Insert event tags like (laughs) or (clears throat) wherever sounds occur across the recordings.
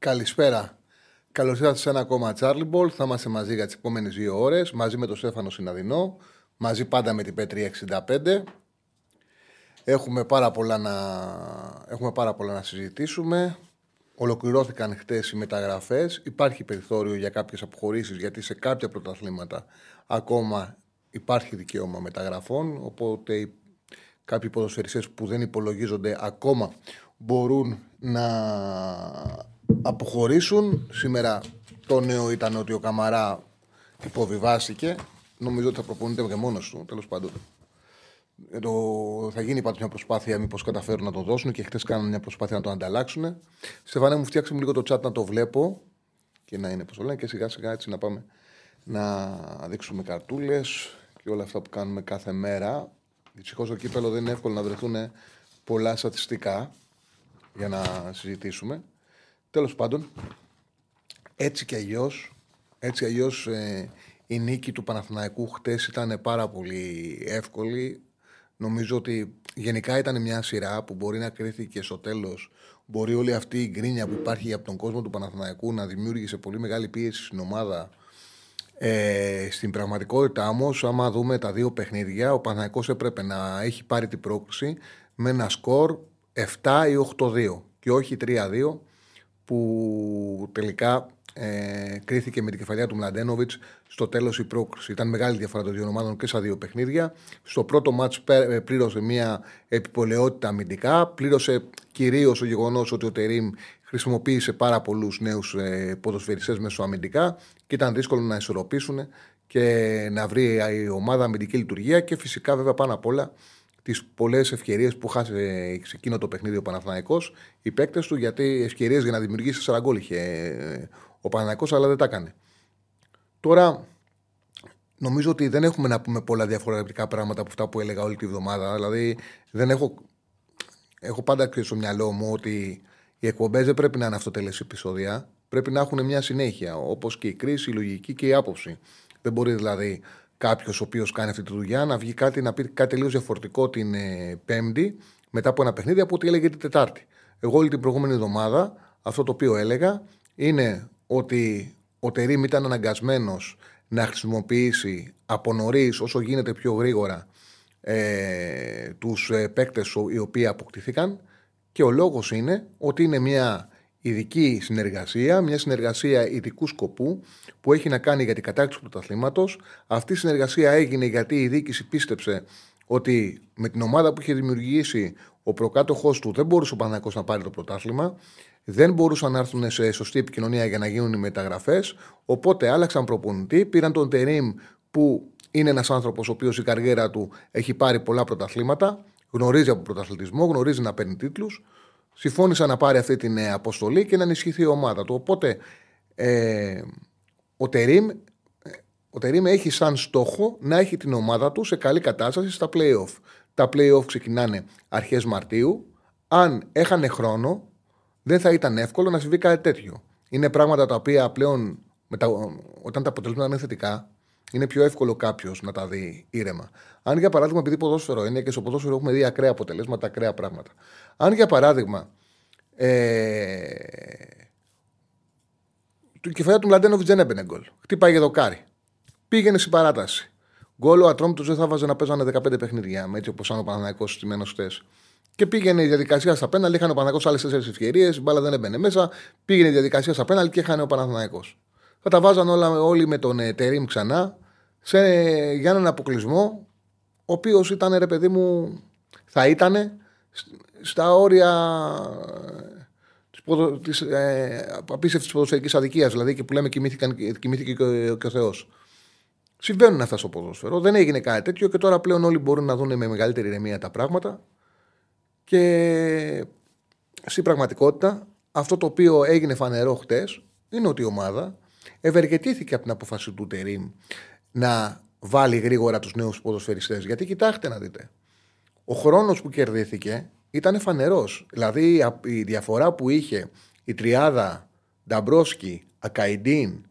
Καλησπέρα. Καλώς ήρθατε σε ένα ακόμα Charlie Ball. Θα είμαστε μαζί για τις επόμενες δύο ώρες, μαζί με τον Στέφανο Συναδεινό, μαζί πάντα με την Πέτρη 65. Έχουμε πάρα, πολλά να... Έχουμε πάρα πολλά να συζητήσουμε. Ολοκληρώθηκαν χτες οι μεταγραφές. Υπάρχει περιθώριο για κάποιες αποχωρήσεις, γιατί σε κάποια πρωταθλήματα ακόμα υπάρχει δικαίωμα μεταγραφών. Οπότε κάποιοι ποδοσφαιριστές που δεν υπολογίζονται ακόμα μπορούν να αποχωρήσουν. Σήμερα το νέο ήταν ότι ο Καμαρά υποβιβάστηκε. Νομίζω ότι θα προπονείται και μόνος του, τέλος πάντων. Ε, το, θα γίνει πάντως μια προσπάθεια, μήπως καταφέρουν να το δώσουν και χθες κάνανε μια προσπάθεια να το ανταλλάξουν. Στεφανέ μου, φτιάξε μου λίγο το chat να το βλέπω και να είναι πώ το λένε και σιγά σιγά έτσι να πάμε να δείξουμε καρτούλες και όλα αυτά που κάνουμε κάθε μέρα. Δυστυχώς στο κύπελο δεν είναι εύκολο να βρεθούν πολλά στατιστικά για να συζητήσουμε. Τέλος πάντων, έτσι και αλλιώς, έτσι αλλιώς, ε, η νίκη του Παναθηναϊκού χτες ήταν πάρα πολύ εύκολη. Νομίζω ότι γενικά ήταν μια σειρά που μπορεί να κρίθηκε στο τέλος. Μπορεί όλη αυτή η γκρίνια που υπάρχει από τον κόσμο του Παναθηναϊκού να δημιούργησε πολύ μεγάλη πίεση στην ομάδα. Ε, στην πραγματικότητα όμως, άμα δούμε τα δύο παιχνίδια, ο Παναθηναϊκός έπρεπε να έχει πάρει την πρόκληση με ένα σκορ 7 ή 8-2 και όχι 3-2 που τελικά ε, κρίθηκε με την κεφαλιά του Μλαντένοβιτς στο τέλος η πρόκριση. Ήταν μεγάλη διαφορά των δύο ομάδων και στα δύο παιχνίδια. Στο πρώτο μάτς ε, πλήρωσε μια επιπολαιότητα αμυντικά. Πλήρωσε κυρίως το γεγονός ότι ο Τερήμ χρησιμοποίησε πάρα πολλούς νέους ε, ποδοσφαιριστές μεσοαμυντικά και ήταν δύσκολο να ισορροπήσουν και να βρει η ομάδα αμυντική λειτουργία και φυσικά βέβαια πάνω απ' όλα τις πολλές ευκαιρίες που χάσε σε εκείνο το παιχνίδι ο Παναθναϊκό, οι παίκτες του, γιατί ευκαιρίες για να δημιουργήσει 4 γκολ είχε ε, ο Παναθναϊκό, αλλά δεν τα έκανε. Τώρα, νομίζω ότι δεν έχουμε να πούμε πολλά διαφορετικά πράγματα από αυτά που έλεγα όλη τη βδομάδα. Δηλαδή, δεν έχω, έχω πάντα στο μυαλό μου ότι οι εκπομπές δεν πρέπει να είναι αυτοτελές επεισόδια. Πρέπει να έχουν μια συνέχεια, όπως και η κρίση, η λογική και η άποψη. Δεν μπορεί δηλαδή κάποιος ο οποίος κάνει αυτή τη δουλειά να βγει κάτι, να πει κάτι τελείως διαφορετικό την ε, Πέμπτη μετά από ένα παιχνίδι από ό,τι έλεγε την Τετάρτη. Εγώ όλη την προηγούμενη εβδομάδα αυτό το οποίο έλεγα είναι ότι ο Τερήμ ήταν αναγκασμένος να χρησιμοποιήσει από νωρίς όσο γίνεται πιο γρήγορα ε, τους ε, παίκτες οι οποίοι αποκτηθήκαν και ο λόγος είναι ότι είναι μια ειδική συνεργασία, μια συνεργασία ειδικού σκοπού που έχει να κάνει για την κατάρτιση του πρωταθλήματος. Αυτή η συνεργασία έγινε γιατί η διοίκηση πίστεψε ότι με την ομάδα που είχε δημιουργήσει ο προκάτοχός του δεν μπορούσε ο Παναγιώ να πάρει το πρωτάθλημα. Δεν μπορούσαν να έρθουν σε σωστή επικοινωνία για να γίνουν οι μεταγραφές. Οπότε άλλαξαν προπονητή, πήραν τον Τερήμ που είναι ένας άνθρωπος ο οποίος η καριέρα του έχει πάρει πολλά πρωταθλήματα, γνωρίζει από πρωταθλητισμό, γνωρίζει να παίρνει τίτλους συμφώνησα να πάρει αυτή την ε, αποστολή και να ενισχυθεί η ομάδα του. Οπότε ε, ο, Τερίμ, ε, ο Τερίμ έχει σαν στόχο να έχει την ομάδα του σε καλή κατάσταση στα play-off. Τα play-off ξεκινάνε αρχές Μαρτίου. Αν έχανε χρόνο, δεν θα ήταν εύκολο να συμβεί κάτι τέτοιο. Είναι πράγματα τα οποία πλέον, όταν τα αποτελέσματα είναι θετικά, είναι πιο εύκολο κάποιος να τα δει ήρεμα. Αν για παράδειγμα, επειδή ποδόσφαιρο είναι και στο ποδόσφαιρο έχουμε δει ακραία αποτελέσματα, ακραία πράγματα. Αν για παράδειγμα. Ε, του κεφαλιά του Μλαντένοβιτς δεν έμπαινε γκολ. Χτύπαγε το δοκάρι. Πήγαινε στην παράταση. Γκολ ο Ατρόμ του δεν θα βάζε να παίζανε 15 παιχνίδια, με έτσι όπως ήταν ο Παναναναϊκό στημένο χτε. Και πήγαινε η διαδικασία στα πέναλ, είχαν ο Παναναναϊκό άλλες 4 ευκαιρίες, η μπάλα δεν έμπαινε μέσα. Πήγαινε η διαδικασία στα πέναλ και είχαν ο Παναναναϊκό. Θα τα βάζαν όλα όλοι με τον ε, Τερήμ ξανά σε, για έναν αποκλεισμό, ο οποίος ήταν ρε παιδί μου, θα ήταν στα όρια της ε, απίστευτης ποδοσφαιρικής αδικίας, δηλαδή και που λέμε κοιμήθηκε και ο, και ο Θεός. Συμβαίνουν αυτά στο ποδόσφαιρο. Δεν έγινε κάτι τέτοιο και τώρα πλέον όλοι μπορούν να δουν με μεγαλύτερη ηρεμία τα πράγματα. Και στην πραγματικότητα αυτό το οποίο έγινε φανερό χτες είναι ότι η ομάδα ευεργετήθηκε από την απόφαση του Τερήμ να βάλει γρήγορα τους νέους ποδοσφαιριστές. Γιατί κοιτάξτε να δείτε. Ο χρόνος που κερδίθηκε ήταν φανερός. Δηλαδή η διαφορά που είχε η τριάδα Νταμπρόσκι, Ακαϊντίν,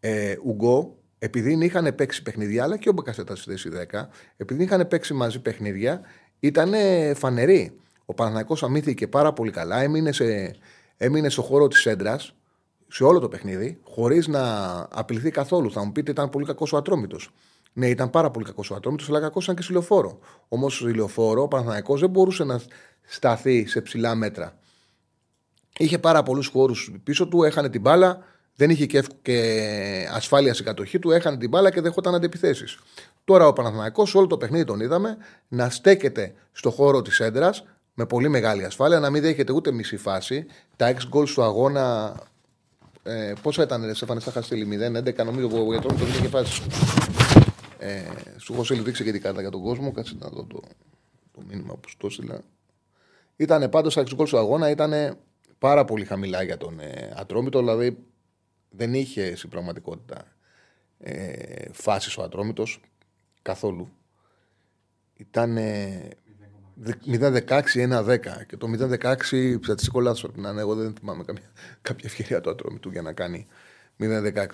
ε, Ουγκό, επειδή είχαν παίξει παιχνίδια, αλλά και ο Μπακασέτας στη θέση 10, επειδή είχαν παίξει μαζί παιχνίδια, ήταν φανερή. Ο Παναθηναϊκός αμύθηκε πάρα πολύ καλά, έμεινε, σε, έμεινε στο χώρο της έντρας σε όλο το παιχνίδι, χωρίς να απειληθεί καθόλου. Θα μου πείτε, ήταν πολύ κακός ο Ατρόμητος. Ναι, ήταν πάρα πολύ κακός ο Ατρόμητος, αλλά κακός ήταν και στο λεωφόρο. Όμως στο λεωφόρο ο Παναθηναϊκός δεν μπορούσε να σταθεί σε ψηλά μέτρα. Είχε πάρα πολλούς χώρους πίσω του, έχανε την μπάλα, δεν είχε και, και ασφάλεια στην κατοχή του, έχανε την μπάλα και δεχόταν αντιπιθέσεις. Τώρα ο Παναθηναϊκός όλο το παιχνίδι τον είδαμε να στέκεται στο χώρο της έντρας με πολύ μεγάλη ασφάλεια, να μην δέχεται ούτε μισή φάση. Τα 6 γκολ του αγώνα. Ε, πόσα ήταν, σε φανιστά χαστήλη 0-11, νομίζω εγώ για τον το και φάση. Ε, σου έχω δείξει και την κάρτα για τον κόσμο. Κάτσε να δω το, το μήνυμα που σου το έστειλα. Ήταν πάντως τα 6 γκολ του αγώνα, ήταν πάρα πολύ χαμηλά για τον ε, Ατρόμητο. Δηλαδή δεν είχε στην πραγματικότητα ε, φάση ο Ατρόμητος καθόλου. Ήταν 0-16-1-10 και το 0-16 στατιστικό λάθο πρέπει να είναι. Εγώ δεν θυμάμαι καμία, (laughs) κάποια ευκαιρία του Ατρόμητου για να κάνει 0-16.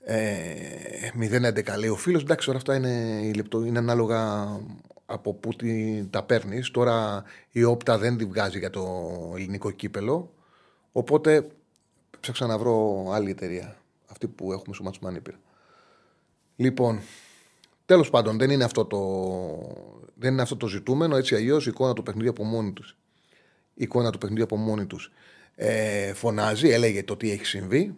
Ε, 0-11 λέει ο φίλος. Εντάξει, όλα αυτά είναι, είναι ανάλογα από πού τα παίρνεις. Τώρα η όπτα δεν τη βγάζει για το ελληνικό κύπελο. Οπότε ψάξα να βρω άλλη εταιρεία. Αυτή που έχουμε στο Ματσουμάνι πήρα. Λοιπόν, τέλος πάντων δεν είναι, αυτό το, δεν είναι αυτό το ζητούμενο. Έτσι αλλιώς η εικόνα του παιχνιδιού από μόνη τους. Η εικόνα του παιχνιδιού από μόνη τους ε, φωνάζει, έλεγε το τι έχει συμβεί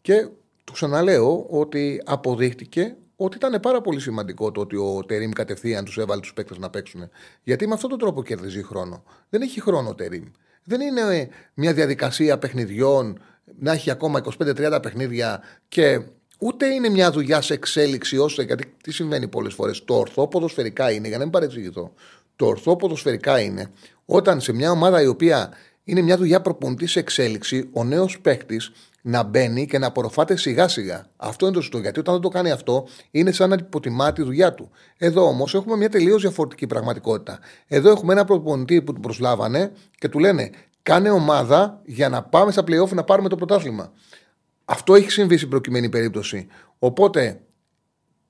και του ξαναλέω ότι αποδείχτηκε ότι ήταν πάρα πολύ σημαντικό το ότι ο Τερήμ κατευθείαν τους έβαλε τους παίκτες να παίξουν. Γιατί με αυτόν τον τρόπο κερδίζει χρόνο. Δεν έχει χρόνο ο Τερήμ. Δεν είναι μια διαδικασία παιχνιδιών να έχει ακόμα 25-30 παιχνίδια και ούτε είναι μια δουλειά σε εξέλιξη ώστε. Γιατί τι συμβαίνει πολλές φορές. Το ορθό ποδοσφαιρικά είναι, για να μην παρεξηγηθώ. Το ορθό ποδοσφαιρικά είναι όταν σε μια ομάδα η οποία είναι μια δουλειά προπονητής σε εξέλιξη, ο νέος παίκτης να μπαίνει και να απορροφάται σιγά σιγά. Αυτό είναι το σωστό. Γιατί όταν δεν το κάνει αυτό, είναι σαν να υποτιμά τη δουλειά του. Εδώ όμως έχουμε μια τελείως διαφορετική πραγματικότητα. Εδώ έχουμε ένα προπονητή που του προσλάβανε και του λένε Κάνε ομάδα για να πάμε στα playoff να πάρουμε το πρωτάθλημα. Αυτό έχει συμβεί στην προκειμένη περίπτωση. Οπότε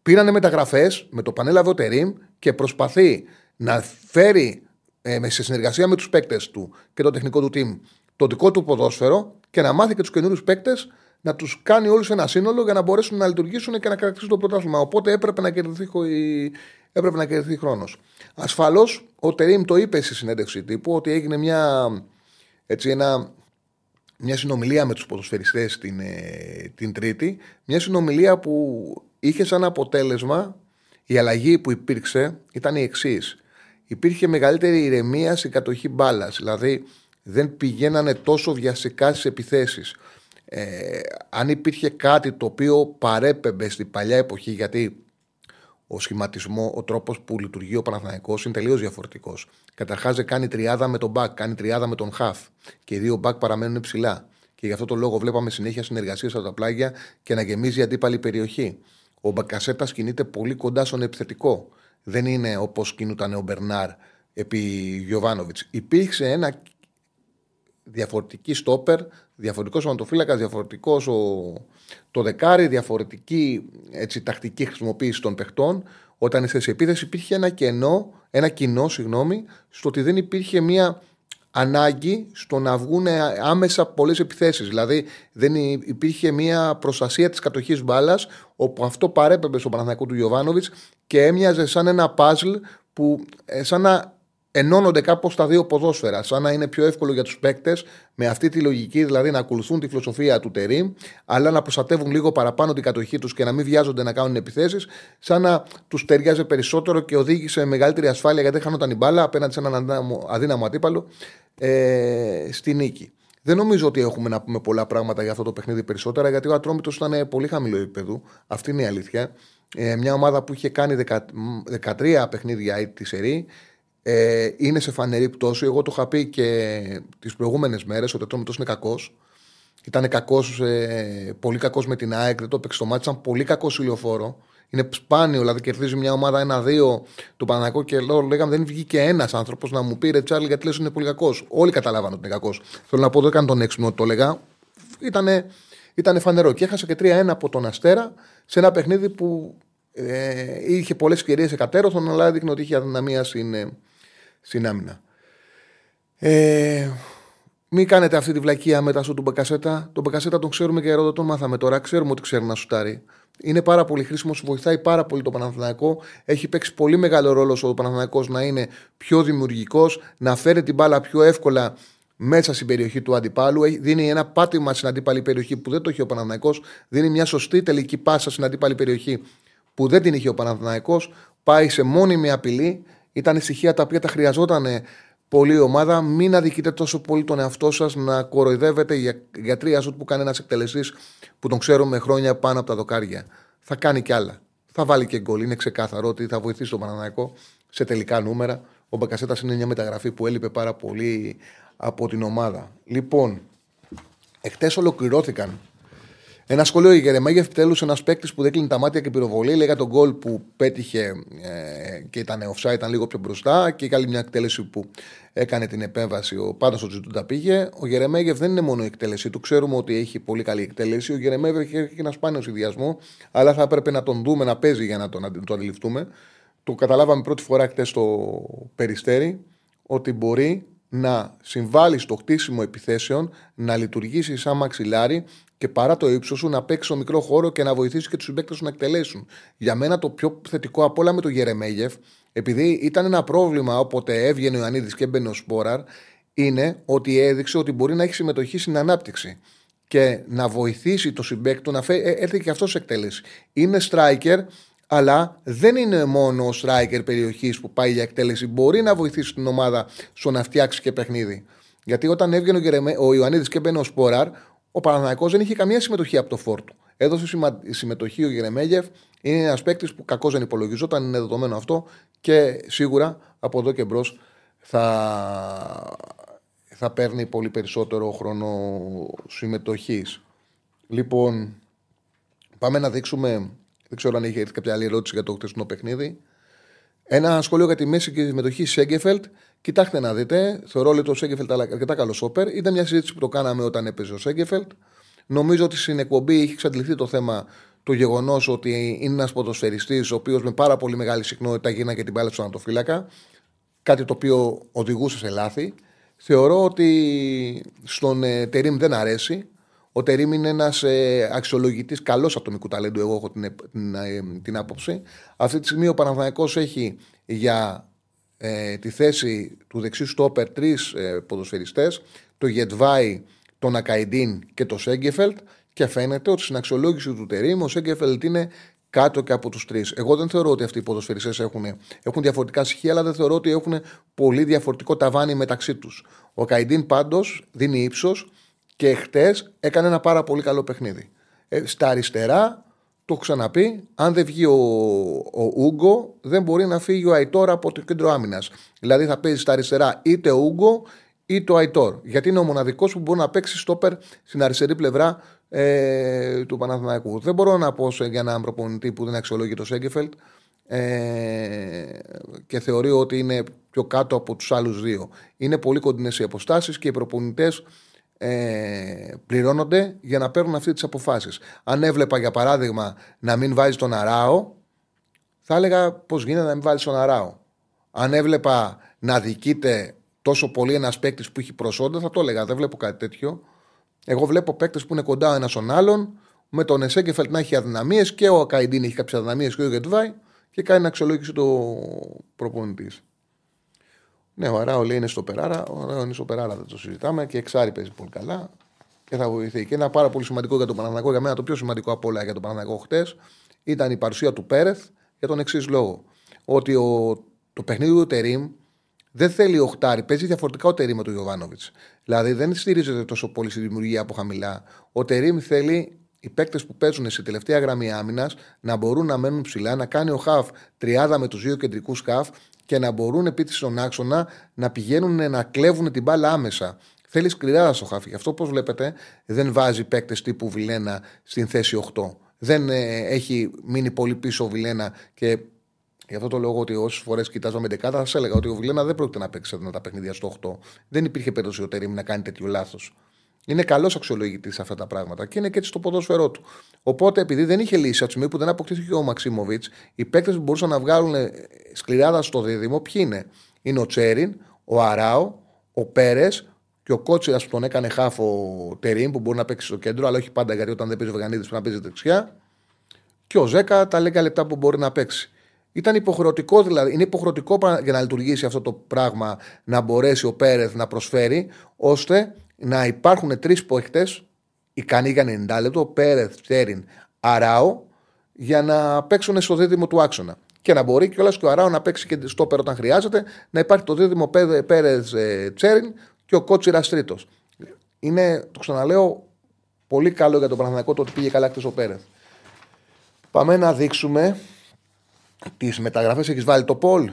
πήρανε μεταγραφές με το πανέλαβε ο Τερήμ και προσπαθεί να φέρει ε, σε συνεργασία με τους παίκτες του και το τεχνικό του team το δικό του ποδόσφαιρο και να μάθει και τους καινούριους παίκτες να τους κάνει όλους ένα σύνολο για να μπορέσουν να λειτουργήσουν και να κρατήσουν το πρωτάθλημα. Οπότε έπρεπε να κερδιθεί, έπρεπε να κερδιθεί χρόνος. Ασφαλώς ο Τερήμ το είπε στη συνέντευξη τύπου ότι έγινε μια, έτσι, ένα, μια συνομιλία με τους ποδοσφαιριστές την, ε, την Τρίτη. Μια συνομιλία που είχε σαν αποτέλεσμα η αλλαγή που υπήρξε ήταν η εξής. Υπήρχε μεγαλύτερη ηρεμία στην κατοχή μπάλας. Δηλαδή, δεν πηγαίνανε τόσο βιαστικά στις επιθέσεις. Ε, αν υπήρχε κάτι το οποίο παρέπεμπε στην παλιά εποχή, γιατί ο σχηματισμό, ο τρόπος που λειτουργεί ο Παναθηναϊκός είναι τελείως διαφορετικός. Καταρχάς δεν κάνει τριάδα με τον μπακ, κάνει τριάδα με τον χαφ. Και οι δύο μπακ παραμένουν ψηλά. Και γι' αυτό το λόγο βλέπαμε συνέχεια συνεργασίες από τα πλάγια και να γεμίζει η αντίπαλη περιοχή. Ο Μπακασέτας κινείται πολύ κοντά στον επιθετικό. Δεν είναι όπως κινούταν ο Μπερνάρ επί Γιωβάνοβιτς. Υπήρξε ένα διαφορετική στόπερ, διαφορετικός σωματοφύλακας, διαφορετικός το δεκάρι, διαφορετική έτσι, τακτική χρησιμοποίηση των παιχτών. Όταν είσαι σε επίθεση, υπήρχε ένα κενό, ένα κοινό, συγγνώμη, στο ότι δεν υπήρχε μια ανάγκη στο να βγουν άμεσα πολλές επιθέσεις. Δηλαδή δεν υπήρχε μια προστασία της κατοχής μπάλας, όπου αυτό παρέπεμπε στον Παναθηναϊκό του Γιωβάνοβιτς και έμοιαζε σαν ένα παζλ που ε, σαν να ενώνονται κάπως τα δύο ποδόσφαιρα, σαν να είναι πιο εύκολο για τους παίκτες με αυτή τη λογική, δηλαδή να ακολουθούν τη φιλοσοφία του Τερήμ, αλλά να προστατεύουν λίγο παραπάνω την κατοχή τους και να μην βιάζονται να κάνουν επιθέσεις, σαν να τους ταιριάζει περισσότερο και οδήγησε μεγαλύτερη ασφάλεια γιατί χάνονταν η μπάλα απέναντι σε έναν αδύναμο αντίπαλο ε, στη νίκη. Δεν νομίζω ότι έχουμε να πούμε πολλά πράγματα για αυτό το παιχνίδι περισσότερα, γιατί ο Ατρόμητος ήταν πολύ χαμηλό επίπεδο. Αυτή είναι η αλήθεια. Ε, μια ομάδα που είχε κάνει 13 παιχνίδια τη σερή ε, είναι σε φανερή πτώση. Εγώ το είχα πει και τις προηγούμενες μέρες ότι ο Τόμιτο είναι κακός. Ήταν κακός, ε, πολύ κακός με την ΑΕΚ, δεν το έπαιξε το μάτι. Ήταν πολύ κακός ηλιοφόρο. Είναι σπάνιο, δηλαδή κερδίζει μια ομάδα ένα-δύο του Παναγικό και λέω, λέγαμε δεν βγήκε ένας άνθρωπος να μου πει ρε Τσάρλι γιατί λες είναι πολύ κακός. Όλοι καταλάβανε ότι είναι κακός. Θέλω να πω, δεν έκανε τον έξυπνο ότι το έλεγα. Ήτανε, ήτανε φανερό και έχασε και 3-1 από τον Αστέρα σε ένα παιχνίδι που ε, είχε πολλές ευκαιρίες εκατέρωθον, αλλά έδειχνε ότι είχε αδυναμία στην, ε, στην άμυνα. Ε, μην κάνετε αυτή τη βλακεία μετά στο του Μπακασέτα. Τον Μπακασέτα τον ξέρουμε και εδώ τον μάθαμε τώρα. Ξέρουμε ότι ξέρει να σουτάρει. Είναι πάρα πολύ χρήσιμος, βοηθάει πάρα πολύ το Παναθηναϊκό. Έχει παίξει πολύ μεγάλο ρόλο ο Παναθηναϊκός να είναι πιο δημιουργικός, να φέρει την μπάλα πιο εύκολα μέσα στην περιοχή του αντιπάλου. Δίνει ένα πάτημα στην αντίπαλη περιοχή που δεν το έχει ο Παναθηναϊκός. Δίνει μια σωστή τελική πάσα στην αντίπαλη περιοχή που δεν την είχε ο Παναθηναϊκός. Πάει σε μόνιμη απειλή. Ήταν στοιχεία τα οποία τα χρειαζόταν πολύ ομάδα. Μην αδικείτε τόσο πολύ τον εαυτό σας να κοροϊδεύετε για, για τρία ζούτ που κάνει ένα εκτελεστή που τον ξέρουμε χρόνια πάνω από τα δοκάρια. Θα κάνει κι άλλα. Θα βάλει και γκολ. Είναι ξεκάθαρο ότι θα βοηθήσει τον Παναναναϊκό σε τελικά νούμερα. Ο Μπακασέτας είναι μια μεταγραφή που έλειπε πάρα πολύ από την ομάδα. Λοιπόν, εχθές ολοκληρώθηκαν ένα σχολείο για Γερεμέγεφ επιτέλους ένας παίκτης που δεν κλείνει τα μάτια και πυροβολεί. Λέγα τον γκολ που πέτυχε ε, και ήταν offside, ήταν λίγο πιο μπροστά. Και είχε άλλη μια εκτέλεση που έκανε την επέμβαση. Ο πάντως ο Τζουτούντα πήγε. Ο Γερεμέγεφ δεν είναι μόνο η εκτέλεση του. Ξέρουμε ότι έχει πολύ καλή εκτέλεση. Ο Γερεμέγεφ έχει ένα σπάνιο συνδυασμό. Αλλά θα έπρεπε να τον δούμε να παίζει για να τον, να τον αντιληφθούμε. Το καταλάβαμε πρώτη φορά χτες στο περιστέρι ότι μπορεί να συμβάλλει στο χτίσιμο επιθέσεων, να λειτουργήσει σαν μαξιλάρι και παρά το ύψος σου να παίξει στο μικρό χώρο και να βοηθήσει και τους συμπαίκτες σου να εκτελέσουν. Για μένα το πιο θετικό από όλα με τον Γερεμέγεφ, επειδή ήταν ένα πρόβλημα όποτε έβγαινε ο Ιωαννίδης και έμπαινε ο Σπόραρ, είναι ότι έδειξε ότι μπορεί να έχει συμμετοχή στην ανάπτυξη και να βοηθήσει το συμπέκτο να φέρει. Ε, έρθει και αυτός σε εκτέλεση. Είναι striker, αλλά δεν είναι μόνο ο striker περιοχής που πάει για εκτέλεση. Μπορεί να βοηθήσει την ομάδα στο να φτιάξει και παιχνίδι. Γιατί όταν έβγαινε ο, Γερεμέ, ο Ιωαννίδης και μπαίνει ο Σπόραρ, ο Παναναναϊκός δεν είχε καμία συμμετοχή από το φόρτο. Έδωσε συμμετοχή ο Γερεμέγεφ. Είναι ένας παίκτης που κακώ δεν υπολογιζόταν, είναι δεδομένο αυτό και σίγουρα από εδώ και μπρος θα, θα παίρνει πολύ περισσότερο χρόνο συμμετοχής. Λοιπόν, πάμε να δείξουμε. Δεν ξέρω αν έχει έρθει κάποια άλλη ερώτηση για το χτεσινό παιχνίδι. Ένα σχόλιο για τη μέση και τη συμμετοχή Σέγκεφελτ. Κοιτάξτε να δείτε. Θεωρώ ότι ο Σέγκεφελτ αρκετά καλό όπερ. Ήταν μια συζήτηση που το κάναμε όταν έπαιζε ο Σέγκεφελτ. Νομίζω ότι στην εκπομπή έχει εξαντληθεί το θέμα το γεγονός ότι είναι ένας ποδοσφαιριστής ο οποίος με πάρα πολύ μεγάλη συχνότητα γίνανε και την μπάλα στον Ανατοφύλακα. Κάτι το οποίο οδηγούσε σε λάθη. Θεωρώ ότι στον ε, Τερήμ δεν αρέσει. Ο Τερήμ είναι ένας ε, αξιολογητής καλός ατομικού ταλέντου. Εγώ έχω την, την, ε, την, άποψη. Αυτή τη στιγμή ο Παναθηναϊκός έχει για ε, τη θέση του δεξιού στόπερ τρεις ε, ποδοσφαιριστές, το Γετβάη, τον Ακαϊντίν και το Σέγκεφελτ. Και φαίνεται ότι στην αξιολόγηση του Τερήμ ο Σέγκεφελτ είναι κάτω και από τους τρεις. Εγώ δεν θεωρώ ότι αυτοί οι ποδοσφαιριστές έχουν, έχουν διαφορετικά στοιχεία, αλλά δεν θεωρώ ότι έχουν πολύ διαφορετικό ταβάνι μεταξύ τους. Ο Καϊντίν πάντως δίνει ύψος και χτες έκανε ένα πάρα πολύ καλό παιχνίδι. Ε, στα αριστερά, το έχω ξαναπεί, αν δεν βγει ο, ο Ούγκο, δεν μπορεί να φύγει ο Αϊτόρ από το κέντρο άμυνας. Δηλαδή θα παίζει στα αριστερά είτε ο Ούγκο είτε ο Αϊτόρ. Γιατί είναι ο μοναδικός που μπορεί να παίξει στόπερ στην αριστερή πλευρά ε, του Παναθηναϊκού. Δεν μπορώ να πω για έναν προπονητή που δεν αξιολόγει το Σέγκεφελτ ε, και θεωρεί ότι είναι πιο κάτω από τους άλλους δύο. Είναι πολύ κοντινές οι αποστάσεις και οι προπονητές ε, πληρώνονται για να παίρνουν αυτές τις αποφάσεις. Αν έβλεπα για παράδειγμα να μην βάζεις τον Αράο, θα έλεγα πώς γίνεται να μην βάλει τον Αράο. Αν έβλεπα να δικείται τόσο πολύ ένας παίκτης που έχει προσόντα, θα το έλεγα. Δεν βλέπω κάτι τέτοιο. Εγώ βλέπω παίκτες που είναι κοντά ο ένας τον άλλον, με τον Εσέγκεφελτ να έχει αδυναμίες και ο Καϊντίν έχει κάποιες αδυναμίες και ο Γετβάη και κάνει να αξιολόγηση το προπονητής. Ναι, ο Αράο λέει είναι στο Περάρα. Ο Αράο είναι στο Περάρα, δεν το συζητάμε και εξάρι παίζει πολύ καλά και θα βοηθεί. Και ένα πάρα πολύ σημαντικό για τον Παναναναϊκό, για μένα το πιο σημαντικό από όλα για τον Παναναναϊκό χτες, ήταν η παρουσία του Πέρεθ για τον εξής λόγο. Ότι ο, το παιχνίδι του Τερήμ δεν θέλει οχτάρι, παίζει διαφορετικά ο Τερήμ με τον Γιωβάνοβιτς. Δηλαδή δεν στηρίζεται τόσο πολύ στη δημιουργία από χαμηλά. Ο Τερήμ θέλει οι παίκτες που παίζουν σε τελευταία γραμμή άμυνας να μπορούν να μένουν ψηλά, να κάνει ο Χαφ τριάδα με τους δύο κεντρικούς Χαφ και να μπορούν επί στον άξονα να πηγαίνουν να κλέβουν την μπάλα άμεσα. Θέλει σκληρά στο χάφι. Γι' αυτό, όπω βλέπετε, δεν βάζει παίκτες τύπου Βιλένα στην θέση 8. Δεν ε, έχει μείνει πολύ πίσω ο Βιλένα και Γι' αυτό το λόγο ότι όσες φορές κοιτάζαμε δεκάδα, θα σας έλεγα ότι ο Βιλένα δεν πρόκειται να παίξει τα παιχνίδια στο 8. Δεν υπήρχε περίπτωση ο Τερήμ να κάνει τέτοιο λάθος. Είναι καλός αξιολογητής σε αυτά τα πράγματα και είναι και έτσι στο ποδόσφαιρό του. Οπότε, επειδή δεν είχε λύσει από τη στιγμή που δεν αποκτήθηκε ο Μαξίμοβιτς, οι παίκτες που μπορούσαν να βγάλουν σκληράδα στο δίδυμο, ποιοι είναι; Είναι ο Τσέριν, ο Αράο, ο Πέρες και ο Κότσιρας που τον έκανε χάφο Τερήμ που μπορεί να παίξει στο κέντρο, αλλά όχι πάντα γιατί όταν δεν παίζει ο Βεγανίδης πρέπει να παίζει δεξιά. Και ο Ζέκα τα λίγα λεπτά που μπορεί να παίξει. Ήταν υποχρεωτικό δηλαδή, είναι υποχρεωτικό για να λειτουργήσει αυτό το πράγμα να μπορέσει ο Πέρεθ να προσφέρει, ώστε να υπάρχουν τρεις παίχτε ικανοί για 90 λεπτό, Πέρεθ, Τσέριν, Αράο, για να παίξουν στο δίδυμο του άξονα. Και να μπορεί κιόλας και ο Αράο να παίξει και στο πέρα όταν χρειάζεται, να υπάρχει το δίδυμο Πέρεθ ε, Τσέριν και ο Κότσιρας τρίτος. Είναι, το ξαναλέω, πολύ καλό για τον Παναθηναϊκό το ότι πήγε καλά χθε ο Πέρεθ. Πάμε να δείξουμε τις μεταγραφές. Έχεις βάλει το Πολ.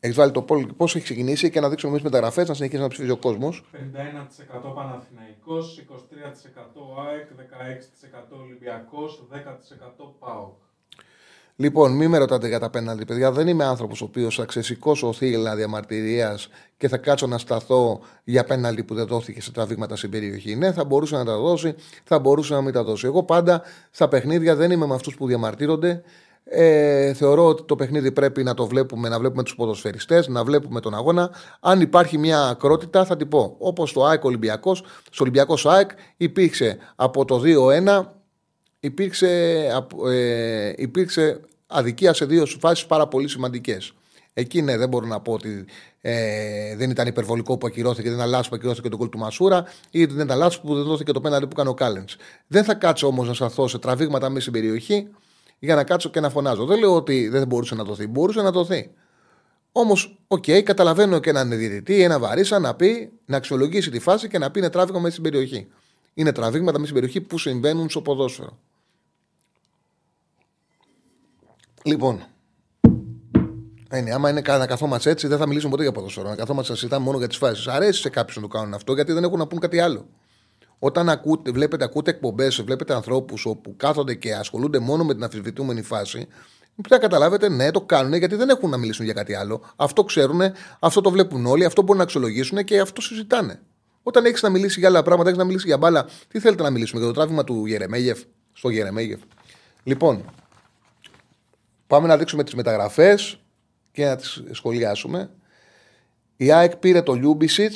Έχεις βάλει το Πολ. Πώς έχει ξεκινήσει και να δείξουμε εμείς μεταγραφές, να συνεχίσει να ψηφίζει ο κόσμος. 51% Παναθηναϊκός, 23% ΑΕΚ, 16% Ολυμπιακός, 10% ΠΑΟΚ. Λοιπόν, μην με ρωτάτε για τα πέναλτι, παιδιά. Δεν είμαι άνθρωπος ο οποίος θα ξεσηκώσω θύλα διαμαρτυρίας και θα κάτσω να σταθώ για πέναλτι που δεν δόθηκε σε τραβήγματα στην περιοχή. Ναι, θα μπορούσε να τα δώσει, θα μπορούσε να μην τα δώσει. Εγώ πάντα στα παιχνίδια δεν είμαι με αυτούς που διαμαρτύρονται. Ε, θεωρώ ότι το παιχνίδι πρέπει να το βλέπουμε, να βλέπουμε τους ποδοσφαιριστές, να βλέπουμε τον αγώνα. Αν υπάρχει μια ακρότητα, θα την πω. Όπως το ΑΕΚ Ολυμπιακός, στο Ολυμπιακός ΑΕΚ υπήρξε από το 2-1, υπήρξε, ε, υπήρξε αδικία σε δύο φάσεις πάρα πολύ σημαντικές. Εκεί ναι, δεν μπορώ να πω ότι ε, δεν ήταν υπερβολικό που ακυρώθηκε, δεν αλλάζει που ακυρώθηκε το κόλ του Μασούρα ή δεν ήταν λάθος που δεν δόθηκε το πέναλτι που έκανε ο Κάλεν. Δεν θα κάτσω όμως να σταθώ σε τραβήγματα μέσα στην περιοχή για να κάτσω και να φωνάζω. Δεν λέω ότι δεν μπορούσε να δοθεί. Μπορούσε να δοθεί. Όμως, OK, okay, καταλαβαίνω και έναν διαιτητή, ένα VAR ίσα να πει, να αξιολογήσει τη φάση και να πει είναι τράβηγμα μέσα στην περιοχή. Είναι τραβήγματα μέσα στην περιοχή που συμβαίνουν στο ποδόσφαιρο. Λοιπόν, είναι, άμα είναι να καθόμαστε έτσι, δεν θα μιλήσουμε ποτέ για ποδόσφαιρο. Να καθόμαστε να συζητάμε μόνο για τις φάσεις. Αρέσει σε κάποιους να το κάνουν αυτό, γιατί δεν έχουν να πούν κάτι άλλο. Όταν ακούτε, βλέπετε, ακούτε εκπομπές, βλέπετε ανθρώπους όπου κάθονται και ασχολούνται μόνο με την αμφισβητούμενη φάση, πρέπει να καταλάβετε, ναι, το κάνουν γιατί δεν έχουν να μιλήσουν για κάτι άλλο. Αυτό ξέρουν, αυτό το βλέπουν όλοι, αυτό μπορούν να αξιολογήσουν και αυτό συζητάνε. Όταν έχεις να μιλήσεις για άλλα πράγματα, έχεις να μιλήσεις για μπάλα, τι θέλετε να μιλήσουμε, για το τράβημα του Γερεμέγεφ, στο Γερεμέγεφ. Λοιπόν, πάμε να δείξουμε τις μεταγραφές και να τις σχολιάσουμε. Η ΑΕΚ πήρε το Λιούμπιτσιτς,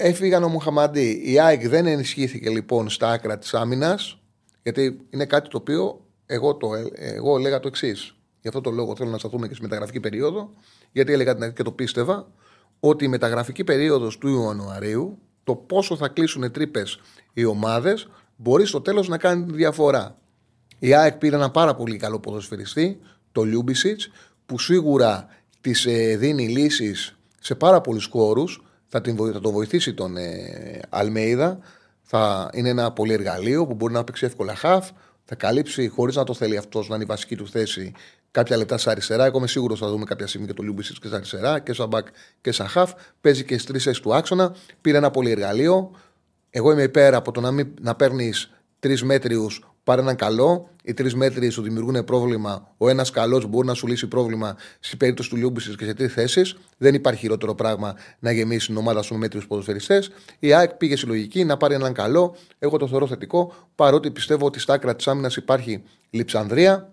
Έφυγαν ο Μοχαμαντί. Η ΑΕΚ δεν ενισχύθηκε λοιπόν στα άκρα της άμυνας, γιατί είναι κάτι το οποίο εγώ, το, εγώ έλεγα το εξής. Γι' αυτό το λόγο θέλω να σταθούμε και στη μεταγραφική περίοδο, γιατί έλεγα και το πίστευα, ότι η μεταγραφική περίοδος του Ιανουαρίου, το πόσο θα κλείσουν τρύπες οι ομάδες, μπορεί στο τέλος να κάνει τη διαφορά. Η ΑΕΚ πήρε ένα πάρα πολύ καλό ποδοσφαιριστή, το Λιούμπισιτς, που σίγουρα της ε, δίνει λύσεις σε πάρα πολλούς χώρους θα, την, θα το βοηθήσει τον ε, Αλμέιδα. Θα είναι ένα πολύ εργαλείο που μπορεί να παίξει εύκολα χαφ. Θα καλύψει χωρίς να το θέλει αυτός να είναι η βασική του θέση κάποια λεπτά στα αριστερά. Εγώ είμαι σίγουρος θα δούμε κάποια στιγμή και το Λιούμπισιτς και στα αριστερά και σαν μπακ και σαν χαφ. Παίζει και στις τρεις του άξονα. Πήρε ένα πολύ εργαλείο. Εγώ είμαι υπέρ από το να, μην, να παίρνεις τρεις μέτριους πάρε έναν καλό. Οι τρεις μέτροι σου δημιουργούν πρόβλημα. Ο ένας καλός μπορεί να σου λύσει πρόβλημα στην περίπτωση του Λιούμπισι και σε τρεις θέσεις. Δεν υπάρχει χειρότερο πράγμα να γεμίσει την ομάδα σου με μέτριους ποδοσφαιριστές. Η ΑΕΚ πήγε συλλογική να πάρει έναν καλό. Εγώ το θεωρώ θετικό, παρότι πιστεύω ότι στα άκρα της άμυνας υπάρχει λειψανδρία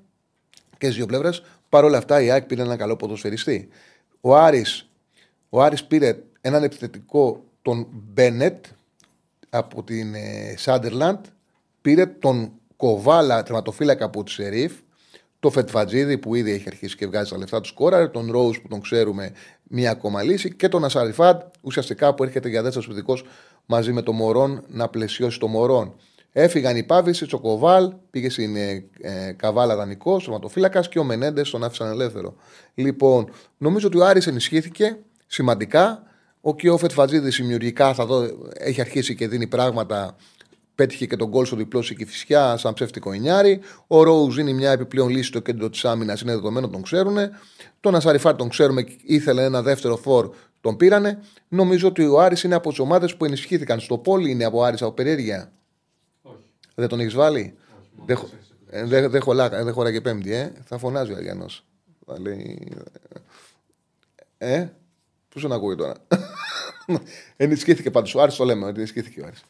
και στις δύο πλευρές. Παρ' όλα αυτά η ΑΕΚ πήρε έναν καλό ποδοσφαιριστή. Ο Άρης, ο Άρης πήρε έναν επιθετικό τον Μπένετ από την Σάντερλαντ. Πήρε τον Κοβάλα, τερματοφύλακα από τη Σερίφ, το Φετφατζίδη που ήδη έχει αρχίσει και βγάζει τα λεφτά του σκόρα, τον Ρόους που τον ξέρουμε μία ακόμα λύση και τον Ασαριφάντ ουσιαστικά που έρχεται για δεύτερος σπιτικό μαζί με τον Μωρόν να πλαισιώσει το Μωρόν. Έφυγαν οι Πάβηση, ο Κοβάλ, πήγε στην ε, ε, Καβάλα δανεικό, σωματοφύλακας και ο Μενέντες τον άφησαν ελεύθερο. Λοιπόν, νομίζω ότι ο Άρης ενισχύθηκε σημαντικά. Ο Κιόφετ Φατζίδη δημιουργικά θα δω, έχει αρχίσει και δίνει πράγματα πέτυχε και τον γκολ στο διπλό η Κηφισιά σαν ψεύτικο εννιάρι. Ο Ρόουζ είναι μια επιπλέον λύση στο κέντρο της άμυνας, είναι δεδομένο, τον ξέρουν. Τον Ασαριφάρ τον ξέρουμε, ήθελε ένα δεύτερο φόρ, τον πήρανε. Νομίζω ότι ο Άρης είναι από τις ομάδες που ενισχύθηκαν. Στο πόλι είναι από Άρης από περιέργεια. Όχι. Δεν τον έχεις βάλει; Όχι, μόνο Δεν, τέσσερις χω- επιλογές. ε, δεν, δεν, χωλά- δεν χωράει και πέμπτη, ε. Θα φωνάζει ο Αριανός. Θα λέει. Ε, πού τον ακούει τώρα; (laughs) ενισχύθηκε πάντως. Ο Άρης το λέμε ότι ενισχύθηκε ο Άρης.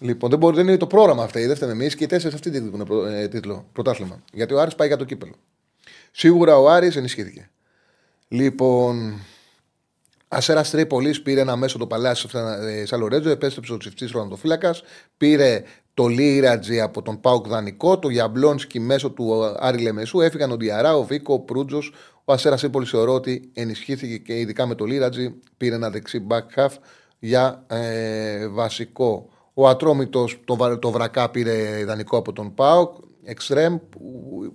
Λοιπόν, δεν, μπορεί, δεν είναι το πρόγραμμα αυτό. Δεν φταίμε εμείς και οι τέσσερις αυτοί δίνουν προ, ε, τίτλο, πρωτάθλημα. Γιατί ο Άρης πάει για το κύπελο. Σίγουρα ο Άρης ενισχύθηκε. Λοιπόν, Ασέρα Τρίπολη πήρε ένα μέσο το Παλάσιο Σαλορέτζο, επέστρεψε ο ψηφτή Ροναντοφύλακα. Πήρε το Λίρατζι από τον Πάουκ Δανικό, το Γιαμπλόνσκι μέσω του Άρη Λεμεσού. Έφυγαν ο Διαρά, ο Βίκο, ο Προύτζος. Ο Ασέρα Τρίπολη θεωρώ ότι ενισχύθηκε και ειδικά με το Λίρατζι. Πήρε ένα δεξί back half για ε, βασικό. Ο Ατρόμητος το, βα- το Βρακά πήρε ιδανικό από τον Πάουκ. Εξτρέμ που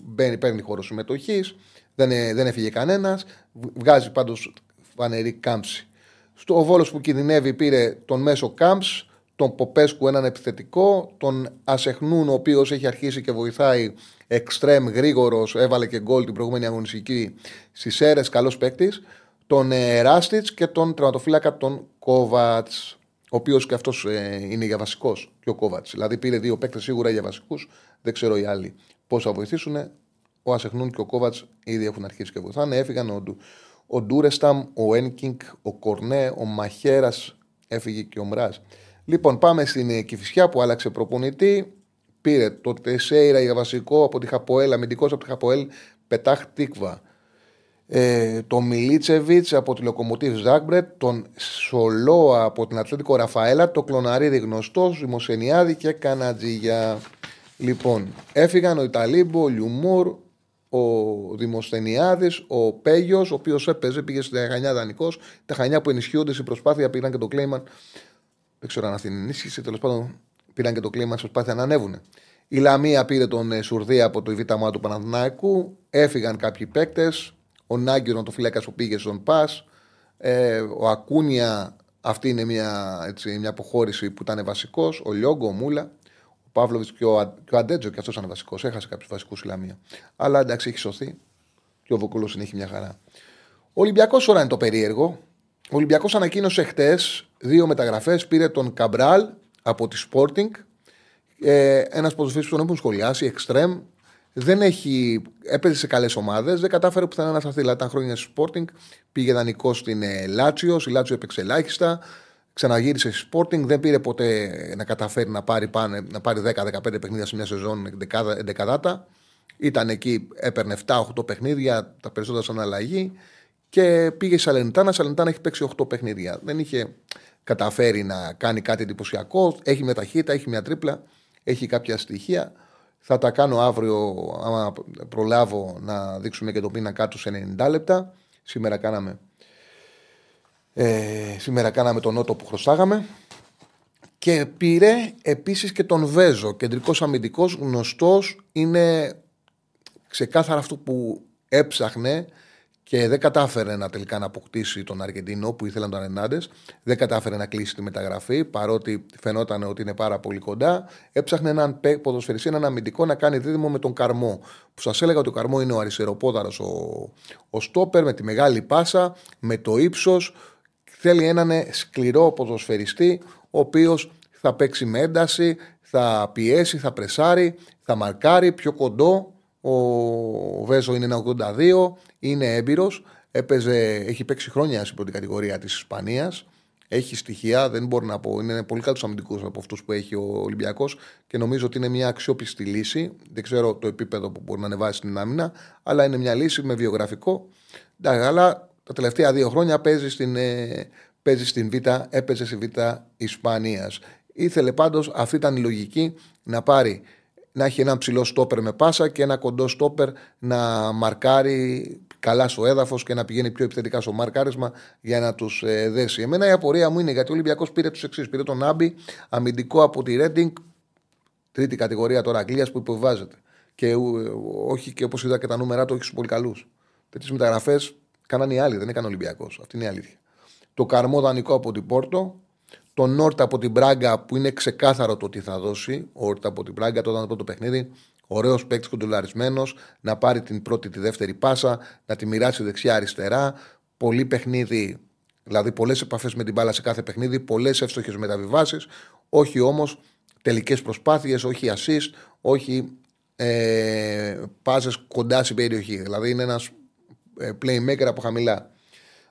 μπαίνει, παίρνει χώρο συμμετοχής. Δεν, ε, δεν έφυγε κανένας. Βγάζει πάντως φανερή κάμψη. Στο ο Βόλος που κινδυνεύει πήρε τον μέσο Κάμψ, τον Ποπέσκου έναν επιθετικό, τον Ασεχνούν ο οποίος έχει αρχίσει και βοηθάει εξτρέμ γρήγορος, έβαλε και γκολ την προηγούμενη αγωνιστική στις αίρες, καλός παίκτης, τον ε, Ράστιτς και τον τερματοφύλακα τον Κόβατς, ο οποίος και αυτός είναι για βασικός και ο Κόβατς. Δηλαδή πήρε δύο παίκτες σίγουρα για βασικούς. Δεν ξέρω οι άλλοι πώς θα βοηθήσουν. Ο Ασεχνούν και ο Κόβατς ήδη έχουν αρχίσει και βοηθάνε. Έφυγαν ο, Ντου- ο Ντούρεσταμ, ο Ένκινγκ, ο Κορνέ, ο Μαχέρας. Έφυγε και ο Μράζ. Λοιπόν, πάμε στην ε, Κηφισιά που άλλαξε προπονητή. Πήρε το Τεσέιρα για βασικό από τη Χαποέλ, αμυντικός από τη Χαποέλ, Πετάχ Τίκβα ε, τον Μιλίτσεβιτς από τη Λοκομοτίβ Ζάγκμπρετ, τον Σολόα από την Ατλέτικο Ραφαέλα, το Κλωναρίδη γνωστό, Δημοσενιάδη και Κανατζίγια. Λοιπόν, έφυγαν ο Ιταλίμπο, ο Λιουμούρ, ο Δημοσθενιάδης, ο Πέγιος, ο οποίος έπαιζε, πήγε στη Χανιά δανεικός. Τα Χανιά που ενισχύονται στην προσπάθεια πήραν και το Κλέιμαν. Δεν ξέρω αν αυτή είναι η ενίσχυση. Τέλος πάντων, πήραν και το Κλέιμαν στην προσπάθεια να ανέβουν. Η Λαμία πήρε τον ε, Σουρδία από το Β' του Παναθηναϊκού. Έφυγαν κάποιοι παίκτες. Ο Νάγκυρο, το φύλακα που πήγε στον Πας. Ε, ο Ακούνια, αυτή είναι μια, έτσι, μια αποχώρηση που ήταν βασικός. Ο Λιόγκο, ο Μούλα. Ο Παύλοβιτς και ο, Α- και ο Αντέτζο, και αυτός ήταν βασικός. Έχασε κάποιους βασικούς η Λαμία. Αλλά εντάξει, έχει σωθεί. Και ο Βοκούλο συνέχει μια χαρά. Ο Ολυμπιακός τώρα είναι το περίεργο. Ο Ολυμπιακός ανακοίνωσε χτες δύο μεταγραφές. Πήρε τον Καμπράλ από τη Sporting. Ε, Ένας ποδοσφαιριστή που τον έχουν σχολιάσει, εξτρέμ. Δεν έχει, έπαιζε σε καλές ομάδες. Δεν κατάφερε πουθενά να σταθεί. Δηλαδή, ήταν χρόνια στη Sporting. Πήγε δανεικό στην ε, Λάτσιος. Η Λάτσιο έπαιξε ελάχιστα. Ξαναγύρισε στη Sporting. Δεν πήρε ποτέ να καταφέρει να πάρει, πάνε, να πάρει 10-15 παιχνίδια σε μια σεζόν εντεκάδα- εντεκαδάτα. Ήταν εκεί, έπαιρνε 7-8 παιχνίδια, τα περισσότερα σαν αλλαγή. Και πήγε σε Σαλενιτάνα. Σαλενιτάνα έχει παίξει 8 παιχνίδια. Δεν είχε καταφέρει να κάνει κάτι εντυπωσιακό. Έχει μια ταχύτητα, έχει μια τρίπλα, έχει κάποια στοιχεία. Θα τα κάνω αύριο, άμα προλάβω να δείξουμε και το πίνακά τους σε 90 λεπτά. Σήμερα κάναμε, ε, σήμερα κάναμε τον νότο που χρωστάγαμε. Και πήρε επίσης και τον Βέζο, κεντρικός αμυντικός, γνωστός, είναι ξεκάθαρα αυτό που έψαχνε και δεν κατάφερε να τελικά να αποκτήσει τον Αργεντίνο που ήθελαν τον Ερνάντε. Δεν κατάφερε να κλείσει τη μεταγραφή παρότι φαινόταν ότι είναι πάρα πολύ κοντά. Έψαχνε έναν παί- ποδοσφαιριστή, έναν αμυντικό να κάνει δίδυμο με τον Καρμό. Που σας έλεγα ότι ο Καρμό είναι ο αριστεροπόδαρος ο, ο Στόπερ με τη μεγάλη πάσα, με το ύψος. Θέλει έναν σκληρό ποδοσφαιριστή ο οποίος θα παίξει με ένταση, θα πιέσει, θα πρεσάρει, θα μαρκάρει πιο κοντό. Ο Βέζο είναι ένα 82, είναι έμπειρος. Έχει παίξει χρόνια στην πρώτη κατηγορία της Ισπανίας. Έχει στοιχεία, δεν μπορώ να πω. Είναι πολύ καλού αμυντικού από αυτούς που έχει ο Ολυμπιακός και νομίζω ότι είναι μια αξιόπιστη λύση. Δεν ξέρω το επίπεδο που μπορεί να ανεβάσει στην άμυνα, αλλά είναι μια λύση με βιογραφικό. Εντάξει, αλλά τα τελευταία δύο χρόνια παίζει στην, ε, παίζει στην Β, έπαιζε στη Β Ισπανίας. Ήθελε πάντως, αυτή ήταν η λογική, να πάρει να έχει έναν ψηλό στόπερ με πάσα και ένα κοντό στόπερ να μαρκάρει καλά στο έδαφος και να πηγαίνει πιο επιθετικά στο μαρκάρισμα για να τους ε, δέσει. Εμένα η απορία μου είναι γιατί ο Ολυμπιακός πήρε τους εξής. Πήρε τον Άμπι, αμυντικό από τη Ρέντινγκ, τρίτη κατηγορία τώρα Αγγλίας που υποβιβάζεται. Και ε, όχι και όπως είδα και τα νούμερα του, όχι στους πολύ καλούς. Τέτοιες μεταγραφές κάνανε οι άλλοι, δεν έκανε ο Ολυμπιακός. Αυτή είναι η αλήθεια. Το καρμό δανεικό από την Πόρτο, τον Όρτα από την Πράγκα που είναι ξεκάθαρο το τι θα δώσει. Ο Όρτα από την Πράγκα, τότε το πρώτο παιχνίδι. Ωραίος παίκτης κοντολαρισμένος, να πάρει την πρώτη, τη δεύτερη πάσα, να τη μοιράσει δεξιά-αριστερά. Πολύ παιχνίδι, δηλαδή πολλές επαφές με την μπάλα σε κάθε παιχνίδι, πολλές εύστοχες μεταβιβάσεις. Όχι όμως τελικές προσπάθειες, όχι assist, όχι ε, πάσες κοντά στην περιοχή. Δηλαδή είναι ένας ε, playmaker από χαμηλά.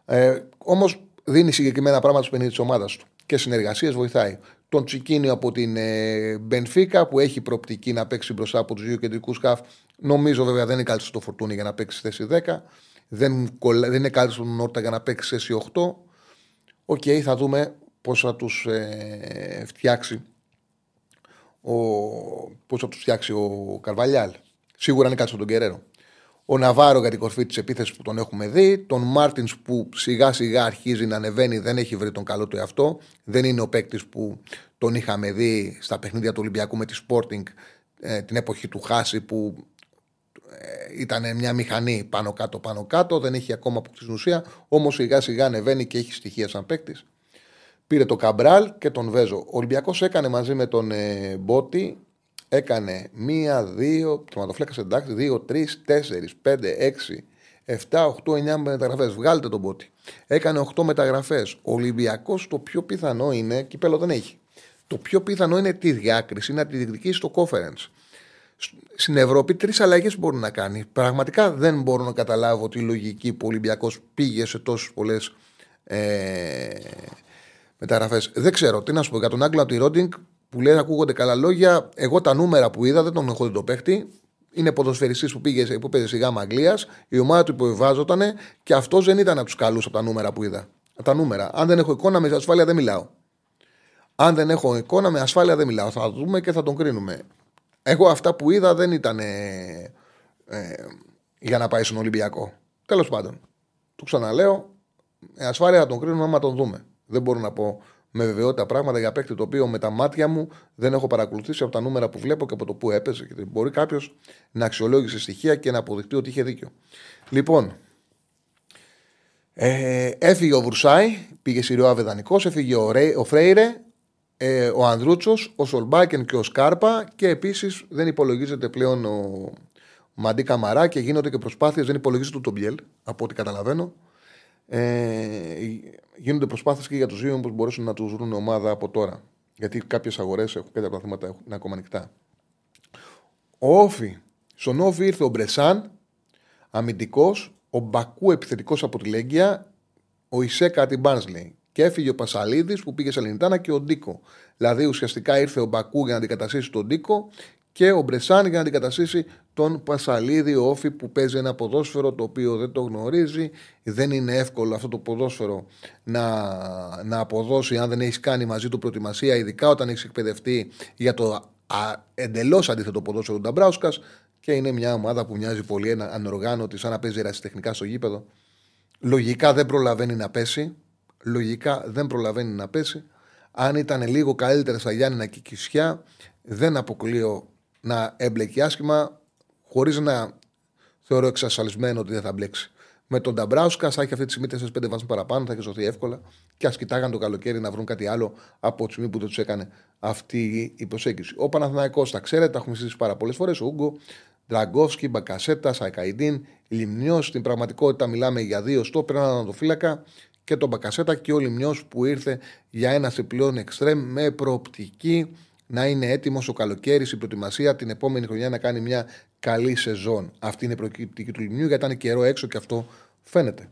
Ε, Όμως δίνει συγκεκριμένα πράγματα στο παιχνίδι της ομάδας του και συνεργασίες βοηθάει. Τον Τσικίνιο από την ε, Μπενφίκα που έχει προοπτική να παίξει μπροστά από τους δύο κεντρικούς χαφ. Νομίζω βέβαια δεν είναι καλύτερο στο Φορτούνη για να παίξει θέση 10. Δεν, δεν είναι καλύτερο στον Χόρτα για να παίξει θέση 8. Ok, okay, θα δούμε πώς θα τους ε, φτιάξει ο, πώς θα τους φτιάξει ο Καρβαλιάλ. Σίγουρα είναι κάτι στον Κεραίρο. Ο Ναβάρο για την κορφή της επίθεσης που τον έχουμε δει. Τον Μάρτινς που σιγά σιγά αρχίζει να ανεβαίνει, δεν έχει βρει τον καλό του εαυτό. Δεν είναι ο παίκτης που τον είχαμε δει στα παιχνίδια του Ολυμπιακού με τη Sporting ε, την εποχή του Χάση που ε, ήταν μια μηχανή πάνω κάτω πάνω κάτω. Δεν έχει ακόμα αποκτήσει ουσία. Όμως σιγά σιγά ανεβαίνει και έχει στοιχεία σαν παίκτης. Πήρε το Καμπράλ και τον Βέζο. Ο Ολυμπιακός έκανε μαζί με τον ε, Μπότι έκανε μία, δύο, τερματοφλέκα εντάξει, δύο, τρεις, τέσσερις, πέντε, έξι, εφτά, οχτώ, εννιά μεταγραφές. Βγάλτε τον πότη. Έκανε οχτώ μεταγραφές. Ο Ολυμπιακός το πιο πιθανό είναι, κυπέλο δεν έχει. Το πιο πιθανό είναι τη διάκριση να τη διεκδικήσει στο conference. Στην Ευρώπη τρεις αλλαγές μπορεί να κάνει. Πραγματικά δεν μπορώ να καταλάβω τη λογική που ο Ολυμπιακός πήγε σε τόσες πολλές ε, μεταγραφές. Δεν ξέρω τι να σου πω για τον Άγγλο από τη Ρόντινγκ που λέει ακούγονται καλά λόγια. Εγώ τα νούμερα που είδα δεν τον έχω δει το παίχτη. Είναι ποδοσφαιριστής που, πήγε, που πήγε στη Γάμα Αγγλίας. Η ομάδα του υποβιβάζονταν και αυτός δεν ήταν από τους καλούς από τα νούμερα που είδα. Από τα νούμερα. Αν δεν έχω εικόνα με ασφάλεια δεν μιλάω. Αν δεν έχω εικόνα με ασφάλεια δεν μιλάω. Θα δούμε και θα τον κρίνουμε. Εγώ αυτά που είδα δεν ήταν ε, ε, για να πάει στον Ολυμπιακό. Τέλος πάντων. Του ξαναλέω. Με ασφάλεια θα τον κρίνουμε άμα τον δούμε. Δεν μπορώ να πω με βεβαιότητα πράγματα για παίκτη το οποίο με τα μάτια μου δεν έχω παρακολουθήσει από τα νούμερα που βλέπω και από το που έπαιζε. Και μπορεί κάποιος να αξιολόγησε στοιχεία και να αποδειχτεί ότι είχε δίκιο. Λοιπόν, ε, έφυγε ο Βρουσάη, πήγε στη Ριώα Βεδανικό, έφυγε ο, Ρέ, ο Φρέιρε, ε, ο Ανδρούτσος, ο Σολμπάκεν και ο Σκάρπα και επίσης δεν υπολογίζεται πλέον ο Μαντί Καμαρά και γίνονται και προσπάθειες, δεν υπολογίζεται το Μπιέλ, από ό,τι καταλαβαίνω. Ε, γίνονται προσπάθειες και για τους δύο πώ μπορέσουν να τους βρουν ομάδα από τώρα. Γιατί κάποιες αγορές έχουν κάποια τα θέματα είναι ακόμα ανοιχτά. Ο Όφη. Στον Όφη ήρθε ο Μπρεσάν, αμυντικός, ο Μπακού επιθετικός από τη Λέγκια, ο Ισέκα την Μπάνσλεϊ. Και έφυγε ο Πασαλίδης που πήγε σε Λινιτάνα και ο Ντίκο. Δηλαδή ουσιαστικά ήρθε ο Μπακού για να αντικαταστήσει τον Ντίκο και ο Μπρεσάν για να αντικαταστήσει τον Πασαλίδη Όφη που παίζει ένα ποδόσφαιρο το οποίο δεν το γνωρίζει. Δεν είναι εύκολο αυτό το ποδόσφαιρο να, να αποδώσει αν δεν έχεις κάνει μαζί του προετοιμασία, ειδικά όταν έχεις εκπαιδευτεί για το εντελώς αντίθετο ποδόσφαιρο του Νταμπράουσκας. Και είναι μια ομάδα που μοιάζει πολύ ανοργάνωτη, σαν να παίζει ρασιτεχνικά στο γήπεδο. Λογικά δεν προλαβαίνει να πέσει. Λογικά δεν προλαβαίνει να πέσει. Αν ήταν λίγο καλύτερα στα Γιάννηνα και Κισιά, δεν αποκλείω να έμπλεκει άσχημα, χωρίς να θεωρώ εξασφαλισμένο ότι δεν θα μπλέξει. Με τον Νταμπράουσκα θα έχει αυτή τη στιγμή 4-5 βαθμούς παραπάνω, θα έχει σωθεί εύκολα και ας κοιτάγαν το καλοκαίρι να βρουν κάτι άλλο από τη στιγμή που δεν τους έκανε αυτή η προσέγγιση. Ο Παναθηναϊκός τα ξέρετε, τα έχουμε συζητήσει πάρα πολλές φορές. Ο Ούγκο, Δραγκόφσκι, Μπακασέτα, Σαϊκαϊντίν, Λιμνιός. Στην πραγματικότητα μιλάμε για δύο στο έναν φύλακα και τον Μπακασέτα και ο Λιμνιός που ήρθε για ένα επιπλέον εξτρέμ με προοπτική να είναι έτοιμος ο καλοκαίρις η προετοιμασία την επόμενη χρονιά να κάνει μια καλή σεζόν. Αυτή είναι η προκύπτικη του Λιμνιού γιατί ήταν καιρό έξω και αυτό φαίνεται.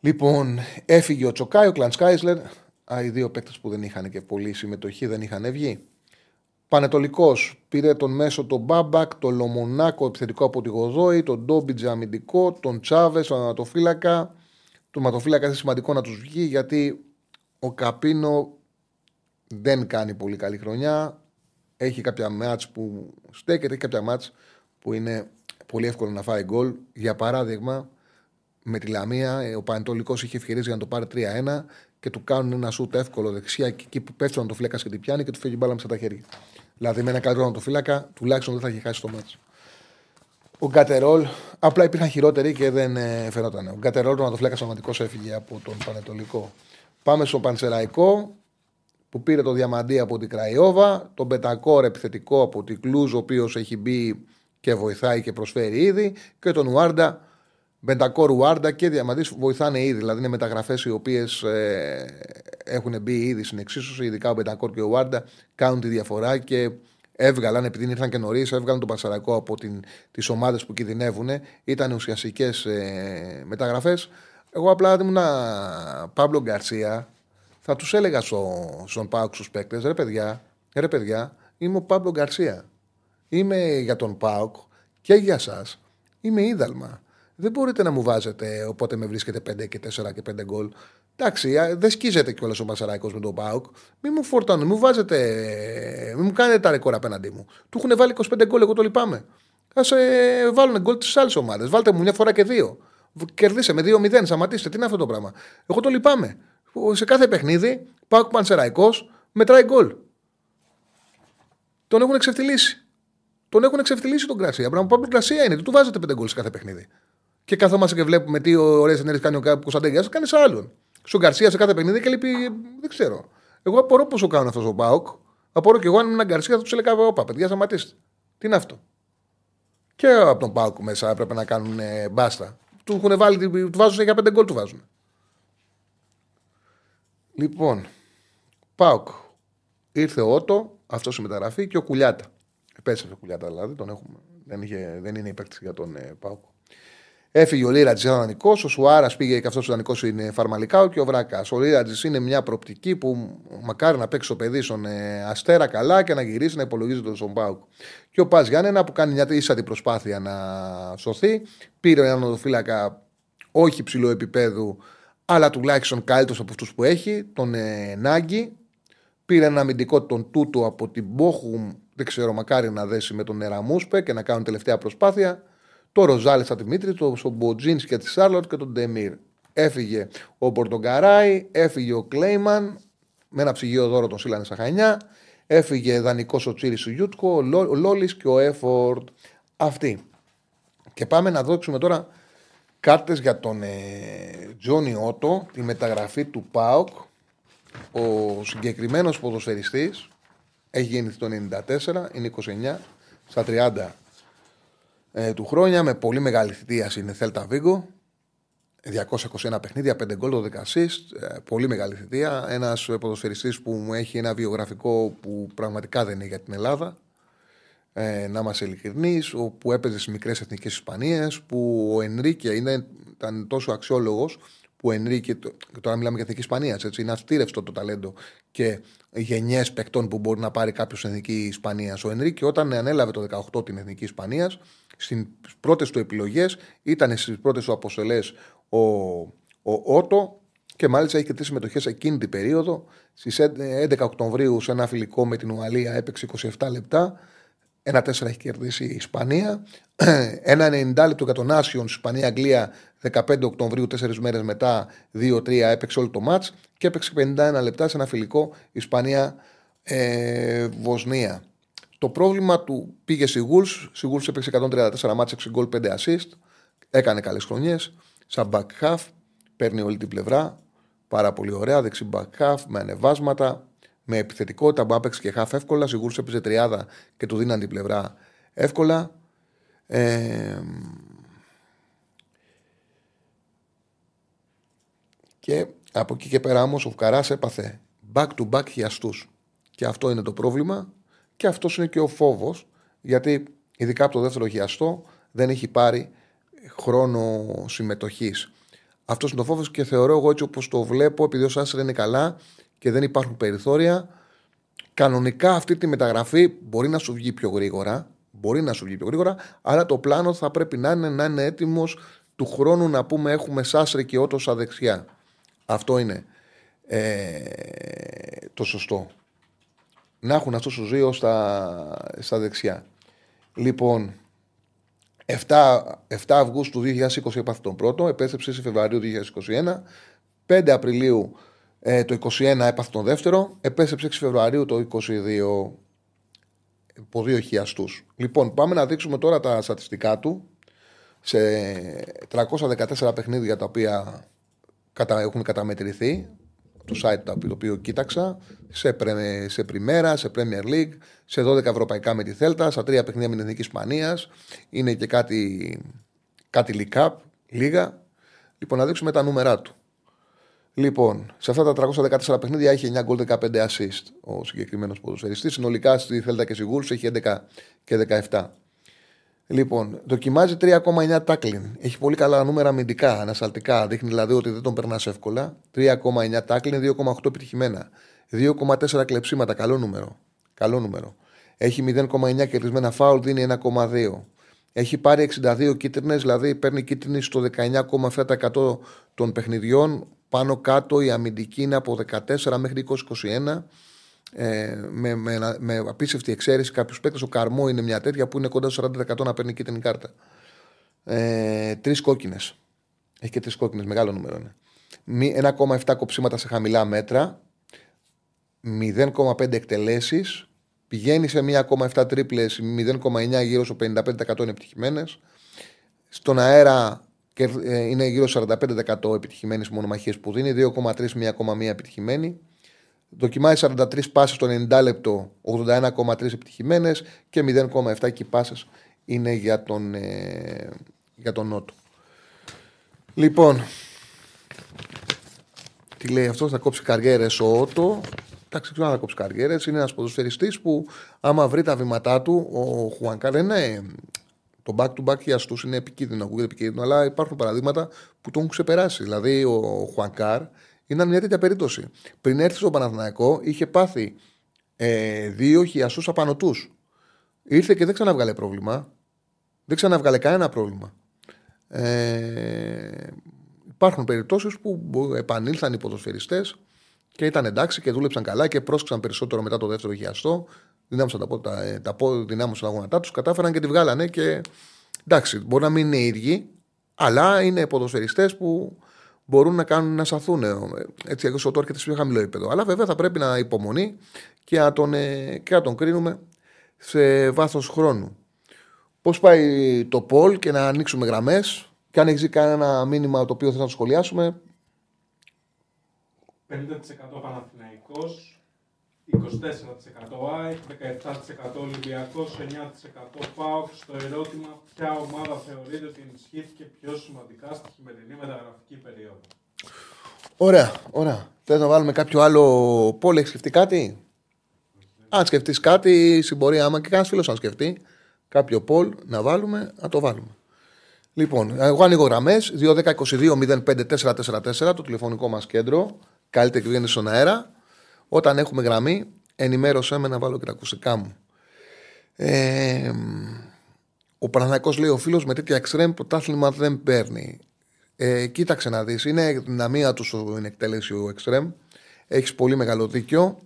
Λοιπόν, έφυγε ο Τσοκάι, ο Κλαντς Σκάισλερ. Οι δύο παίκτες που δεν είχαν και πολλή συμμετοχή δεν είχαν βγει. Πανετολικός πήρε τον μέσο τον Μπάμπακ, τον Λομονάκο επιθετικό από τη Γοδόη, τον Ντόμπιτζ αμυντικό, τον Τσάβες, τον Ανατοφύλακα. Το ματοφύλακα είναι σημαντικό να τους βγει γιατί ο Καπίνο δεν κάνει πολύ καλή χρονιά. Έχει κάποια μάτς που στέκεται, έχει κάποια μάτς που είναι πολύ εύκολο να φάει γκολ. Για παράδειγμα, με τη Λαμία, ε, ο Πανετολικός είχε ευκαιρίες για να το πάρει 3-1 και του κάνουν ένα σούτ εύκολο δεξιά και εκεί που πέφτει το φύλακα και την πιάνει και του φύγει μπάλα μέσα τα χέρια. Δηλαδή με ένα καλό το φύλακα, τουλάχιστον δεν θα είχε χάσει το μάτσο. Ο Γκατερόλ, απλά υπήρχαν χειρότεροι και δεν ε, φαινόταν. Ο Γκατερόλ, ο Νατοφλέκα, πραγματικό έφυγε από τον Πανετολικό. Πάμε στο Πανσεραϊκό που πήρε το διαμαντί από την Κραϊόβα, τον Πετακόρ επιθετικό από την Κλούζ, ο οποίος έχει μπει και βοηθάει και προσφέρει ήδη, και τον Ουάρντα, Μπεντακόρ Ουάρντα και Διαμαντής βοηθάνε ήδη. Δηλαδή είναι μεταγραφές οι οποίες ε, έχουν μπει ήδη στην εξίσωση, ειδικά ο Μπεντακόρ και ο Ουάρντα κάνουν τη διαφορά και έβγαλαν, επειδή ήρθαν και νωρίς, έβγαλαν τον Πασαρακό από τις ομάδες που κινδυνεύουν. Ήταν ουσιαστικές ε, μεταγραφές. Εγώ απλά ήμουν Παύλο Γκαρσία, θα τους έλεγα στο, στον Πάουκ στους παίκτες, ρε παιδιά, ρε παιδιά, είμαι ο Παύλο Γκαρσία. Είμαι για τον Πάουκ και για εσά. Είμαι είδαλμα. Δεν μπορείτε να μου βάζετε όποτε με βρίσκετε 5 και 4 και 5 γκολ. Εντάξει, δεν σκίζεται κιόλας ο Μασαράκος με τον Πάουκ. Μην μου φορτώνετε, μην μου βάζετε. Μην μου κάνετε τα ρεκόρ απέναντί μου. Του έχουν βάλει 25 γκολ, εγώ το λυπάμαι. Α ε, βάλουν γκολ τι άλλε ομάδε. Βάλτε μου μια φορά και δύο. Κερδίσε με 2-0, σταματήστε. Τι είναι αυτό το πράγμα. Εγώ το λυπάμαι. Σε κάθε παιχνίδι, Πάουκ Πανσεραϊκός μετράει γκολ. Τον έχουν εξευτελίσει. Τον έχουν εξευτελίσει τον Κρασία. Πράγμα που Κρασία είναι. Του βάζετε πέντε γκολ σε κάθε παιχνίδι. Και καθόμαστε και βλέπουμε τι ωραίες ενέργειες κάνει ο Κωνσταντέγια. Κάνεις σε άλλον. Στον Γκαρσία σε κάθε παιχνίδι και λείπει. Δεν ξέρω. Εγώ απορώ πόσο κάνω αυτός ο Πάοκ. Απορώ και εγώ αν ήμουν Γκαρσία θα τους έλεγα: Όπα, παιδιά, σταματήστε. Τι είναι αυτό; Και από τον Πάοκ μέσα έπρεπε να κάνουν ε, μπάστα. Του έχουν βάλει, του βάζουν για πέντε γκολ του βάζουν. Λοιπόν, Πάοκ. Ήρθε ο Ότο, αυτός η μεταγραφή και ο Κουλιάτα. Επέστρεψε ο Κουλιάτα δηλαδή, τον έχουμε. Δεν, είχε, δεν είναι υπέρ για τον ε, Πάοκ. Έφυγε ο Λίρατζη, ένα δανεικός. Ο Σουάρας πήγε και αυτός ο δανεικός είναι φαρμαλικά. Και ο Βράκας. Ο Λίρατζη είναι μια προπτική που μακάρι να παίξει το παιδί στον ε, Αστέρα καλά και να γυρίσει να υπολογίζεται στον Πάουκ. Και ο Πας Γιάννενα που κάνει μια ίσατη προσπάθεια να σωθεί. Πήρε έναν οδοφύλακα όχι ψηλό επίπεδου, αλλά τουλάχιστον καλύτερο από αυτούς που έχει, τον ε, Νάγκη. Πήρε ένα αμυντικό τον Τούτο από την Μπόχουμ, δεν ξέρω, μακάρι να δέσει με τον Νεραμούσπε και να κάνουν τελευταία προσπάθεια το Ροζάλη στα Δημήτρη, το Μποτζίν και τη Σάρλοτ και τον Ντεμίρ. Έφυγε ο Πορτογκαράη, έφυγε ο Κλέιμαν, με ένα ψυγείο δώρο τον Σίλανε στα Χανιά, έφυγε δανεικός ο Τσίρι του Γιούτκο, ο Λόλης και ο Έφορντ. Αυτοί. Και πάμε να δώσουμε τώρα κάρτες για τον ε, Τζόνι Ότο, τη μεταγραφή του ΠΑΟΚ. Ο συγκεκριμένος ποδοσφαιριστής έχει γεννηθεί το 94, είναι 29, στα 30 ε, του χρόνια με πολύ μεγάλη θητεία στην Θέλτα Βίγκο. 221 παιχνίδια, 5 γκολ, 12 assist. Ε, πολύ μεγάλη θητεία. Ένας ποδοσφαιριστής που μου έχει ένα βιογραφικό που πραγματικά δεν είναι για την Ελλάδα. Ε, να είμαστε ειλικρινείς, που έπαιζε στις μικρές εθνικές Ισπανίε, που ο Ενρίκε ήταν τόσο αξιόλογος που ο Ενρίκε, τώρα μιλάμε για εθνική Ισπανία, έτσι, είναι αστήρευτο το ταλέντο και γενιές παικτών που μπορεί να πάρει κάποιος στην εθνική Ισπανία. Ο Ενρίκε, όταν ανέλαβε το 18 την εθνική Ισπανίας, στι πρώτες του επιλογές ήταν στις πρώτες του αποστολές ο, ο Ότο και μάλιστα είχε τρεις συμμετοχές εκείνη την περίοδο. Στις 11 Οκτωβρίου, σε ένα φιλικό με την Ουαλία, έπαιξε 27 λεπτά. Ένα 4 έχει κερδίσει η Ισπανία. (clears throat) Ένα 90 λεπτό για τον Άσιον, Ισπανία-Αγγλία, 15 Οκτωβρίου, 4 μέρες μετά, 2-3 έπαιξε όλο το μάτς και έπαιξε 51 λεπτά σε ένα φιλικό Ισπανία-Βοσνία. Το πρόβλημα του πήγε στη Γουλς. Στη Γουλς έπαιξε 134 μάτσε, 6 γκολ, 5 assist. Έκανε καλές χρονιές. Σαν back half. Παίρνει όλη την πλευρά. Πάρα πολύ ωραία. Δεξί back half με ανεβάσματα. Με επιθετικότητα που άπαιξε και half εύκολα. Στη Γουλ έπαιζε 30 και του δίναν την πλευρά εύκολα. Ε, και από εκεί και πέρα όμως ο Φουκαρά έπαθε back to back χιαστού. Και αυτό είναι το πρόβλημα και αυτός είναι και ο φόβος, γιατί ειδικά από το δεύτερο χιαστό δεν έχει πάρει χρόνο συμμετοχής. Αυτός είναι το φόβος και θεωρώ εγώ έτσι όπως το βλέπω, επειδή ο Σάσερ είναι καλά και δεν υπάρχουν περιθώρια. Κανονικά αυτή τη μεταγραφή μπορεί να σου βγει πιο γρήγορα. Μπορεί να σου βγει πιο γρήγορα, αλλά το πλάνο θα πρέπει να είναι, να είναι έτοιμος του χρόνου να πούμε έχουμε Σάσερ και Ότο στα δεξιά. Αυτό είναι ε, το σωστό να έχουν αυτό του δύο στα, στα δεξιά. Λοιπόν, 7, 7 Αυγούστου 2020 έπαθε τον πρώτο, επέστρεψε σε Φεβρουαρίου 2021. 5 Απριλίου ε, το 2021 έπαθε τον δεύτερο, επέστρεψε 6 Φεβρουαρίου το 2022 από δύο χιαστού. Λοιπόν, πάμε να δείξουμε τώρα τα στατιστικά του σε 314 παιχνίδια τα οποία έχουν καταμετρηθεί το site το οποίο κοίταξα, σε, πρε, σε Πριμέρα, σε Premier League, σε 12 ευρωπαϊκά με τη Θέλτα, στα τρία παιχνίδια με την Εθνική Ισπανίας. Είναι και κάτι, κάτι League Cup, λίγα. Λοιπόν, να δείξουμε τα νούμερά του. Λοιπόν, σε αυτά τα 314 παιχνίδια έχει 9 γκολ 15 assist ο συγκεκριμένος ποδοσφαιριστής. Συνολικά στη Θέλτα και Σιγούρου έχει 11 και 17. Λοιπόν, δοκιμάζει 3,9 τάκλιν. Έχει πολύ καλά νούμερα αμυντικά, ανασταλτικά. Δείχνει δηλαδή ότι δεν τον περνάς εύκολα. 3,9 τάκλιν, 2,8 επιτυχημένα. 2,4 κλεψίματα. Καλό νούμερο. Καλό νούμερο. Έχει 0,9 κερδισμένα φάουλ, δίνει 1,2. Έχει πάρει 62 κίτρινες, δηλαδή παίρνει κίτρινη στο 19,7% των παιχνιδιών. Πάνω κάτω η αμυντική είναι από 14 μέχρι 20-21 ε, με, με, με απίστευτη εξαίρεση κάποιους παίκτες. Ο Καρμό είναι μια τέτοια που είναι κοντά στο 40% να παίρνει κίτρινη κάρτα. Ε, τρεις κόκκινες. Έχει και τρεις κόκκινες, μεγάλο νούμερο είναι. 1,7 κοψίματα σε χαμηλά μέτρα. 0,5 εκτελέσεις. Πηγαίνει σε 1,7 τρίπλες, 0,9 γύρω στο 55% είναι επιτυχημένες. Στον αέρα ε, είναι γύρω στο 45% επιτυχημένες μονομαχίες που δίνει. 2,3 1,1 επιτυχημένη. Δοκιμάζει 43 πάσει το 90 λεπτό, 81,3 επιτυχημένες και 0,7 και πάσες είναι για τον, ε, για τον Νότο. Λοιπόν, τι λέει αυτός, θα κόψει καριέρες ο Ότο. Εντάξει, ξέρω να θα κόψει καριέρες. Είναι ένας ποδοσφαιριστής που, άμα βρει τα βήματά του, ο Χουανκάρ είναι. Το back to back για του είναι επικίνδυνο, ακούγεται επικίνδυνο, αλλά υπάρχουν παραδείγματα που τον έχουν ξεπεράσει. Δηλαδή, ο Χουανκάρ ήταν μια τέτοια περίπτωση. Πριν έρθει στο Παναθηναϊκό, είχε πάθει ε, δύο χιαστού απανοτούς. Ήρθε και δεν ξαναβγάλε πρόβλημα. Δεν ξαναβγάλε κανένα πρόβλημα. Ε, υπάρχουν περιπτώσεις που επανήλθαν οι ποδοσφαιριστές και ήταν εντάξει και δούλεψαν καλά και πρόσκυσαν περισσότερο μετά το δεύτερο χιαστό. Δυνάμωσαν τα, τα, ε, τα, δυνάμωσαν τα γόνατά τους, κατάφεραν και τη βγάλανε και εντάξει, μπορεί να μην είναι ίδιοι, αλλά είναι ποδοσφαιριστές που μπορούν να κάνουν να σαθούν. Έτσι, εγώ ο έρχεται σε πιο χαμηλό επίπεδο. Αλλά βέβαια θα πρέπει να υπομονή και να τον, ε, και να τον κρίνουμε σε βάθος χρόνου. Πώς πάει το Πολ και να ανοίξουμε γραμμές, και αν έχεις κανένα μήνυμα το οποίο θέλω να το σχολιάσουμε; 50% Παναθηναϊκός, 24% ΑΕΚ, 17% Ολυμπιακός, 9% ΠΑΟΚ. Στο ερώτημα ποια ομάδα θεωρείται ότι ενισχύθηκε πιο σημαντικά στη χειμερινή μεταγραφική περίοδο; Ωραία, ωραία. Θες να βάλουμε κάποιο άλλο πόλο, έχεις σκεφτεί κάτι; Αν σκεφτείς κάτι, συμπορία, άμα και κανένας φίλος αν σκεφτεί κάποιο πόλ να βάλουμε, να το βάλουμε. Λοιπόν, εγώ ανοίγω γραμμές 2-10-22-05-444, το τηλεφωνικό μας κέντρο. Καλύτερη βγαίνει στον αέρα. Όταν έχουμε γραμμή, ενημέρωσέ με να βάλω και τα ακουστικά μου. Ε, ο Παναθηναϊκός λέει ο φίλος με τέτοια εξτρέμ πρωτάθλημα δεν παίρνει. Ε, κοίταξε να δεις, είναι δυναμία του στην εκτέλεση ο εξτρέμ. Έχεις πολύ μεγάλο δίκιο.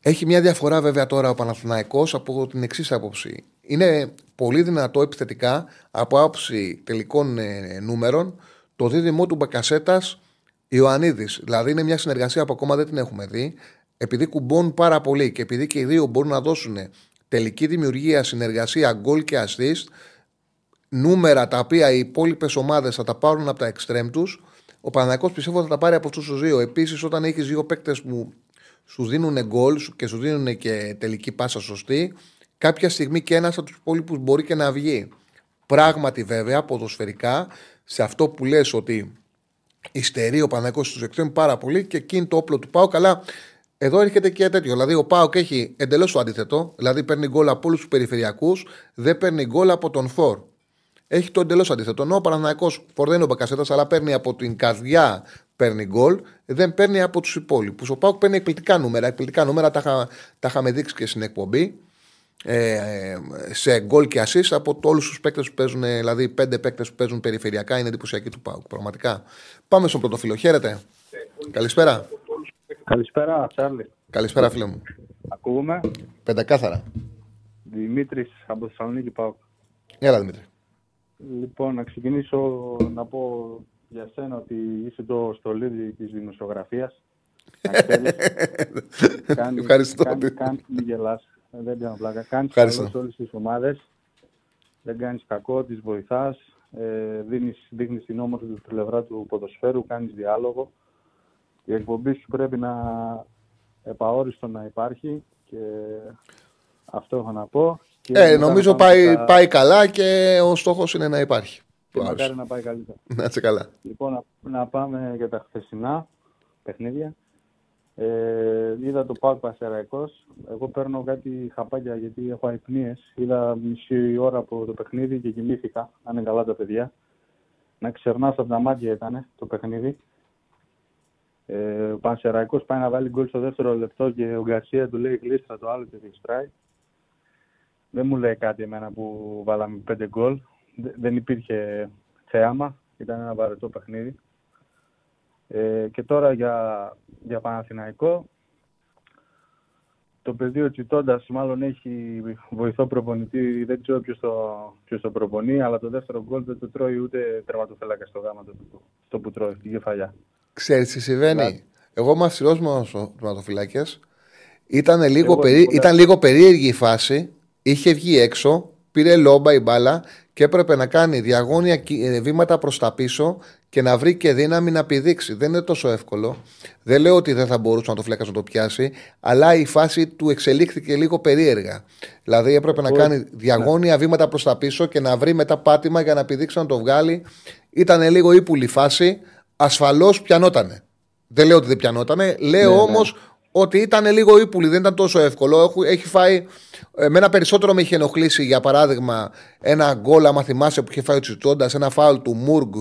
Έχει μια διαφορά βέβαια τώρα ο Παναθηναϊκός από την εξής άποψη. Είναι πολύ δυνατό επιθετικά από άποψη τελικών ε, νούμερων το δίδυμό του Μπακασέτας Ιωαννίδης. Δηλαδή είναι μια συνεργασία που ακόμα δεν την έχουμε δει. Επειδή κουμπώνουν πάρα πολύ και επειδή και οι δύο μπορούν να δώσουν τελική δημιουργία, συνεργασία, γκολ και assist, νούμερα τα οποία οι υπόλοιπες ομάδες θα τα πάρουν από τα εξτρέμ τους, ο Παναγιώ πιστεύω θα τα πάρει από αυτούς τους δύο. Επίσης, όταν έχεις δύο παίκτες που σου δίνουν γκολ και σου δίνουν και τελική πάσα σωστή, κάποια στιγμή και ένας από τους υπόλοιπους μπορεί και να βγει. Πράγματι, βέβαια, ποδοσφαιρικά, σε αυτό που λες ότι Ιστερεί ο Παναγικό του εξτρέμου πάρα πολύ και εκείνη το όπλο του Πάου. Καλά, εδώ έρχεται και τέτοιο. Δηλαδή, ο Πάοκ έχει εντελώς το αντίθετο. Δηλαδή, παίρνει γκολ από όλους τους περιφερειακούς, δεν παίρνει γκολ από τον Φορ. Έχει το εντελώς αντίθετο. Ενώ ο Παναναναϊκό Φορ δεν είναι ο Μπακασέτας, αλλά παίρνει από την καρδιά παίρνει γκολ, δεν παίρνει από τους υπόλοιπους. Ο Πάοκ παίρνει εκπληκτικά νούμερα. Εκπληκτικά νούμερα τα, τα είχαμε δείξει και στην εκπομπή. Ε, σε γκολ και assist από όλους τους παίκτες που παίζουν, δηλαδή πέντε παίκτες που παίζουν περιφερειακά είναι εντυπωσιακοί του Πάουκ. Πραγματικά. Πάμε στον πρωτοφύλλο. Χαίρετε. Καλησπέρα. Καλησπέρα, Τσάρλι. Καλησπέρα, φίλε μου. Ακούμε. Πεντακάθαρα. Δημήτρης από Θεσσαλονίκη Πάουκ. Έλα, Δημήτρη. Λοιπόν, να ξεκινήσω να πω για σένα ότι είσαι το στολίδι της δημοσιογραφίας. (laughs) Ευχαριστώ. Κάνει, κάνει, γελάς. Δεν κάνω πλάκα. Κάνεις καλό σε όλες τις ομάδες. Δεν κάνεις κακό, τις βοηθάς. Ε, δίνεις, δείχνεις την όμορφη πλευρά του ποδοσφαίρου, κάνεις διάλογο. η εκπομπή σου πρέπει να επαόριστο να υπάρχει και αυτό έχω να πω. Και Ε, μετά νομίζω να πάμε πάει, στα- πάει καλά και ο στόχος είναι να υπάρχει. και μακάρι να πάει καλύτερα. Να είσαι καλά. Λοιπόν, να, να πάμε για τα χθεσινά παιχνίδια. Ε, είδα το Πάουκ Πασεραϊκός. Εγώ παίρνω κάτι χαπάκια γιατί έχω αϊπνίες. Είδα μισή ώρα από το παιχνίδι και κοιμήθηκα, αν είναι καλά τα παιδιά. Να ξερνάς από τα μάτια ήταν το παιχνίδι. Ε, ο Πανσεραϊκός πάει να βάλει γκολ στο δεύτερο λεπτό και ο Γκαρσία του λέει γλίστρα το άλλο και διεξτράει. Δεν μου λέει κάτι εμένα που βάλαμε πέντε γκολ. Δε- Δεν υπήρχε θέαμα. Ήταν ένα βαρετό παιχνίδι. Ε, και τώρα για, για Παναθηναϊκό. Το παιδί ο Τσιτώντας μάλλον έχει βοηθό προπονητή, δεν ξέρω ποιος το, ποιος το προπονεί, αλλά το δεύτερο γκολ δεν το τρώει ούτε τερματοφύλακας στο γάμα το, στο που τρώει, την κεφαλιά. Ξέρεις τι συμβαίνει; Εγώ είμαι αυστηρός με τους τερματοφυλάκε. Ήταν, λίγο Εγώ περί... τίποτα. ήταν λίγο περίεργη η φάση. Είχε βγει έξω, πήρε λόμπα η μπάλα και έπρεπε να κάνει διαγώνια κι- ε, βήματα προς τα πίσω και να βρει και δύναμη να πηδήξει. Δεν είναι τόσο εύκολο. Δεν λέω ότι δεν θα μπορούσε να το φλέκα να το πιάσει, αλλά η φάση του εξελίχθηκε λίγο περίεργα. Δηλαδή έπρεπε να Εγώ- κάνει διαγώνια βήματα προς τα πίσω και να βρει μετά πάτημα για να πηδήξει να το βγάλει. Ήταν λίγο ύπουλη φάση. Ασφαλώς πιανότανε. Δεν λέω ότι δεν πιανότανε. Λέω Ναι, ναι. Όμω ότι ήταν λίγο ύπουλη, δεν ήταν τόσο εύκολο. Έχω- Έχει φάει. Εμένα περισσότερο με είχε ενοχλήσει για παράδειγμα ένα γκολ, άμα θυμάσαι που είχε φάει ο Τσιτώντα, ένα φάουλ του Μούργκ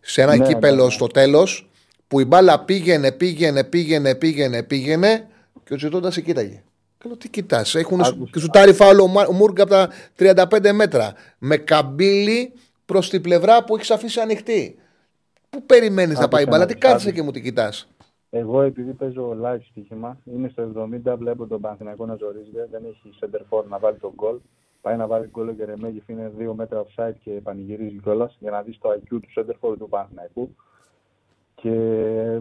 σε ένα Ναι, κύπελο ναι, ναι. στο τέλος. Που η μπάλα πήγαινε, πήγαινε, πήγαινε, πήγαινε, πήγαινε και ο Τσιτώντα σε κοίταγε. Καλό, τι κοιτάς, έχουν Άκουσα. και σου τάρει φάουλ ο Μα- ο Μούργκ από τα 35 μέτρα. Με καμπύλη προς την πλευρά που έχεις αφήσει ανοιχτή. Πού περιμένεις να Άκουσα πάει η μπάλα, να τι δεις κάθεσαι κάτι. και μου την κοιτάς. Εγώ επειδή παίζω live στοίχημα, είναι στο 70, βλέπω τον Παναθηναϊκό να ζορίζεται, δεν έχει center for να βάλει τον γκολ. Πάει να βάλει γκολ ο Γερεμέγεφ, είναι 2 μέτρα offside και πανηγυρίζει κιόλας για να δεις το IQ του center for του Παναθηναϊκού. Και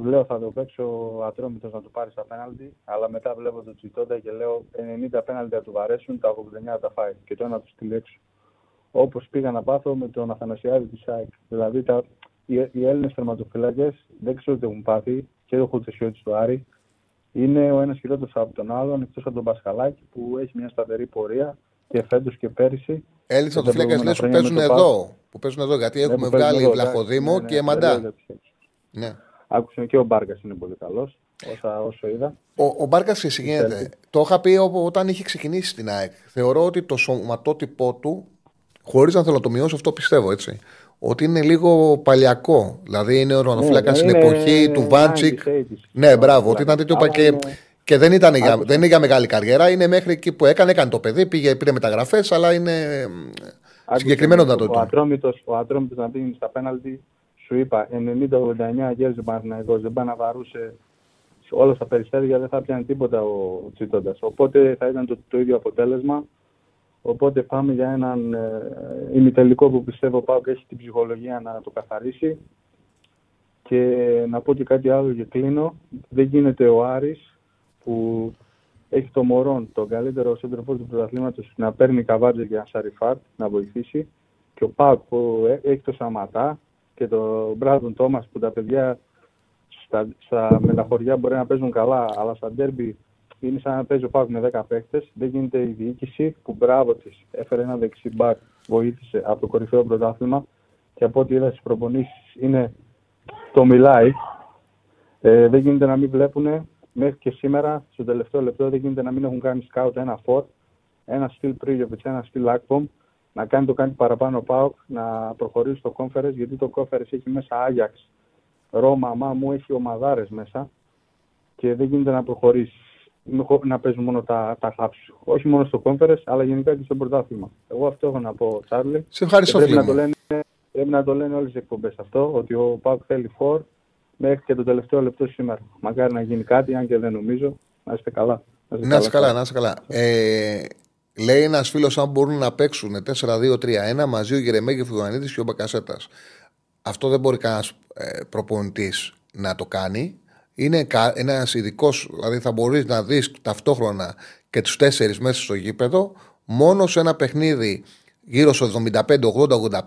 λέω θα το παίξω ατρόμητος να του πάρεις στα πέναλτι, αλλά μετά βλέπω τον Τσιτόντα και λέω 90 πέναλτι θα του βαρέσουν, τα 89 θα τα φάει και το ένα τους στείλει έξω. Όπως πήγα να πάθω με τον Αθανασιάδη της ΣΑΕΚ. Δηλαδή τα, οι, οι Έλληνες τερματοφυλακέ δεν ξέρω τι έχουν πάθει και ο Χουτσεσιώτη του Άρη. Είναι ο ένας χειρότερος από τον άλλον, εκτός από τον Πασχαλάκη που έχει μια σταθερή πορεία και φέτος και πέρυσι. Έλληνε Και τα ατοφύλακε λες προηγούμενα που χρόνια παίζουν με το εδώ. Που παίζουν εδώ γιατί Ναι, έχουμε που παίζουν βγάλει εδώ, Βλαχοδήμο εντάξει, ναι, και ναι, Μαντά. δεν λέω για Ναι. Άκουσα και ο Μπάρκας είναι πολύ καλός, όσο είδα. Ο, ο Μπάρκας και γίνεται. Θέλει. Το είχα πει όπου- όταν είχε ξεκινήσει στην ΑΕΚ. Θεωρώ ότι το σωματότυπό του, χωρίς να θέλω να το μειώσω, αυτό πιστεύω έτσι. Ότι είναι λίγο παλιακό. Δηλαδή είναι ο Ρονοφυλάκα Ναι, στην είναι εποχή του Βάντσικ. 90s, 80s. Ναι, μπράβο. Ότι ήταν τέτοιο Αλλά πα- και, είναι- και δεν, ήταν για, Άκουσα. δεν είναι για μεγάλη καριέρα. Είναι μέχρι εκεί που έκανε, έκανε το παιδί, πήγε, πήρε μεταγραφές, αλλά είναι μ, Άκουσε, συγκεκριμένο να το Ο το. Ατρόμητος, ο Ατρόμητος να πήγαινε στα πέναλτι, σου είπα 90-89 γέριζε ο Παναθηναϊκός, δεν πάει να βαρούσε σε όλα στα περιστέρια, δεν θα πιάνει τίποτα ο Τσίτοντας. Οπότε θα ήταν το, το ίδιο αποτέλεσμα. Οπότε πάμε για έναν ε, ημιτελικό που πιστεύω πάω και έχει την ψυχολογία να το καθαρίσει. Και να πω και κάτι άλλο και κλείνω. Δεν γίνεται ο Άρης που έχει το Μωρόν, τον καλύτερο σέντροφορ του πρωταθλήματος, να παίρνει καβάτζε για Σαριφάτ να βοηθήσει. Και ο Πάκ που ε- έχει το Σαματά και τον Μπράντον Τόμας που τα παιδιά στα, στα μεταχωριά μπορεί να παίζουν καλά, αλλά στα ντέρμπι είναι σαν να παίζει ο Πάκ με 10 παίχτε. Δεν γίνεται η διοίκηση που μπράβο της έφερε ένα δεξί μπακ, βοήθησε από το κορυφαίο πρωτάθλημα και από ό,τι είδα στις προπονήσεις είναι το μιλάει. Ε, δεν γίνεται να μην βλέπουν μέχρι και σήμερα, στο τελευταίο λεπτό, δεν γίνεται να μην έχουν κάνει σκάουτ ένα φορ, ένα στυλ Πρίγιοβιτ, ένα στυλ Ακπομ, να κάνει το κάτι παραπάνω ΠΑΟΚ, να προχωρήσει στο conference, γιατί το conference έχει μέσα Άγιαξ, Ρώμα, Μάμου, έχει ομαδάρες μέσα και δεν γίνεται να προχωρήσει. Να παίζουν μόνο τα, τα hubs. Όχι μόνο στο conference, αλλά γενικά και στο πρωτάθλημα. Εγώ αυτό έχω να πω, Τσάρλι. Σε ευχαριστώ, Και πρέπει, φίλε να το μου. λένε, πρέπει να το λένε όλες οι εκπομπές αυτό, ότι ο Πάουκ θέλει φορ μέχρι και το τελευταίο λεπτό σήμερα. Μακάρι να γίνει κάτι, αν και δεν νομίζω. Να είστε καλά. Να είσαι καλά, να είσαι καλά. Ε, λέει ένας φίλος, αν μπορούν να παίξουν 4-2-3-1 μαζί ο Γερεμέγεφ, ο Ιωαννίδη και ο Μπακασέτας. Αυτό δεν μπορεί κανένας ε, προπονητής να το κάνει. Είναι ένας ειδικός, δηλαδή θα μπορείς να δεις ταυτόχρονα και τους τέσσερις μέσα στο γήπεδο, μόνο σε ένα παιχνίδι γύρω στο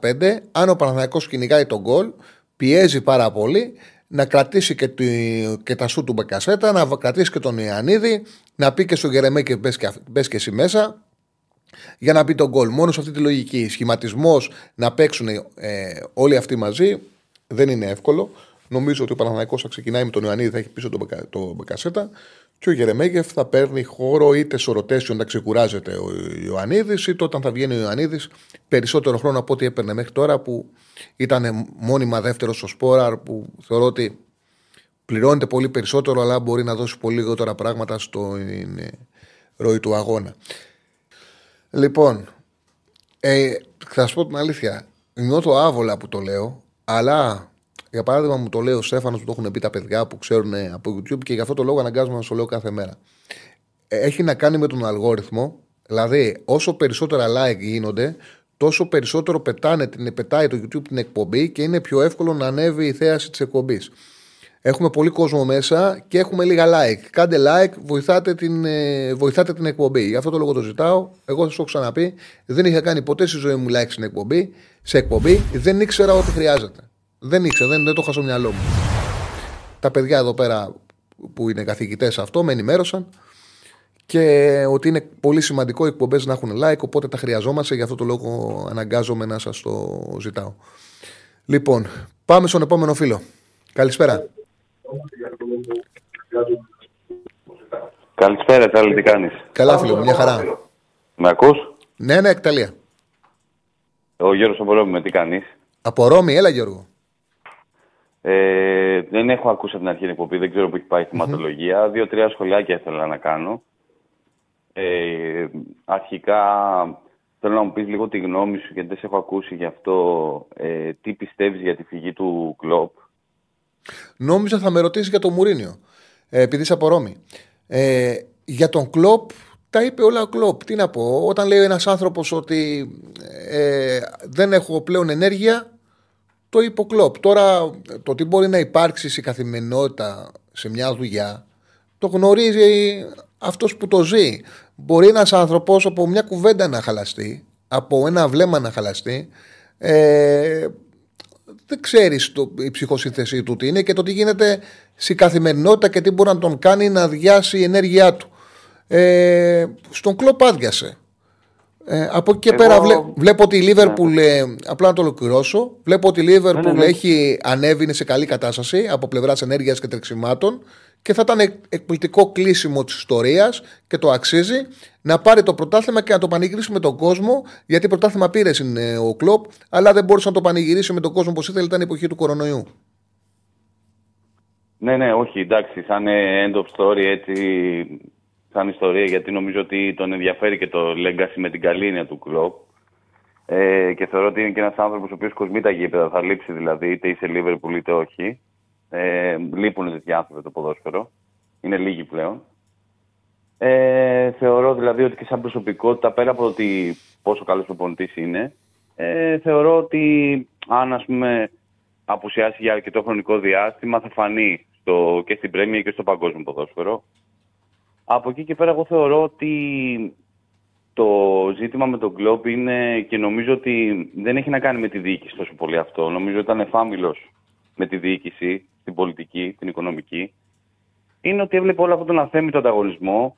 75-80-85. Αν ο Παναθηναϊκός κυνηγάει τον γκολ, πιέζει πάρα πολύ, να κρατήσει και, τη, και τα σου του Μπεκασέτα, να κρατήσει και τον Ιωαννίδη, να πει και στο Γερεμέ και μπες και, μπες και εσύ μέσα για να μπει το γκολ. Μόνο σε αυτή τη λογική. Σχηματισμός να παίξουν ε, όλοι αυτοί μαζί δεν είναι εύκολο. Νομίζω ότι ο Παναθηναϊκός θα ξεκινάει με τον Ιωαννίδη, θα έχει πίσω τον, Μπακα, το Μπακασέτα και ο Γερεμέγεφ θα παίρνει χώρο είτε στο rotation να ξεκουράζεται ο Ιωαννίδης, είτε όταν θα βγαίνει ο Ιωαννίδης περισσότερο χρόνο από ό,τι έπαιρνε μέχρι τώρα που ήταν μόνιμα δεύτερος ο Σπόραρ που θεωρώ ότι πληρώνεται πολύ περισσότερο αλλά μπορεί να δώσει πολύ λιγότερα πράγματα στο ροή του αγώνα. Λοιπόν, ε, θα σα πω την αλήθεια. Νιώθω άβολα που το λέω, αλλά για παράδειγμα μου το λέει ο Στέφανος που το έχουν πει τα παιδιά που ξέρουν από YouTube και γι' αυτό το λόγο αναγκάζομαι να σου λέω κάθε μέρα. Ε, έχει να κάνει με τον αλγόριθμο, δηλαδή όσο περισσότερα like γίνονται, τόσο περισσότερο πετάνε, την, πετάει το YouTube την εκπομπή και είναι πιο εύκολο να ανέβει η θέαση της εκπομπής. Έχουμε πολύ κόσμο μέσα και έχουμε λίγα like. Κάντε like, βοηθάτε την, ε, βοηθάτε την εκπομπή. Γι' αυτό το λόγο το ζητάω. Εγώ θα σου έχω ξαναπεί, δεν είχα κάνει ποτέ στη ζωή μου like στην εκπομπή. Σε εκπομπή δεν ήξερα ό,τι χρειάζεται. Δεν ήξερα, δεν, δεν το είχα στο μυαλό μου. Τα παιδιά εδώ πέρα που είναι καθηγητές αυτό με ενημέρωσαν και ότι είναι πολύ σημαντικό οι εκπομπές να έχουν like, οπότε τα χρειαζόμαστε. Γι' αυτό το λόγο αναγκάζομαι να σας το ζητάω. Λοιπόν, πάμε στον επόμενο φίλο. Καλησπέρα. Καλησπέρα, Τσάρλι, τι κάνεις; Καλά, φίλο μου, μια χαρά. Με ακούς; Ναι, ναι, εκταλία. Ο Γιώργος από Ρώμη, τι κάνεις; Από Ρώμη, έλα Γιώργο. Ε, δεν έχω ακούσει από την αρχή την εκπομπή, δεν ξέρω που έχει πάει η θεματολογία. Δύο-τρία σχολιάκια ήθελα να κάνω. Ε, αρχικά θέλω να μου πεις λίγο τη γνώμη σου, γιατί δεν σε έχω ακούσει γι' αυτό. Ε, τι πιστεύεις για τη φυγή του Κλόπ. Νόμιζα θα με ρωτήσεις για τον Μουρίνιο, ε, επειδή είσαι από Ρώμη. Ε, για τον Κλόπ, τα είπε όλα ο Κλόπ. Τι να πω, όταν λέει ένας άνθρωπος ότι ε, δεν έχω πλέον ενέργεια, το είπε ο Κλόπ. Τώρα, το τι μπορεί να υπάρξει σε καθημερινότητα σε μια δουλειά, το γνωρίζει αυτός που το ζει. Μπορεί ένας άνθρωπος από μια κουβέντα να χαλαστεί, από ένα βλέμμα να χαλαστεί, ε, δεν ξέρεις το, η ψυχοσύνθεσή του τι είναι και το τι γίνεται στην καθημερινότητα και τι μπορεί να τον κάνει να αδειάσει η ενέργειά του. Ε, στον κλόπ άδειασε. Ε, από εκεί και πέρα βλέπω ότι η Λίβερπουλ, ναι. ε, απλά να το ολοκληρώσω, βλέπω ότι η Λίβερπουλ ναι, ναι, ναι. έχει ανέβει, είναι σε καλή κατάσταση από πλευράς ενέργειας και τρεξιμάτων και θα ήταν εκπληκτικό κλείσιμο της ιστορίας και το αξίζει να πάρει το πρωτάθλημα και να το πανηγυρίσει με τον κόσμο. Γιατί πρωτάθλημα πήρε είναι ο κλοπ, αλλά δεν μπορούσε να το πανηγυρίσει με τον κόσμο όπως ήθελε, ήταν η εποχή του κορονοϊού. Ναι, ναι, όχι, εντάξει, σαν end of story έτσι, σαν ιστορία, γιατί νομίζω ότι τον ενδιαφέρει και το legacy με την καλή έννοια του κλοπ. Ε, και θεωρώ ότι είναι και ένας άνθρωπος ο οποίος κοσμεί τα γήπεδα, θα λείψει δηλαδή, είτε είσαι Liverpool είτε όχι. Ε, λείπουν τέτοιοι άνθρωποι το ποδόσφαιρο. Είναι λίγοι πλέον. Ε, θεωρώ δηλαδή ότι και σαν προσωπικότητα, πέρα από ότι πόσο καλός προπονητής είναι, ε, θεωρώ ότι αν ας πούμε απουσιάσει για αρκετό χρονικό διάστημα θα φανεί στο, και στην Πρέμια και στο παγκόσμιο ποδόσφαιρο. Από εκεί και πέρα εγώ θεωρώ ότι το ζήτημα με τον Κλόπ είναι και νομίζω ότι δεν έχει να κάνει με τη διοίκηση τόσο πολύ αυτό. Νομίζω ότι ήταν εφάμιλος με τη διοίκηση την πολιτική, την οικονομική, είναι ότι έβλεπε όλο αυτόν τον αθέμιτο ανταγωνισμό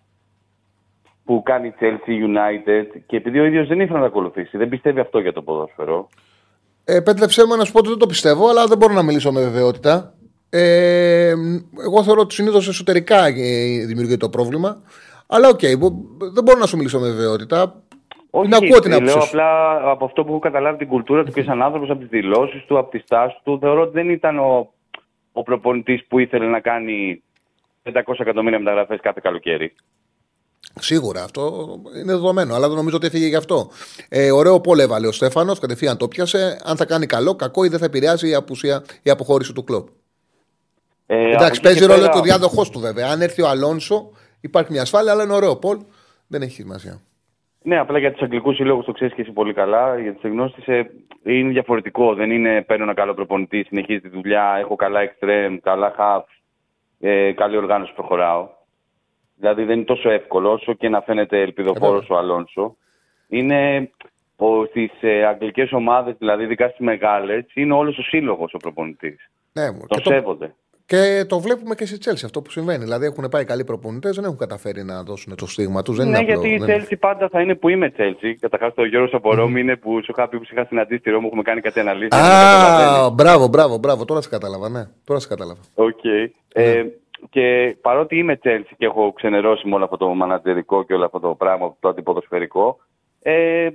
που κάνει η Chelsea United και επειδή ο ίδιος δεν ήθελε να τα ακολουθήσει, δεν πιστεύει αυτό για το ποδόσφαιρο. Ε, επέτρεψέ μου να σου πω ότι δεν το πιστεύω, αλλά δεν μπορώ να μιλήσω με βεβαιότητα. Ε, εγώ θεωρώ ότι συνήθως εσωτερικά δημιουργείται το πρόβλημα. Αλλά ok, okay, δεν μπορώ να σου μιλήσω με βεβαιότητα. Όχι, να ακούω την λέω απλά από αυτό που έχω καταλάβει την κουλτούρα του και σαν άνθρωπο, από τις δηλώσεις του, από τη στάση του, θεωρώ ότι δεν ήταν ο ο προπονητής που ήθελε να κάνει 500 εκατομμύρια μεταγραφές κάθε καλοκαίρι. Σίγουρα αυτό είναι δεδομένο, αλλά δεν νομίζω ότι έφυγε γι' αυτό. Ε, ωραίο πόλε έβαλε ο Στέφανος, κατευθείαν το πιάσε. Αν θα κάνει καλό, κακό ή δεν θα επηρεάζει η, απουσία, η αποχώρηση του κλοπ. Ε, Εντάξει, παίζει ρόλο και ο διάδοχός του βέβαια. Αν έρθει ο Αλόνσο, υπάρχει μια ασφάλεια, αλλά είναι ωραίο πόλ. Δεν έχει σημασία. Ναι, απλά για τους αγγλικούς συλλόγους το ξέρεις και εσύ πολύ καλά. Για τι εγνώσει ε, είναι διαφορετικό. Δεν είναι παίρνω ένα καλό προπονητή, συνεχίζει τη δουλειά, έχω καλά extreme, καλά half, ε, καλή οργάνωση προχωράω. Δηλαδή δεν είναι τόσο εύκολο όσο και να φαίνεται ελπιδοφόρος ο Αλόνσο. Είναι στις ε, αγγλικές ομάδες, δηλαδή ειδικά στις μεγάλες, είναι όλος ο σύλλογος ο προπονητής. Ναι, μου. Τον Και το, σέβονται. Και το βλέπουμε και στη Τσέλση αυτό που συμβαίνει. Δηλαδή έχουν πάει καλοί προπονητές, δεν έχουν καταφέρει να δώσουν το στίγμα τους. Ναι, είναι απλό, γιατί η δεν είναι- Chelsea πάντα θα είναι που είμαι Chelsea. Καταρχάς, το Γιώργο από Ρώμη είναι που σου είχα πει που σε είχα συναντήσει στη Ρώμη, έχουμε κάνει κάτι αναλύσεις. Α, μπράβο, μπράβο, μπράβο. Τώρα σε κατάλαβα, ναι. Τώρα σε κατάλαβα. Οκ. Ε, και παρότι είμαι Chelsea και έχω ξενερώσει με όλο αυτό το μανατζερικό και όλο αυτό το πράγμα, το αντιποδοσφαιρικό, ε,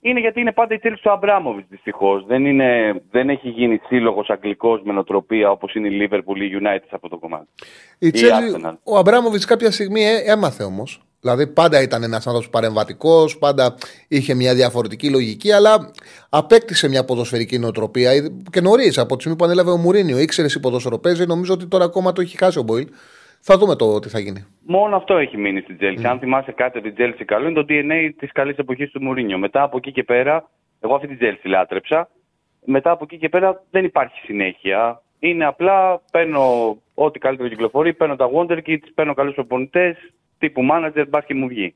είναι γιατί είναι πάντα η Chelsea του Αμπράμοβιτς δυστυχώς. Δεν, είναι, δεν έχει γίνει σύλλογος αγγλικός με νοοτροπία όπως είναι η Liverpool ή η United σε αυτό το κομμάτι. Η Η Chelsea, Arsenal. ο Αμπράμοβιτς κάποια στιγμή ε, έμαθε όμως. Δηλαδή πάντα ήταν ένας άνθρωπος παρεμβατικός, πάντα είχε μια διαφορετική λογική, αλλά απέκτησε μια ποδοσφαιρική νοοτροπία ε, και νωρίς από τη στιγμή που ανέλαβε ο Μουρίνιο. Ήξερες η ποδόσφαιρο παίζει, νομίζω ότι τώρα ακόμα το έχει χάσει ο Μποϊλ. Θα δούμε το τι θα γίνει. Μόνο αυτό έχει μείνει στην Chelsea. Αν θυμάσαι κάτι από την Chelsea καλό, είναι το DNA της καλής εποχής του Μουρίνιο. Μετά από εκεί και πέρα, εγώ αυτή την Chelsea λάτρεψα. Μετά από εκεί και πέρα δεν υπάρχει συνέχεια. Είναι απλά παίρνω ό,τι καλύτερο κυκλοφορεί, παίρνω τα Wonder Kids, παίρνω καλούς προπονητές, τύπου manager, μπας και μου βγει.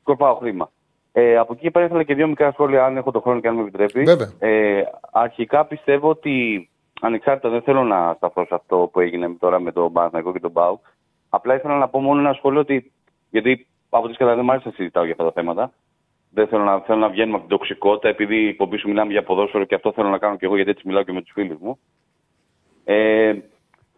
Σκορπάω χρήμα. Ε, από εκεί και πέρα ήθελα και δύο μικρά σχόλια, αν έχω το χρόνο και αν με επιτρέπει. Βέβαια. Ε, αρχικά πιστεύω ότι ανεξάρτητα δεν θέλω να σταθώ σε αυτό που έγινε τώρα με τον Παναθηναϊκό και τον Μπάου. Απλά ήθελα να πω μόνο ένα σχόλιο ότι. Γιατί από ό,τι κατά δεν μου άρεσε να συζητάω για αυτά τα θέματα. Δεν θέλω να, θέλω να βγαίνουμε από την τοξικότητα, επειδή η εκπομπή σου μιλάμε για ποδόσφαιρο και αυτό θέλω να κάνω και εγώ, γιατί έτσι μιλάω και με τους φίλους μου. Ε,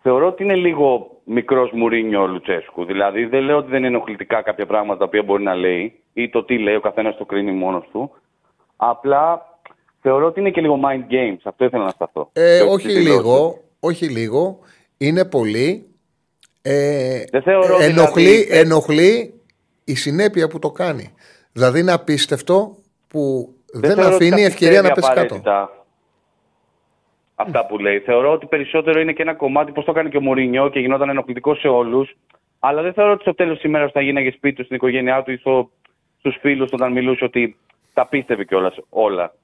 θεωρώ ότι είναι λίγο μικρός Μουρίνιο ο Λουτσέσκου. Δηλαδή δεν λέω ότι δεν είναι ενοχλητικά κάποια πράγματα τα οποία μπορεί να λέει ή το τι λέει, ο καθένας το κρίνει μόνος του. Απλά θεωρώ ότι είναι και λίγο mind games. Αυτό ήθελα να σταθώ. Ε, Και όχι τις δηλώσεις. λίγο, όχι λίγο. Είναι πολύ. Ε, Δεν θεωρώ ενοχλεί, δηλαδή- ενοχλεί η συνέπεια που το κάνει. Δηλαδή είναι απίστευτο που δεν, θεωρώ ότι αφήνει τα ευκαιρία να πιστεύει πέσει κάτω. απαραίτητα Αυτά που λέει. Θεωρώ ότι περισσότερο είναι και ένα κομμάτι, πώς το έκανε και ο Μουρίνιο και γινόταν ενοχλητικός σε όλους. Αλλά δεν θεωρώ ότι στο τέλος της ημέρας θα γίναγε σπίτι του, στην οικογένειά του ή στο, στους φίλους όταν μιλούσε ότι τα πίστευε κιόλας όλα.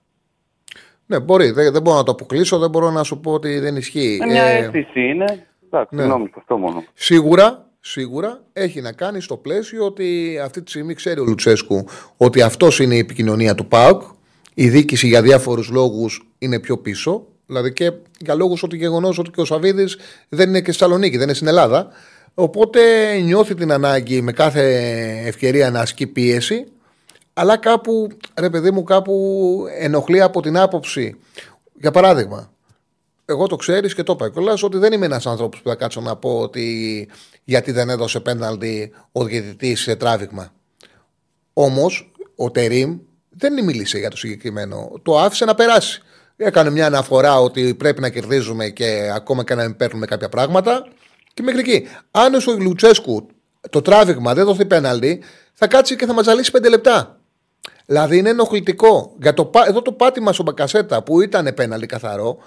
Ναι, μπορεί. Δεν, δεν μπορώ να το αποκλείσω, δεν μπορώ να σου πω ότι δεν ισχύει. Ε, μια Ε, αίσθηση είναι. Εντάξει, ναι. συγγνώμη, αυτό μόνο. Σίγουρα, σίγουρα έχει να κάνει στο πλαίσιο ότι αυτή τη στιγμή ξέρει ο Λουτσέσκου ότι αυτός είναι η επικοινωνία του ΠΑΟΚ. Η δίκηση για διάφορους λόγους είναι πιο πίσω. Δηλαδή και για λόγους ότι γεγονός ότι και ο Σαββίδης δεν είναι και στη Θεσσαλονίκη, δεν είναι στην Ελλάδα. Οπότε νιώθει την ανάγκη με κάθε ευκαιρία να ασκεί πίεση. Αλλά κάπου, ρε παιδί μου, κάπου ενοχλεί από την άποψη. Για παράδειγμα, εγώ το ξέρεις και το είπα κιόλας ότι δεν είμαι ένας άνθρωπος που θα κάτσω να πω ότι γιατί δεν έδωσε πέναλτι ο διαιτητής σε τράβηγμα. Όμως ο Τερήμ δεν μίλησε για το συγκεκριμένο. Το άφησε να περάσει. Έκανε μια αναφορά ότι πρέπει να κερδίζουμε και ακόμα και να μην παίρνουμε κάποια πράγματα. Και μέχρι εκεί. Αν ο Λουτσέσκου το τράβηγμα δεν δοθεί πέναλτι, θα κάτσει και θα μας ζαλίσει πέντε λεπτά. Δηλαδή είναι ενοχλητικό. Για το, πά- εδώ το πάτημα στον Μπακασέτα που ήταν πέναλτι καθαρό,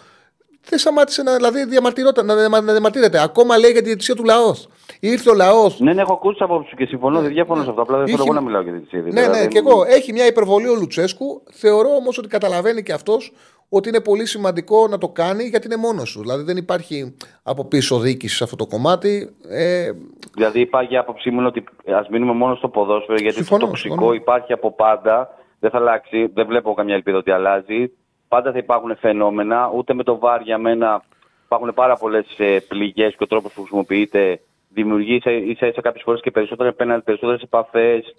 δεν σταμάτησε να, δηλαδή, διαμαρτυρόταν, να, διαμα- να διαμαρτύρεται. Ακόμα λέει για τη διαιτησία του λαός. Ήρθε ο λαός. Ναι, ναι, έχω ακούσει τι απόψει και συμφωνώ, δεν διαφωνώ σε αυτό. Απλά δεν θέλω Είχε- εγώ να μιλάω για τη θυσία. Ναι, ναι, και εγώ. Έχει μια υπερβολή ο Λουτσέσκου. Θεωρώ όμως ότι καταλαβαίνει και αυτός ότι είναι πολύ σημαντικό να το κάνει γιατί είναι μόνος του. Δηλαδή δεν υπάρχει από πίσω δίκηση σε αυτό το κομμάτι. Ε, Δηλαδή υπάρχει άποψή μου είναι ότι ας μείνουμε μόνο στο ποδόσφαιρο γιατί Συμφωνώ, το τοξικό συμφωνώ. υπάρχει από πάντα. Δεν θα αλλάξει. Δεν βλέπω καμιά ελπίδα ότι αλλάζει. Πάντα θα υπάρχουν φαινόμενα. Ούτε με το βάρ για μένα υπάρχουν πάρα πολλές πληγές και ο τρόπος που χρησιμοποιείται δημιουργεί ίσα ίσα κάποιες φορέ και περισσότερα πέναλτι, περισσότερε επαφές.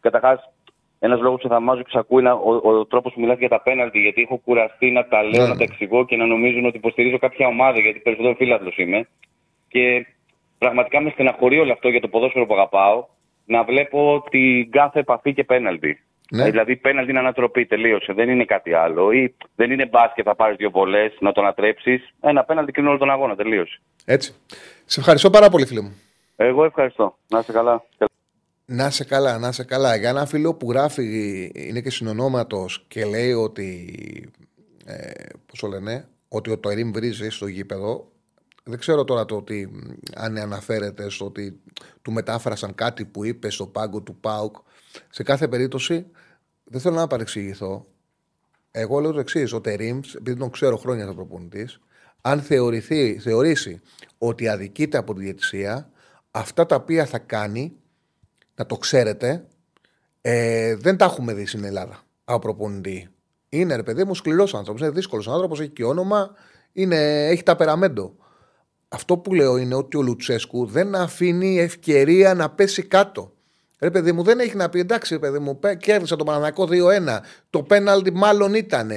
Καταρχάς, ένας λόγος που θα μάζω και ακούει είναι ο, ο τρόπος που μιλάς για τα πέναλτι. Γιατί έχω κουραστεί να τα λέω, Ναι. να τα εξηγώ και να νομίζουν ότι υποστηρίζω κάποια ομάδα. Γιατί περισσότερο φίλαθλος είμαι. Και πραγματικά με στεναχωρεί όλο αυτό για το ποδόσφαιρο που αγαπάω. Να βλέπω την κάθε επαφή και πέναλτι. Ναι. Ε, Δηλαδή, πέναλτι είναι ανατροπή, τελείωσε. Δεν είναι κάτι άλλο. Ή δεν είναι μπάσκετ, θα πάρεις δύο βολές, να το ανατρέψεις. Ένα πέναλτι κρίνει όλο τον αγώνα, τελείωσε. έτσι. Σε ευχαριστώ πάρα πολύ, φίλε μου. Εγώ ευχαριστώ. Να είστε καλά. Να σε καλά, να σε καλά. Για ένα φίλο που γράφει, είναι και συνονόματος και λέει ότι. Ε, Πώς το λένε, ότι ο Τοερήμ βρίζει στο γήπεδο. Δεν ξέρω τώρα το ότι αν αναφέρεται στο ότι του μετάφρασαν κάτι που είπε στο πάγκο του ΠΑΟΚ. Σε κάθε περίπτωση δεν θέλω να παρεξηγηθώ. Εγώ λέω το εξής: Ο Τερήμ, επειδή τον ξέρω χρόνια σαν προπονητής, αν θεωρηθεί, θεωρήσει ότι αδικείται από τη διαιτησία, αυτά τα οποία θα κάνει να το ξέρετε, ε, δεν τα έχουμε δει στην Ελλάδα από προπονητή. Είναι ρε παιδί μου σκληρός άνθρωπος, είναι δύσκολος άνθρωπος, έχει και όνομα, είναι, έχει ταπεραμέντο. Αυτό που λέω είναι ότι ο Λουτσέσκου δεν αφήνει ευκαιρία να πέσει κάτω. Ρε παιδί μου, δεν έχει να πει εντάξει, ρε παιδί μου, πέ- κέρδισα το Παναναναϊκό 2-1. Το πέναλτι μάλλον ήταν.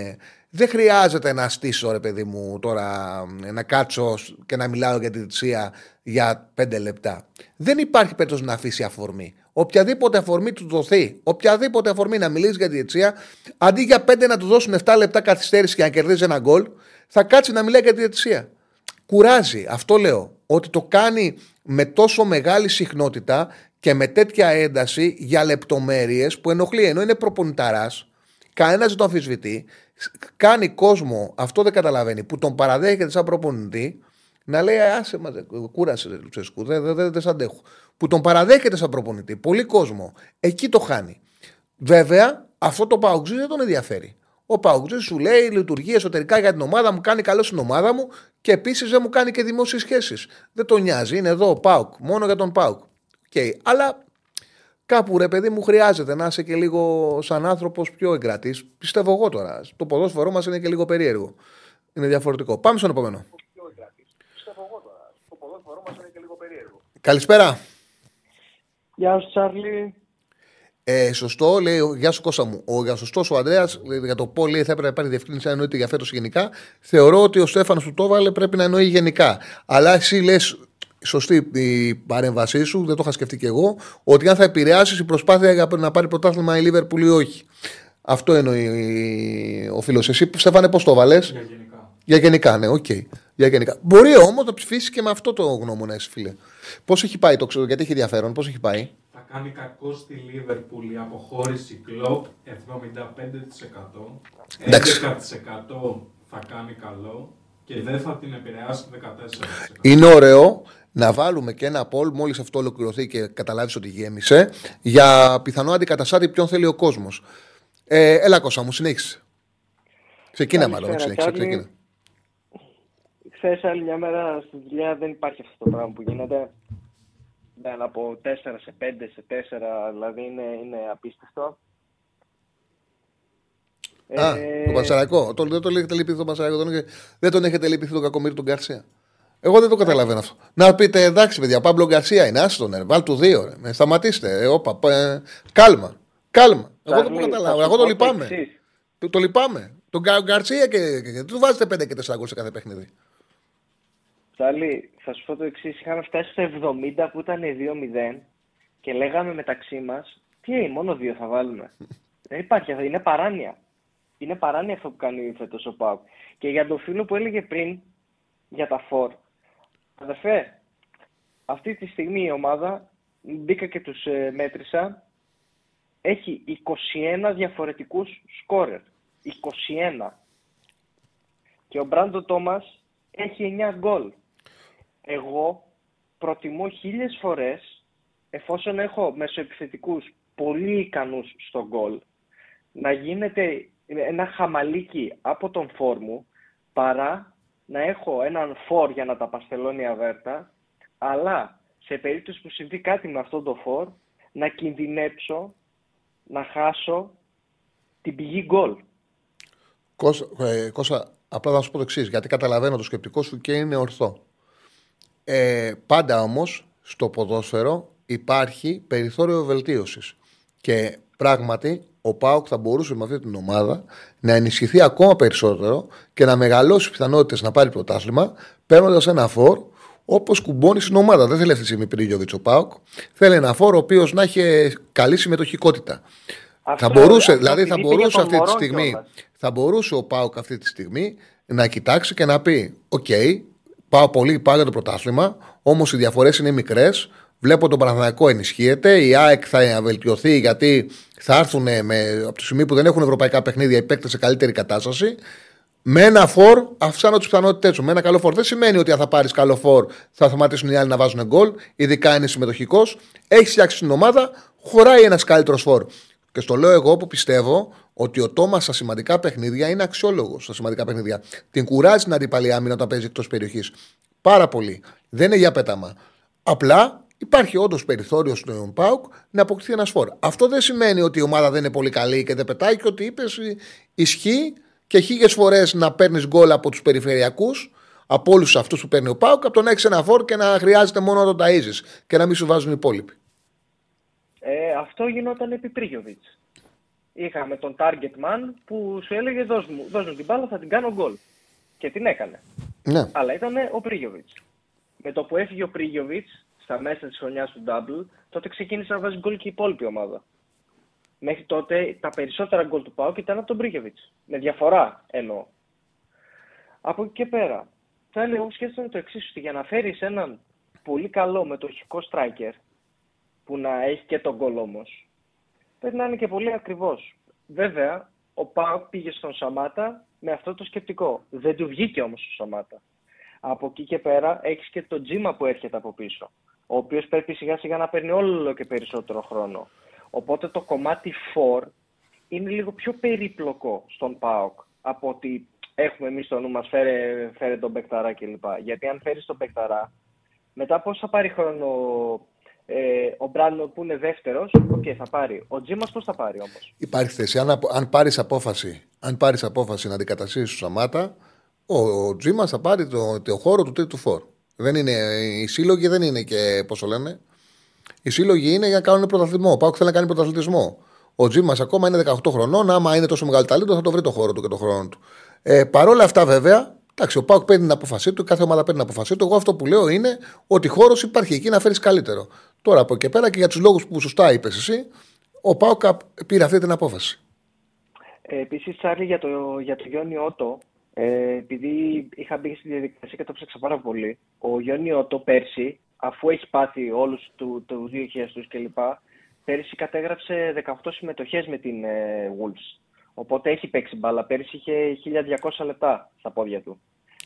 Δεν χρειάζεται να στήσω, ρε παιδί μου, τώρα να κάτσω και να μιλάω για τη θυσία για πέντε λεπτά. Δεν υπάρχει περίπτωση να αφήσει αφορμή. Οποιαδήποτε αφορμή του δοθεί, οποιαδήποτε αφορμή να μιλήσει για τη διετησία, αντί για πέντε να του δώσουν 7 λεπτά καθυστέρηση και να κερδίζει ένα γκολ, θα κάτσει να μιλάει για τη διετησία. Κουράζει. Αυτό λέω. Ότι το κάνει με τόσο μεγάλη συχνότητα και με τέτοια ένταση για λεπτομέρειες που ενοχλεί. Ενώ είναι προπονηταράς, κανένας δεν το αμφισβητεί. Κάνει κόσμο, αυτό δεν καταλαβαίνει, που τον παραδέχεται σαν προπονητή, να λέει Άσε μας, κούρασε ρε, Λουτσέσκου, δεν δε, δε, δε σ' αντέχω. Που τον παραδέχεται σαν προπονητή. Πολύ κόσμο. Εκεί το χάνει. Βέβαια, αυτό το Παουτζή δεν τον ενδιαφέρει. Ο Παουτζή σου λέει λειτουργεί εσωτερικά για την ομάδα μου, κάνει καλό στην ομάδα μου και επίσης δεν μου κάνει και δημόσιες σχέσεις. Δεν τον νοιάζει. Είναι εδώ ο Πάουκ, μόνο για τον Πάουκ. Okay. Αλλά κάπου ρε παιδί μου χρειάζεται να είσαι και λίγο σαν άνθρωπος πιο εγκρατής. Πιστεύω εγώ τώρα. Το ποδόσφαιρό μας είναι και λίγο περίεργο. Είναι διαφορετικό. Πάμε στον επόμενο. Καλησπέρα. Γεια σου, Τσάρλι. Ε, σωστό, λέει, γεια σου Κώστα μου. Ο, για σωστό ο Ανδρέας, για το πώς λέει θα έπρεπε να υπάρχει διευκρίνηση αν εννοείται για φέτος γενικά. Θεωρώ ότι ο Στέφανος που το έβαλε πρέπει να εννοεί γενικά. Αλλά εσύ λες, σωστή η παρέμβασή σου, δεν το είχα σκεφτεί και εγώ, ότι αν θα επηρεάσει η προσπάθεια για να πάρει πρωτάθλημα η Λίβερπουλ ή όχι. Αυτό εννοεί ο φίλος. Εσύ, Στέφανε, πώς το 'βαλες. Για γενικά. Για γενικά, ναι, ok. Okay. Για γενικά. Μπορεί όμως να ψηφίσεις και με αυτό το γνώμονα, εσύ, φίλε. Πώς έχει πάει, το ξέρω, γιατί έχει ενδιαφέρον, πώς έχει πάει; Θα κάνει κακό στη Λίβερπουλ η αποχώρηση κλοπ 75%. Εντάξει. 11% θα κάνει καλό και δεν θα την επηρεάσει 14%. Είναι ωραίο να βάλουμε και ένα poll μόλις αυτό ολοκληρωθεί και καταλάβεις ότι γέμισε για πιθανό αντικαταστάτη ποιον θέλει ο κόσμος. Ε, έλα, Κώστα μου, συνέχισε. Ξεκίνα, μάλλον, όχι συνέχισε. Ξεκίνα. Χθε άλλη μια μέρα στη δουλειά δεν υπάρχει αυτό το πράγμα που γίνεται. Δεν από 4 σε 5 σε 4, δηλαδή είναι, είναι απίστευτο. Α, ε... το Πασαρακό. Το, δεν τον έχετε λυπηθεί τον Πασαρακό. Τον, δεν τον έχετε λυπηθεί τον Κακομίρη τον Γκαρσία. Εγώ δεν το καταλαβαίνω αυτό. Να πείτε εντάξει, παιδιά, Παύλο Γκαρσία είναι, άστον, ε, βάλ του δύο. Ρε. Με, σταματήστε. Ε, όπα, ε, κάλμα. Κάλμα. Εγώ δεν το καταλαβαίνω. Εγώ το λυπάμαι. Το, το λυπάμαι. Τον Γκαρσία και, και, και, του βάζετε 5 και 4 γκολ σε κάθε παιχνίδι. Σάλη, θα σου πω το εξής. Είχαμε φτάσει στο 70 που ήταν 2-0 και λέγαμε μεταξύ μας, τι μόνο δύο θα βάλουμε. (laughs) Δεν υπάρχει αυτό. Είναι παράνοια. Είναι παράνοια αυτό που κάνει φέτος ο Πάουκ. Και για τον φίλο που έλεγε πριν για τα φόρ. Αδερφέ, αυτή τη στιγμή η ομάδα, μπήκα και τους ε, μέτρησα, έχει 21 διαφορετικούς σκόρερ. 21. Και ο Μπράντο Τόμας έχει 9 γκολ. Εγώ προτιμώ χίλιες φορές, εφόσον έχω μεσοεπιθετικούς πολύ ικανούς στο γκολ, να γίνεται ένα χαμαλίκι από τον φόρ μου, παρά να έχω έναν φόρ για να τα παστελώνει αβέρτα, αλλά σε περίπτωση που συμβεί κάτι με αυτόν τον φόρ, να κινδυνέψω να χάσω την πηγή γκολ. Κώστα, ε, Κώστα, απλά θα σου πω το εξής, γιατί καταλαβαίνω το σκεπτικό σου και είναι ορθό. Ε, πάντα όμως στο ποδόσφαιρο υπάρχει περιθώριο βελτίωσης και πράγματι ο Πάοκ θα μπορούσε με αυτή την ομάδα να ενισχυθεί ακόμα περισσότερο και να μεγαλώσει πιθανότητες να πάρει πρωτάθλημα παίρνοντας ένα φόρ όπως κουμπώνει στην ομάδα. Δεν θέλει αυτή τη στιγμή Πρίγιοβιτς ο Πάοκ. Θέλει ένα φορ ο οποίος να έχει καλή συμμετοχικότητα. Αυτό, θα μπορούσε, αυτό δηλαδή θα επειδή μπορούσε πήγε αυτή τη τον στιγμή, Μορόν κιόλας. θα μπορούσε ο Πάοκ αυτή τη στιγμή να κοιτάξει και να πει: Οκ, πάω πολύ, πάω για το πρωτάθλημα, όμως οι διαφορές είναι μικρές. Βλέπω τον Παναθηναϊκό ενισχύεται. Η ΑΕΚ θα βελτιωθεί γιατί θα έρθουν με, από τη στιγμή που δεν έχουν ευρωπαϊκά παιχνίδια οι παίκτες σε καλύτερη κατάσταση. Με ένα φορ αυξάνω τις πιθανότητές σου. Με ένα καλό φορ δεν σημαίνει ότι αν θα πάρεις καλό φορ θα σταματήσουν οι άλλοι να βάζουν γκολ, ειδικά είναι συμμετοχικός. Έχεις φτιάξει την ομάδα, χωράει ένας καλύτερος φορ. Και στο λέω εγώ που πιστεύω ότι ο Τόμας στα σημαντικά παιχνίδια είναι αξιόλογος στα σημαντικά παιχνίδια. Την κουράζει την αντίπαλη άμυνα όταν παίζει εκτός περιοχής. Πάρα πολύ. Δεν είναι για πέταμα. Απλά υπάρχει όντως περιθώριο στον Πάουκ να αποκτήσει ένας φόρ. Αυτό δεν σημαίνει ότι η ομάδα δεν είναι πολύ καλή και δεν πετάει και ότι είπες ισχύει και χίλιες φορές να παίρνεις γκολ από τους περιφερειακούς, από όλους αυτούς που παίρνει ο Πάουκ, από το να έχεις ένα φόρ και να χρειάζεται μόνο να τον ταΐζεις και να μην σου βάζουν οι υπόλοιποι. Ε, αυτό γινόταν επί Πρίγιοβιτς. Είχαμε τον target man που σου έλεγε δώσ' μου, δώσ' μου την μπάλα, θα την κάνω γκολ. Και την έκανε. Ναι. Αλλά ήταν ο Πρίγιοβιτς. Με το που έφυγε ο Πρίγιοβιτς στα μέσα της χρονιάς του Double, τότε ξεκίνησε να βάζει γκολ και η υπόλοιπη ομάδα. Μέχρι τότε τα περισσότερα γκολ του Πάουκ ήταν από τον Πρίγιοβιτς. Με διαφορά εννοώ. Από εκεί και πέρα, θα έλεγα εγώ σκέφτομαι το εξής, ότι για να φέρεις έναν πολύ καλό μετοχικό striker, που να έχει και τον γκολ όμω, πρέπει να είναι και πολύ ακριβώς. Βέβαια, ο Πάουκ πήγε στον Σαμάτα με αυτό το σκεπτικό. Δεν του βγήκε όμως ο Σαμάτα. Από εκεί και πέρα έχεις και τον Τζίμα που έρχεται από πίσω, ο οποίος πρέπει σιγά σιγά να παίρνει όλο και περισσότερο χρόνο. Οπότε το κομμάτι 4 είναι λίγο πιο περίπλοκο στον ΠΑΟΚ από ότι έχουμε εμείς στο νου μας φέρε, φέρε τον Μπεκταρά κλπ. Γιατί αν φέρεις τον Μπεκταρά, μετά πώς θα πάρει χρόνο ε, ο Μπράντον που είναι δεύτερος, οκ, θα πάρει. Ο Τζίμας πώς θα πάρει όμως; Υπάρχει θέση. Αν, απο- αν πάρεις απόφαση, αν πάρεις απόφαση να αντικαταστήσεις τον Σαμάτα, ο, ο Τζίμας θα πάρει το, το χώρο του τρίτου φορ. Δεν είναι, οι σύλλογοι δεν είναι και πώς το λένε. Οι σύλλογοι είναι για να κάνουν πρωταθλητισμό. Ο Πάουκ θέλει να κάνει πρωταθλητισμό. Ο Τζίμας ακόμα είναι 18 χρονών. Άμα είναι τόσο μεγάλο ταλέντο, θα το βρει το χώρο του και τον χρόνο του. Ε, Παρ' όλα αυτά, βέβαια, εντάξει, ο Πάουκ παίρνει την απόφασή του, κάθε ομάδα παίρνει την απόφασή του. Εγώ αυτό που λέω είναι ότι χώρος υπάρχει εκεί να φέρεις καλύτερο. Τώρα από εκεί και πέρα και για τους λόγους που σωστά είπες εσύ, ο Πάουκ πήρε αυτή την απόφαση. Ε, Επίσης, Τσάρλι, για το, για το Γιόνι Ότο, ε, επειδή είχα μπει στη διαδικασία και το ψάξα πάρα πολύ, ο Γιόνι Ότο πέρσι, αφού έχει πάθει όλους του, του 2000 του κλπ., πέρσι κατέγραψε 18 συμμετοχές με την ε, Wolves. Οπότε έχει παίξει μπάλα. Πέρσι είχε 1200 λεπτά στα πόδια του.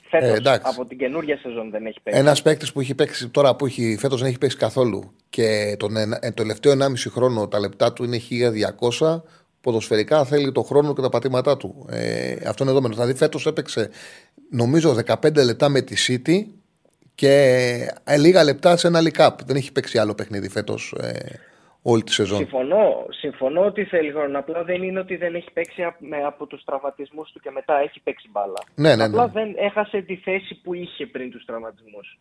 Φέτος, Ε, εντάξει. από την καινούργια σεζόν δεν έχει παίξει. Ένας παίκτης που έχει παίξει τώρα που έχει φέτος δεν έχει παίξει καθόλου και τον, ενα- ε, το τελευταίο 1,5 χρόνο τα λεπτά του είναι 1200. Ποδοσφαιρικά θέλει το χρόνο και τα πατήματά του. Ε, αυτό είναι δεδομένο. Δηλαδή φέτος έπαιξε νομίζω 15 λεπτά με τη City και ε, λίγα λεπτά σε ένα League Cup. Δεν έχει παίξει άλλο παιχνίδι φέτος ε, όλη τη σεζόν. Συμφωνώ, συμφωνώ ότι θέλει χρόνο. Απλά δεν είναι ότι δεν έχει παίξει απ- με, από τους τραυματισμούς του και μετά έχει παίξει μπάλα. Ναι, ναι, ναι. Απλά δεν έχασε τη θέση που είχε πριν τους τραυματισμούς.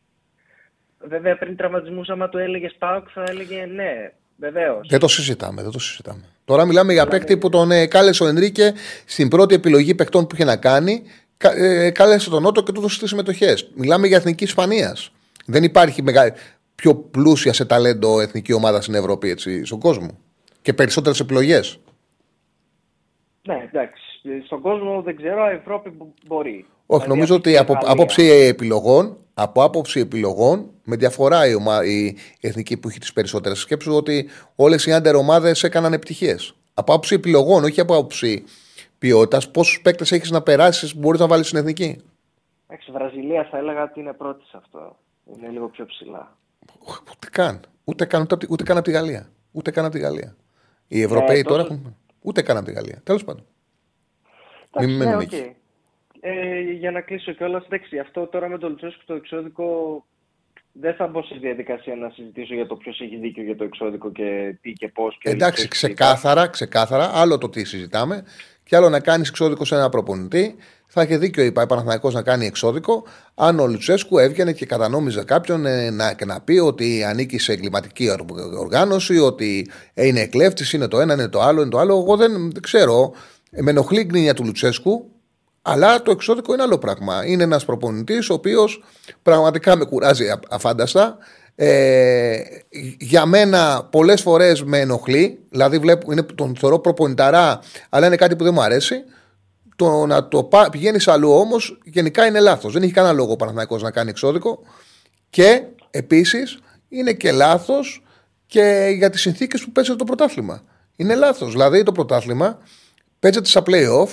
Βέβαια, πριν τραυματισμούς, άμα του έλεγες Πάουκ, θα έλεγε ναι, βεβαίως. Δεν το συζητάμε, δεν το συζητάμε. Τώρα μιλάμε για παίκτη που τον ε, κάλεσε ο Ενρίκε στην πρώτη επιλογή παικτών που είχε να κάνει. κα- ε, κάλεσε τον Νότο και του έδωσε τις συμμετοχές. Μιλάμε για εθνική Ισπανίας. Δεν υπάρχει μεγα... πιο πλούσια σε ταλέντο εθνική ομάδα στην Ευρώπη, έτσι, στον κόσμο. Και περισσότερες επιλογές. Ναι, εντάξει. Στον κόσμο δεν ξέρω, η Ευρώπη μπο- μπορεί. Όχι, Δηλαδή, νομίζω αυτή ότι η από Γαλλία. άποψη επιλογών, από άποψη επιλογών, με διαφορά η, ομα... η εθνική που έχει τις περισσότερες. Σκέψου ότι όλες οι under ομάδες έκαναν επιτυχίες. Από άποψη επιλογών, όχι από άποψη ποιότητας, πόσους παίκτες έχεις να περάσεις που μπορείς να βάλεις στην εθνική. Εντάξει, Βραζιλία θα έλεγα ότι είναι πρώτη σε αυτό. Είναι λίγο πιο ψηλά. Ούτε καν. Ούτε καν, ούτε, απ' τη- ούτε καν από τη Γαλλία. Ούτε καν από τη Γαλλία. Οι Ευρωπαίοι Ε, τώρα τόσο- έχουν. Ούτε καν από τη Γαλλία. Τέλος πάντων. Εντάξει, Μην ναι, μένουμε οκ. εκεί. Ε, για να κλείσω κιόλας, εντάξει, αυτό τώρα με τον Λουτσέσκου το εξώδικο δεν θα μπω σε διαδικασία να συζητήσω για το ποιος έχει δίκιο για το εξώδικο και τι και πώς. Εντάξει, ξεκάθαρα, ξεκάθαρα. Άλλο το τι συζητάμε και άλλο να κάνεις εξώδικο σε ένα προπονητή. Θα είχε δίκιο η Παναθηναϊκός να κάνει εξώδικο αν ο Λουτσέσκου έβγαινε και κατανόμιζε κάποιον ε, να, και να πει ότι ανήκει σε εγκληματική οργ- οργάνωση, ότι ε, είναι εκλέφτης, είναι το ένα, είναι το άλλο, είναι το άλλο. Εγώ δεν, δεν ξέρω. Ε, Με ενοχλεί η γκρίνια του Λουτσέσκου, αλλά το εξώδικο είναι άλλο πράγμα. Είναι ένας προπονητής ο οποίος πραγματικά με κουράζει α- αφάνταστα. Ε, για μένα πολλές φορές με ενοχλεί. Δηλαδή βλέπω, είναι, τον θεωρώ προπονηταρά, αλλά είναι κάτι που δεν μου αρέσει. Το να το πηγαίνεις αλλού όμως γενικά είναι λάθος. Δεν έχει κανένα λόγο ο Παναθηναϊκός να κάνει εξώδικο. Και επίσης είναι και λάθος και για τις συνθήκες που παίζεται το πρωτάθλημα. Είναι λάθος. Δηλαδή το πρωτάθλημα παίζεται στα playoff,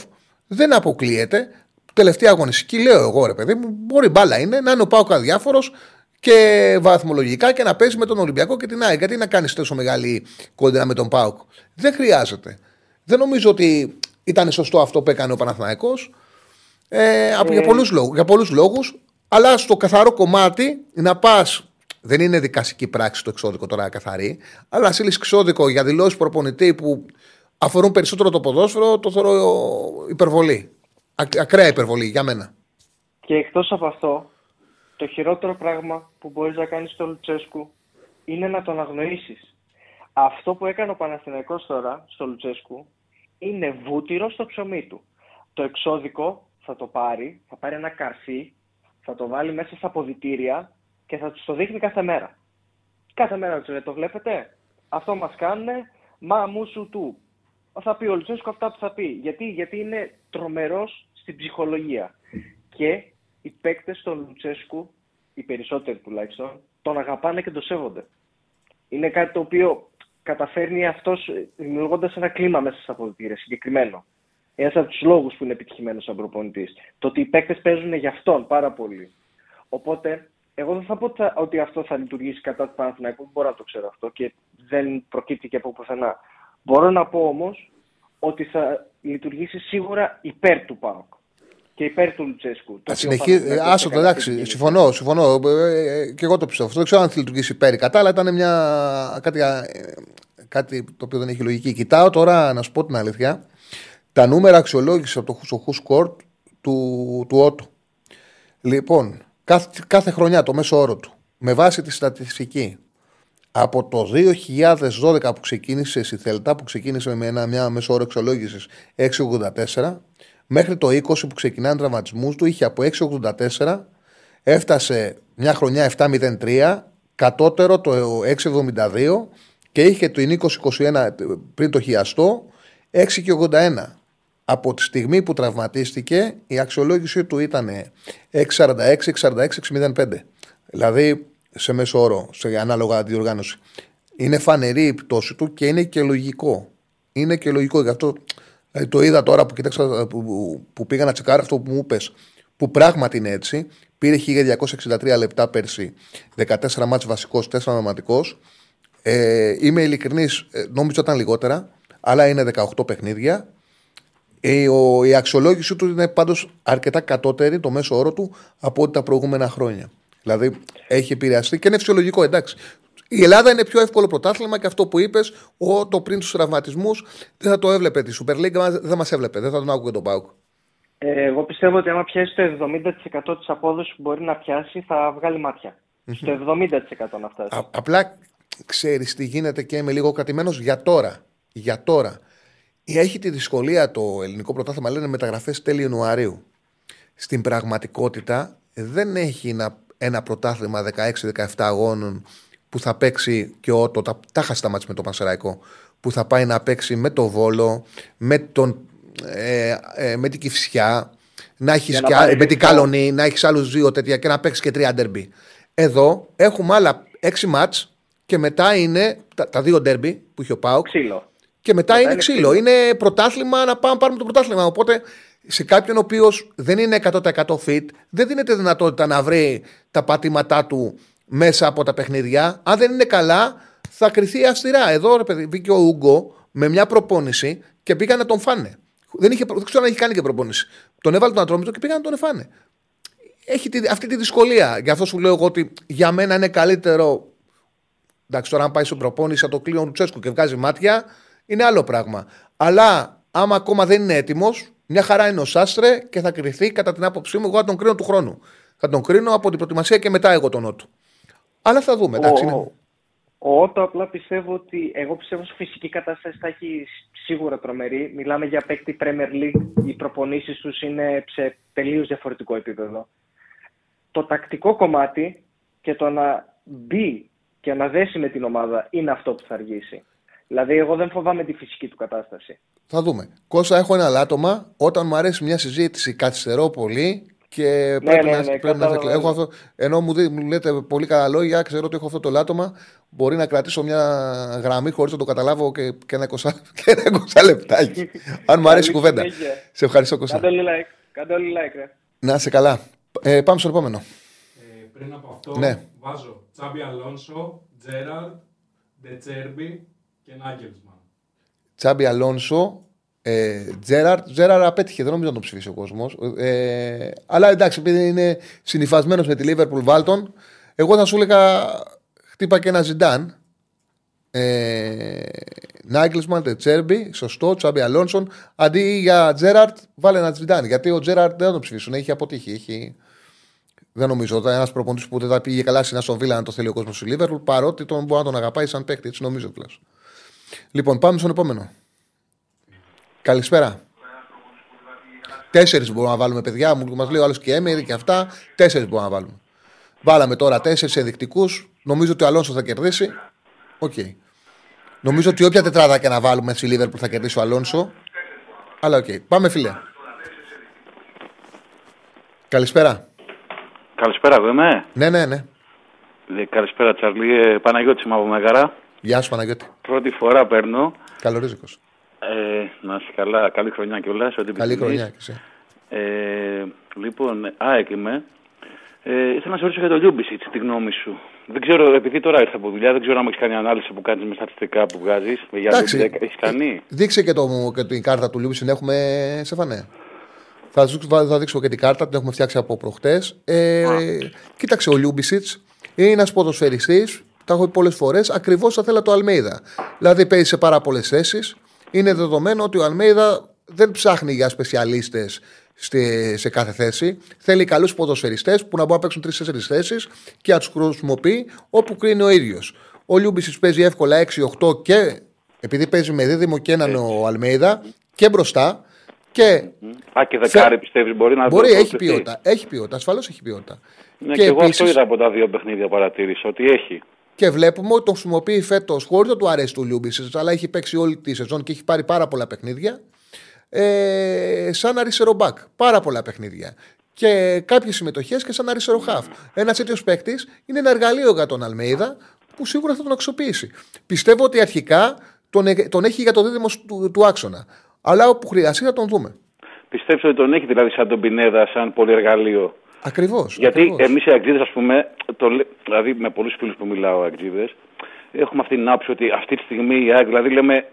δεν αποκλείεται. Τελευταία αγωνιστική, λέω εγώ ρε παιδί μου, μπορεί μπάλα είναι να είναι ο Πάουκ αδιάφορος και βαθμολογικά και να παίζει με τον Ολυμπιακό και την ΑΕΚ. Γιατί να κάνεις τόσο μεγάλη κόντρα με τον Πάουκ. Δεν χρειάζεται. Δεν νομίζω ότι ήταν σωστό αυτό που έκανε ο Παναθηναϊκός. Ε, από- για πολλούς λόγους, για πολλούς λόγους. Αλλά στο καθαρό κομμάτι να πας δεν είναι δικαστική πράξη το εξώδικο τώρα καθαρή αλλά να στείλεις εξώδικο για δηλώσεις προπονητή που αφορούν περισσότερο το ποδόσφαιρο το θεωρώ υπερβολή. Ακ- ακραία υπερβολή για μένα. Και εκτός από αυτό, το χειρότερο πράγμα που μπορείς να κάνεις στο Λουτσέσκου είναι να τον αγνοήσεις. Αυτό που έκανε ο Παναθηναϊκός τώρα στο Λουτσέσκου είναι βούτυρο στο ψωμί του. Το εξώδικο θα το πάρει, θα πάρει ένα καρφί, θα το βάλει μέσα στα ποδητήρια και θα του το δείχνει κάθε μέρα. Κάθε μέρα του λέει, το βλέπετε, αυτό μας κάνουνε, μα μου σου του. Θα πει ο Λουτσέσκου αυτά που θα πει. Γιατί, Γιατί είναι τρομερός στην ψυχολογία. Και οι παίκτες του Λουτσέσκου, οι περισσότεροι τουλάχιστον, τον αγαπάνε και τον σέβονται. Είναι κάτι το οποίο καταφέρνει αυτός ε, δημιουργώντας ένα κλίμα μέσα στα αποδητήρια, συγκεκριμένο. Ένας από τους λόγους που είναι επιτυχημένος σαν προπονητής. Το ότι οι παίκτες παίζουν για αυτόν πάρα πολύ. Οπότε, εγώ δεν θα πω ότι θα- ότι αυτό θα λειτουργήσει κατά του Παναθηναϊκού, δεν μπορώ να το ξέρω αυτό και δεν προκύπτει και από πουθενά. Μπορώ να πω όμως ότι θα λειτουργήσει σίγουρα υπέρ του ΠΑΟΚ και υπέρ του Λουτσέσκου. Το Θα οποίο ο συνεχίσει. Παναθηναϊκός Άσο το έκανε αυτή εντάξει. την κίνηση. Συμφωνώ, συμφωνώ. Ε, ε, και εγώ το πιστεύω. Αυτό δεν ξέρω αν θα λειτουργήσει υπέρ ή κατά, αλλά ήταν μια, κάτι, ε, κάτι το οποίο δεν έχει λογική. Κοιτάω τώρα να σου πω την αλήθεια. Τα νούμερα αξιολόγησης από το Χουσοχού Σκορ του, του Ότου. Λοιπόν, κάθε, κάθε χρονιά το μέσο όρο του με βάση τη στατιστική από το 2012 που ξεκίνησε η Θέλτα, που ξεκίνησε με ένα, μια μέσο όρο αξιολόγησης 6,84, μέχρι το 20 που ξεκινάνε τραυματισμούς του, είχε από 6,84, έφτασε μια χρονιά 7,03, κατώτερο το 6,72 και είχε το 2021 πριν το χιαστό 6,81. Από τη στιγμή που τραυματίστηκε, η αξιολόγησή του ήταν 6,46, 6,46, 6,05. Δηλαδή σε μέσο όρο, σε ανάλογα διοργάνωση. Είναι φανερή η πτώση του και είναι και λογικό. Είναι και λογικό. Γι' αυτό ε, το είδα τώρα που, κοίταξα, ε, που, που, που πήγα να τσεκάρω αυτό που μου είπες που πράγματι είναι έτσι. Πήρε 1263 λεπτά πέρσι, 14 μάτς βασικός, 4 ονοματικός. Ε, είμαι ειλικρινής, ε, νόμιζα ήταν λιγότερα, αλλά είναι 18 παιχνίδια. Ε, ο, η αξιολόγηση του είναι πάντως αρκετά κατώτερη, το μέσο όρο του, από ό,τι τα προηγούμενα χρόνια. Δηλαδή έχει επηρεαστεί και είναι φυσιολογικό, εντάξει. Η Ελλάδα είναι πιο εύκολο πρωτάθλημα και αυτό που είπες, το πριν τους τραυματισμούς δεν θα το έβλεπε. Τη Super League μας- δεν μας έβλεπε, δεν θα τον άκουγε τον Πάουκ. Ε, εγώ πιστεύω ότι άμα πιάσει το 70% της απόδοσης που μπορεί να πιάσει, θα βγάλει μάτια. Στο 70% να φτάσει. Α- απλά ξέρεις τι γίνεται και είμαι λίγο κρατημένος για τώρα. Για τώρα. Έχει τη δυσκολία το ελληνικό πρωτάθλημα, λένε μεταγραφές τέλη Ιανουαρίου. Στην πραγματικότητα δεν έχει ένα, ένα πρωτάθλημα 16-17 αγώνων που θα παίξει και ο Ότο, τα, τα χάσει τα μάτς με το Πανσεραϊκό, που θα πάει να παίξει με το Βόλο, με, τον, ε, ε, με την Κυφσιά, να έχεις Για να και, πάρει α- με την λεφτά. Καλονή, να έχεις άλλους δύο τέτοια και να παίξεις και τρία ντέρμπι. Εδώ έχουμε άλλα έξι μάτς και μετά είναι τα, τα δύο ντέρμπι που είχε ο Πάουκ Ξύλο. και μετά, Μετά είναι είναι ξύλο. ξύλο. Είναι πρωτάθλημα να πάμε πάρουμε το πρωτάθλημα. Οπότε σε κάποιον ο οποίος δεν είναι 100% fit, δεν δίνεται δυνατότητα να βρει τα πατήματά του μέσα από τα παιχνίδια. Αν δεν είναι καλά, θα κρυθεί αυστηρά. Εδώ ρε παιδί, βγήκε ο Ούγκο με μια προπόνηση και πήγαν να τον φάνε. Δεν, είχε, δεν ξέρω αν έχει κάνει και προπόνηση. Τον έβαλε τον ατρόμητο και πήγαν να τον εφάνε. Έχει τη- αυτή τη δυσκολία. Γι' αυτό σου λέω εγώ ότι για μένα είναι καλύτερο Εντάξει, τώρα αν πάει στην προπόνηση από το κλείον του Τσέσκου και βγάζει μάτια, είναι άλλο πράγμα. Αλλά άμα ακόμα δεν είναι έτοιμος, μια χαρά είναι ο Σάστρε και θα κρυθεί κατά την άποψή μου. Εγώ θα τον κρίνω του χρόνου. Θα τον κρίνω από την προετοιμασία και μετά εγώ τον Νότου. Αλλά θα δούμε. Εντάξει, Ο, είναι... ο Ότο απλά πιστεύω ότι. Εγώ πιστεύω στη φυσική κατάσταση θα έχει σίγουρα τρομερή. Μιλάμε για παίκτη Premier League. Οι προπονήσεις τους είναι σε τελείως διαφορετικό επίπεδο. Το τακτικό κομμάτι και το να μπει και να δέσει με την ομάδα είναι αυτό που θα αργήσει. Δηλαδή, εγώ δεν φοβάμαι τη φυσική του κατάσταση. Θα δούμε. Κώστα, έχω ένα λάτωμα. Όταν μου αρέσει μια συζήτηση, καθυστερώ πολύ και πρέπει ναι, να, ναι, πρέπει να κατάλαβα. έχω αυτό, ενώ μου, δι- μου λέτε πολύ καλά λόγια, ξέρω ότι έχω αυτό το λάτωμα. Μπορεί να κρατήσω μια γραμμή χωρίς να το καταλάβω και, και ένα 20, (laughs) και ένα 20 λεπτάκι. Αν μου αρέσει η Καλή κουβέντα. συνέχεια. Σε ευχαριστώ, Κώστα. Κάντε όλοι like. Κάντε όλοι like, ρε. Να είσαι καλά. Ε, πάμε στο επόμενο. Ε, πριν από αυτό, Ναι. βάζω Τσάμπι Αλόνσο, Τζέραρντ, Ντετσέρμπι και Νάγκελσμαν. Τσάμπι Αλόνσο, ε, Τζέραρτ. Τζέραρτ απέτυχε, δεν νομίζω να τον ψηφίσει ο κόσμος. Ε, αλλά εντάξει, επειδή είναι συνυφασμένος με τη Liverpool Βάλτον, εγώ θα σου έλεγα χτύπα και ένα Ζιντάν. Ε, Νάγκελσμαν, Ντετσέρμπι, σωστό, Τσάμπι Αλόνσο. Αντί για Τζέραρτ, βάλε ένα Ζιντάν. Γιατί ο Τζέραρτ δεν θα τον ψηφίσουν. Έχει αποτύχει. Έχει... Δεν νομίζω ότι ένας προπονητής που δεν θα πήγε καλά στην Άστον Βίλα να το θέλει ο κόσμος στη Λίβερπουλ, παρότι τον μπορεί να τον αγαπάει σαν παίκτη. Έτσι νομίζω τουλάχιστον. Λοιπόν, πάμε στον επόμενο. Καλησπέρα. Τέσσερις μπορούμε να βάλουμε, παιδιά μου. Μας λέει ο άλλος και Έμερι και αυτά. Τέσσερις μπορούμε να βάλουμε. Βάλαμε τώρα τέσσερις ενδεικτικούς. Νομίζω ότι ο Αλόνσο θα κερδίσει. Ok. Okay. Νομίζω ότι όποια τετράδα και να βάλουμε στη Λίβερπουλ θα κερδίσει ο Αλόνσο. Αλλά ok. Okay. Πάμε, φίλε. Καλησπέρα. Καλησπέρα, εγώ είμαι. Ναι, ναι, ναι. Ε, καλησπέρα, Τσαρλί. Ε, Παναγιώτης είμαι από Μέγαρα. Γεια σου, Παναγιώτη. Πρώτη φορά παίρνω. Καλορίζικος. Ε, να είσαι καλά. Καλή χρονιά κιόλας. Καλή χρονιά και εσύ. Ε, λοιπόν, ΑΕΚ είμαι. Ε, ήθελα να σε ρωτήσω για το Λιούμπισιτς, τη γνώμη σου. Δεν ξέρω, επειδή τώρα ήρθα από δουλειά, δεν ξέρω αν έχεις κάνει ανάλυση που κάνεις με στατιστικά που βγάζεις. Για το έχεις κάνει; Δείξε και, το, και την κάρτα του Λιούμπισιτς, έχουμε σε φανέλα. Θα, θα δείξω και την κάρτα, την έχουμε φτιάξει από προχτές. Ε, κοίταξε, ο Λιούμπισιτς είναι ένας ποδοσφαιριστής, τα έχω πει πολλές φορές, ακριβώς θα θέλα το Αλμέιδα. Δηλαδή παίζει σε πάρα πολλές θέσεις. Είναι δεδομένο ότι ο Αλμέιδα δεν ψάχνει για σπεσιαλίστες σε κάθε θέση. Θέλει καλούς ποδοσφαιριστές που να μπορούν να παίξουν τρεις-τέσσερις θέσεις και να τους χρησιμοποιεί όπου κρίνει ο ίδιος. Ο Λιούμπισιτς παίζει εύκολα 6-8 και επειδή παίζει με δίδυμο και έναν ο Αλμέιδα και μπροστά. Και Α, και δεκάρι πιστεύεις μπορεί να Μπορεί, έχει ποιότητα. Έχει ποιότητα, ασφαλώς έχει ποιότητα. Ναι, και, και εγώ επίσης, αυτό είδα από τα δύο παιχνίδια παρατήρησα, ότι έχει. Και βλέπουμε ότι το χρησιμοποιεί φέτος χωρίς να του αρέσει του Λιούμπισιτς, αλλά έχει παίξει όλη τη σεζόν και έχει πάρει πάρα πολλά παιχνίδια ε, σαν αριστερό μπακ. Πάρα πολλά παιχνίδια. Και κάποιες συμμετοχές και σαν αριστερό χαφ. Ένας τέτοιος παίκτης είναι ένα εργαλείο για τον Αλμέιδα που σίγουρα θα τον αξιοποιήσει. Πιστεύω ότι αρχικά τον, ε, τον έχει για το δίδυμο του, του άξονα. Αλλά όπου χρειαστεί θα τον δούμε. Πιστεύω ότι τον έχει δηλαδή σαν τον Πινέδα, σαν πολυεργαλείο. Ακριβώς. Γιατί εμείς οι Αγγλίδες, ας πούμε, το, δηλαδή με πολλούς φίλους που μιλάω Αγγλίδες, έχουμε αυτή την άποψη ότι αυτή τη στιγμή οι δηλαδή λέμε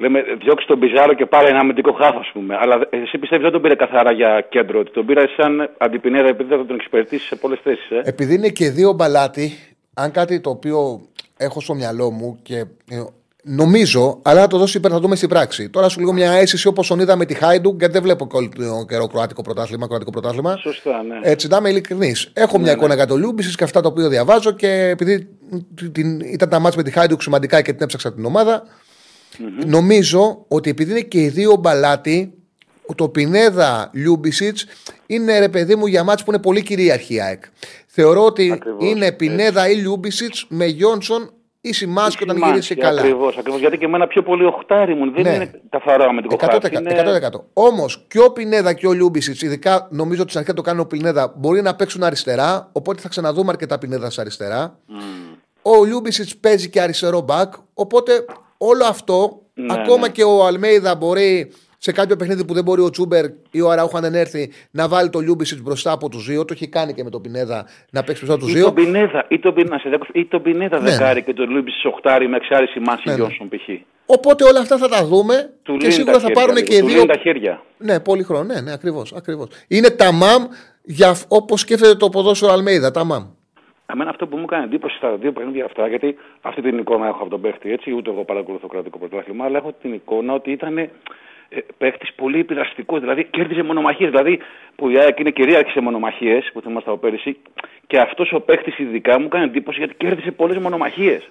λέμε διώξει τον Πιζάρο και πάρε ένα αμυντικό χάφο, ας πούμε. Αλλά εσύ πιστεύεις δεν τον πήρε καθαρά για κέντρο, ότι τον πήρε σαν αντιπινέδα επειδή θα τον εξυπηρετήσει σε πολλές θέσεις. Ε; Επειδή είναι και δύο μπαλάτι, αν κάτι το οποίο έχω στο μυαλό μου και ε, Νομίζω, αλλά θα το δώσει θα δούμε στην πράξη. Τώρα σου λίγο μια αίσθηση όπως τον είδα με τη Χάιντουγκ, γιατί δεν βλέπω όλο τον καιρό κροατικό πρωτάθλημα. Κροατικό πρωτάθλημα. Σωστά, ναι. Έτσι, να είμαι ειλικρινής. Έχω ναι, μια ναι. εικόνα για το Λιούμπιση και αυτά τα οποία διαβάζω και επειδή την, ήταν τα μάτια με τη Χάιντουγκ σημαντικά και την έψαξα την ομάδα, Mm-hmm. Νομίζω ότι επειδή είναι και οι δύο μπαλάτι, το Πινέδα Λιούμπισιτ είναι ρε παιδί μου για μάτς που είναι πολύ κυρίαρχη η ΑΕΚ. Θεωρώ ότι ακριβώς, είναι Πινέδα ή Λιούμπισιτ με Γιόνσον ή Σιμάσκι όταν γύρισε καλά. Ακριβώς, ακριβώς, γιατί και εμένα πιο πολύ οχτάρι μου δεν ναι. είναι καθαρά με την 100%. Είναι... 100%. Όμως και ο Πινέδα και ο Λιούμπισιτς, ειδικά νομίζω ότι στην αρχή το κάνει ο Πινέδα, μπορεί να παίξουν αριστερά. Οπότε θα ξαναδούμε αρκετά Πινέδα αριστερά. Mm. Ο Λιούμπισιτς παίζει και αριστερό μπακ. Οπότε όλο αυτό, ναι, ακόμα ναι. και ο Αλμέιδα μπορεί σε κάποιο παιχνίδι που δεν μπορεί ο Τσούμπερ ή ο Αραούχα αν έρθει να βάλει το Λιούμπισιτς μπροστά από τους δύο. Το έχει κάνει και με τον Πινέδα να παίξει μπροστά από τους δύο. Τον Πινέδα, ή τον Πινέδα, ή τον Πινέδα ναι, δεκάρι και τον Λιούμπισιτς οχτάρι με εξάρτηση Μάση ναι, Γιόνσον π.χ. Οπότε όλα αυτά θα τα δούμε του και σίγουρα θα πάρουν και οι δύο. τα χέρια. Ναι, πολύ χρόνο. Ναι, ναι, ακριβώς. Ακριβώς. Είναι τα μαμ όπως σκέφτεται το ποδόσφαιρο Αλμέιδα. Τα μαμ. Εμένα αυτό που μου έκανε εντύπωση στα δύο παιχνίδια αυτά, γιατί αυτή την εικόνα έχω από τον παίχτη, έτσι, ούτε εγώ παρακολουθώ κρατικό πρωτάθλημα, αλλά έχω την εικόνα ότι ήταν ε, παίχτης πολύ επιδραστικό. Δηλαδή κέρδιζε μονομαχίες. Δηλαδή που η ΑΕΚ είναι κυρίαρχη σε μονομαχίες, που θυμάστε από πέρυσι, και αυτός ο παίχτης ειδικά μου έκανε εντύπωση γιατί κέρδισε πολλές μονομαχίες.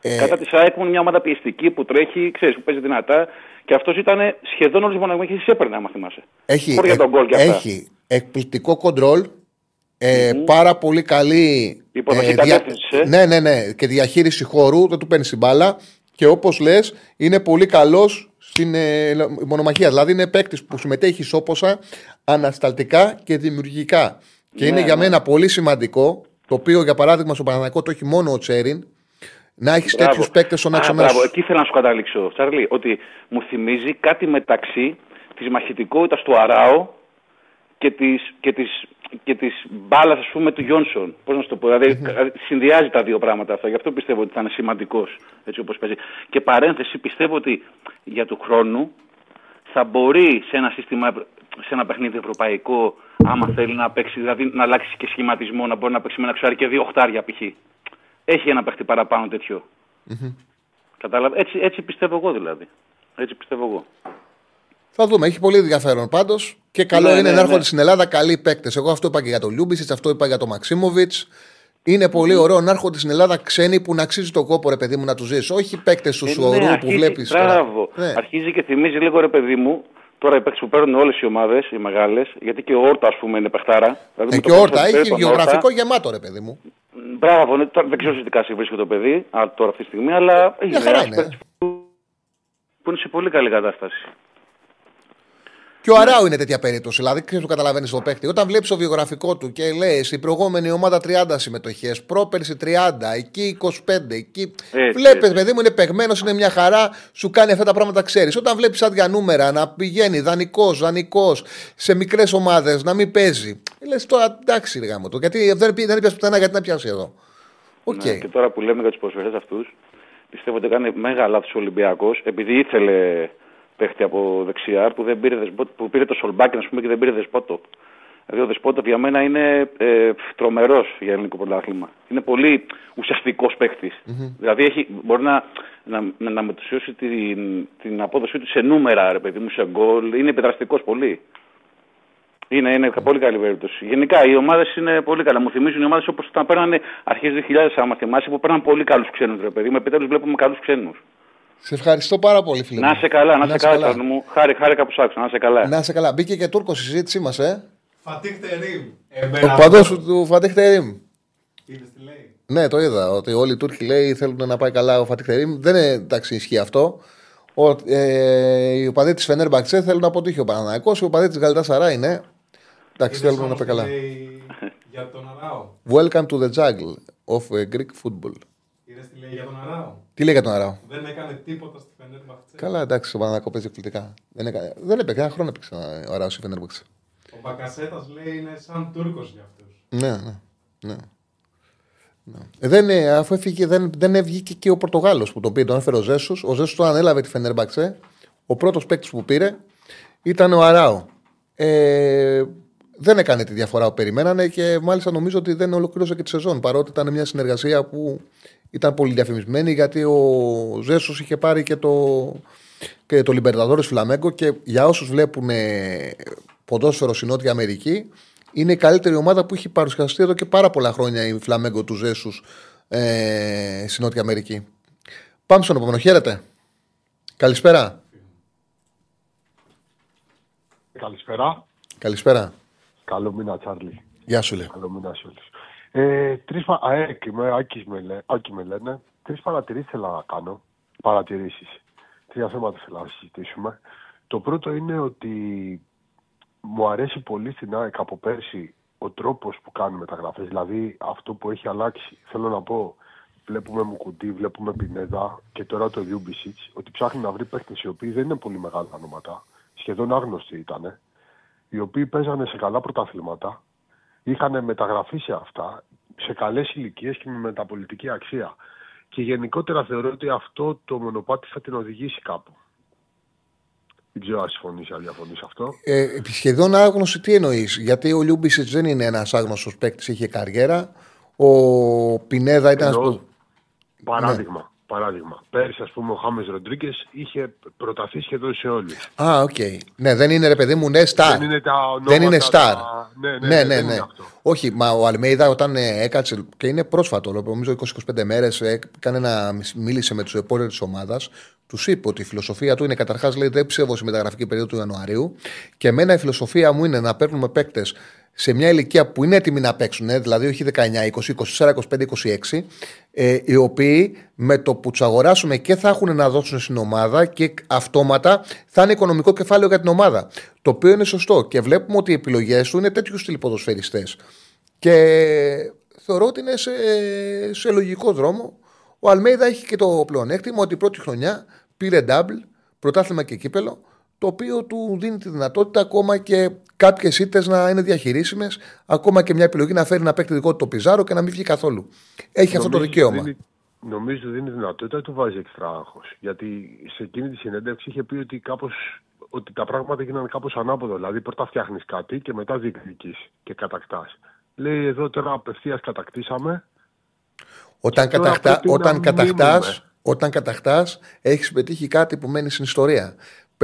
Ε... Κατά της ΑΕΚ είναι μια ομάδα πιεστική που τρέχει, ξέρεις, που παίζει δυνατά. Και αυτός ήταν σχεδόν όλε τι μονομαχίες τι έπαιρνε, άμα θυμάσαι. Έχει, ε, τον γκολ έχει εκπληκτικό κοντρόλ ε, mm. Πάρα πολύ καλή. Ε, δια... ε. Ναι, ναι, ναι. Και διαχείριση χώρου. Δεν του παίρνει την μπάλα. Και όπως λες, είναι πολύ καλός στην ε, μονομαχία. Δηλαδή είναι παίκτης που συμμετέχει σώποσα ανασταλτικά και δημιουργικά. Και είναι ναι, για ναι. μένα πολύ σημαντικό, το οποίο για παράδειγμα στο Παναγιακό το έχει μόνο ο Τσέριν, να έχεις τέτοιους παίκτες στον άξονα Μπράβο, εκεί θέλω να σου καταλήξω, Τσαρλί, ότι μου θυμίζει κάτι μεταξύ της μαχητικότητας του Αράου και της και της και της μπάλας, ας πούμε, του Γιόνσον. Πώς να σου το πω, δηλαδή συνδυάζει τα δύο πράγματα αυτά. Γι' αυτό πιστεύω ότι θα είναι σημαντικός έτσι όπως παίζει. Και παρένθεση, πιστεύω ότι για του χρόνου θα μπορεί σε ένα σύστημα, σε ένα παιχνίδι ευρωπαϊκό, άμα θέλει να παίξει, δηλαδή να αλλάξει και σχηματισμό, να μπορεί να παίξει με ένα ξάρι και δύο οχτάρια π.χ. Έχει ένα παίχτη παραπάνω τέτοιο. Κατάλαβε. Έτσι, έτσι πιστεύω εγώ δηλαδή. Έτσι πιστεύω εγώ. Θα δούμε. Έχει πολύ ενδιαφέρον πάντως. Και καλό Ναι, είναι ναι, να ναι. έρχονται στην Ελλάδα καλοί παίκτες. Εγώ αυτό είπα και για τον Λιούμπισιτς, αυτό είπα για τον Μαξίμοβιτς. Είναι πολύ ωραίο να έρχονται στην Ελλάδα ξένοι που να αξίζει το κόπο, ρε παιδί μου, να τους δεις. Όχι παίκτες του Ε, σωρού ναι, που αρχίζει- βλέπεις. Μπράβο. Ναι. Αρχίζει και θυμίζει λίγο ρε παιδί μου. Τώρα οι παίκτες που παίρνουν όλες οι ομάδες, οι μεγάλες, γιατί και ο Όρτα, ας πούμε, είναι παιχτάρα. Δηλαδή Ε, με και το ο πόσο Όρτα παίρνει έχει τον γεωγραφικό Όρτα, γεμάτο, ρε παιδί μου. Μπράβο, ναι, τώρα δεν ξέρω σε τι κάση βρίσκεται το παιδί α, τώρα αυτή τη στιγμή, αλλά είναι χαρά ένας είναι. παίκτης που, που είναι σε πολύ καλή κατάσταση. Και ο Αράου είναι τέτοια περίπτωση. Δηλαδή, ξέρεις το καταλαβαίνεις το παίκτη. Όταν βλέπεις το βιογραφικό του και λέει η προηγούμενη ομάδα 30 συμμετοχές, πρόπερση 30, εκεί 25, εκεί. Έτσι, Βλέπεις, έτσι. παιδί μου, είναι παιγμένο, είναι μια χαρά, σου κάνει αυτά τα πράγματα, ξέρεις. Όταν βλέπεις άδεια νούμερα να πηγαίνει δανεικός, δανεικός σε μικρές ομάδες, να μην παίζει. Λες τώρα εντάξει, ρε γαμώτο. Γιατί δεν, πι- δεν πιάσει πουθενά, γιατί να πιάσει εδώ. Οκ. Ναι, και τώρα που λέμε για του προσφερέ αυτούς, πιστεύω ότι έκανε μεγάλα λάθος ο Ολυμπιακός, επειδή ήθελε παίχτη από δεξιά που, δεν πήρε, δεσπο- που πήρε το Σολμπάκεν ας πούμε, και δεν πήρε Δεσπόντοφ. Δηλαδή ο Δεσπόντοφ για μένα είναι ε, τρομερός για ελληνικό πρωτάθλημα. Είναι πολύ ουσιαστικός Δηλαδή έχει, μπορεί να, να, να, να μετουσιώσει την, την απόδοσή του σε νούμερα, ρε παιδί μου, σε γκολ. Είναι επιδραστικός πολύ. Είναι, είναι πολύ καλή περίπτωση. Γενικά οι ομάδες είναι πολύ καλά. Μου θυμίζουν οι ομάδες όπως όταν παίρνανε αρχές 2000, άμα θυμάσαι, που παίρναν πολύ καλούς ξένους, ρε παιδί μου. Επιτέλους βλέπουμε καλούς ξένους. Σε ευχαριστώ πάρα πολύ, φίλε. Να μου. είσαι καλά, να είσαι καλά, Τσάρλι μου. Χάρη, χάρη που σ' άκουσα, να είσαι καλά. Να είσαι καλά. Μπήκε και Τούρκος στη συζήτησή μας, ε. Φατίχ Τερίμ. Ο παδό του Φατίχ Τερίμ. Είδες τι λέει; Ναι, το είδα. Ότι όλοι οι Τούρκοι λέει θέλουν να πάει καλά ο Φατίχ Τερίμ. Δεν είναι εντάξει, ισχύει αυτό. Ο, ε, οι οπαδοί της Φενέρμπαξε θέλουν να αποτύχει ο Παναναναϊκός. Οι οπαδοί της Γαλτά Σαρά είναι. Εντάξει, Είδες θέλουν να όμως πάει τι καλά. λέει Για τον Αράο. Welcome to the jungle of uh, Greek football. Είδες τι λέει για τον Αράο; Τι λέει για τον Αράο; Δεν έκανε τίποτα στη Φενέρμπαχτσε. Καλά, εντάξει, ο Παναναναϊκό παίζει εκπληκτικά. Δεν, έκανε, δεν έπαιξε, ένα χρόνο έπαιξε ο Αράος στη Φενέρμπαξε. Ο Μπακασέτας λέει είναι σαν Τούρκος για αυτούς. Ναι, ναι. ναι. Ναι. Ε, Δεν, ε, αφού έφυγε, δεν, δεν έβγηκε και ο Πορτογάλος που τον πήρε, τον έφερε ο Ζέσους. Ο Ζέσους τον ανέλαβε τη Φενέρμπαξε. Ο πρώτος παίκτης που πήρε ήταν ο Αράο. Ε, δεν έκανε τη διαφορά που περιμένανε και μάλιστα νομίζω ότι δεν ολοκλήρωσε και τη σεζόν. Παρότι ήταν μια συνεργασία που ήταν πολύ διαφημισμένη γιατί ο Ζέσου είχε πάρει και το, και το Λιμπερταδόρες Φλαμέγκο και για όσους βλέπουν ε, ποδόσφαιρο στη Νότια Αμερική, είναι η καλύτερη ομάδα που έχει παρουσιαστεί εδώ και πάρα πολλά χρόνια η Φλαμέγκο του Ζέσους ε, στη Νότια Αμερική. Πάμε στον επόμενο. Χαίρετε. Καλησπέρα. Καλησπέρα. Καλησπέρα. Καλό μήνα, Τσάρλι. Γεια σου, λέει. Καλό μήνα σε όλους. Ε, τρεις πα... ΑΕΚ, είμαι, Άκης με, λέ... Άκη με λένε. Τρεις παρατηρήσεις θέλω να κάνω. Παρατηρήσεις. Τρία θέματα θέλω να συζητήσουμε. Το πρώτο είναι ότι μου αρέσει πολύ στην ΑΕΚ από πέρσι ο τρόπος που κάνει μεταγραφές. Δηλαδή αυτό που έχει αλλάξει. Θέλω να πω, βλέπουμε Μουκουντή, βλέπουμε Πινέδα και τώρα το Ιούμπισιτς, ότι ψάχνει να βρει παίχτες οι οποίοι δεν είναι πολύ μεγάλα ονόματα. Σχεδόν άγνωστοι ήταν οι οποίοι παίζανε σε καλά πρωταθλήματα, είχαν μεταγραφεί σε αυτά, σε καλές ηλικίες και με μεταπολιτική αξία. Και γενικότερα θεωρώ ότι αυτό το μονοπάτι θα την οδηγήσει κάπου. Δεν ξέρω αν συμφωνείς ή αν διαφωνείς αυτό. Ε, σχεδόν άγνωστο τι εννοείς; Γιατί ο Λιούμπισιτς δεν είναι ένας άγνωστος παίκτης, είχε καριέρα. Ο Πινέδα ήταν. Εννοώ, ένας που- Παράδειγμα. Παράδειγμα. Πέρσι, ας πούμε, ο Χάμες Ροντρίγκες είχε προταθεί σχεδόν σε όλους. Α, οκ. Ναι, δεν είναι ρε παιδί μου, ναι, σταρ. Δεν είναι τα ονόματα. Δεν είναι σταρ. τα- Ναι, ναι, ναι, ναι, ναι. δεν ναι. είναι αυτό. Όχι, μα ο Αλμέιδα όταν ε, έκατσε και είναι πρόσφατο, νομίζω 20-25 μέρες, έκανε να μίλησε με τους ρεπόρτερ της ομάδας. Τους είπε ότι η φιλοσοφία του είναι καταρχάς λέει δεν πιστεύω στη μεταγραφική περίοδο του Ιανουαρίου και εμένα η φιλοσοφία μου είναι να παίρνουμε παίκτες σε μια ηλικία που είναι έτοιμοι να παίξουν, ε, δηλαδή όχι 19, 20, 24, 25, 26, ε, οι οποίοι με το που τους αγοράσουμε και θα έχουν να δώσουν στην ομάδα και αυτόματα θα είναι οικονομικό κεφάλαιο για την ομάδα. Το οποίο είναι σωστό και βλέπουμε ότι οι επιλογές του είναι τέτοιου στυλ ποδοσφαιριστές. Και θεωρώ ότι είναι σε, σε λογικό δρόμο. Ο Αλμέιδα έχει και το πλεονέκτημα ότι η πρώτη χρονιά πήρε double, πρωτάθλημα και κύπελο, το οποίο του δίνει τη δυνατότητα ακόμα και κάποιες ήττες να είναι διαχειρίσιμες, ακόμα και μια επιλογή να φέρει να παίξει δικό του το πιζάρο και να μην βγει καθόλου. Έχει αυτό το Νομίζω δικαίωμα. Δίνει, νομίζω δίνει δυνατότητα του βάζει έξτρα άγχος; Γιατί σε εκείνη τη συνέντευξη είχε πει ότι, κάπως, ότι τα πράγματα γίνανε κάπως ανάποδα. Δηλαδή πρώτα φτιάχνεις κάτι και μετά διεκδικείς και κατακτάς. Λέει εδώ τώρα απευθείας κατακτήσαμε. Όταν, Τώρα κατακτά, πρέπει να όταν μείνουμε. κατακτάς, Όταν κατακτά, έχεις πετύχει κάτι που μένει στην ιστορία.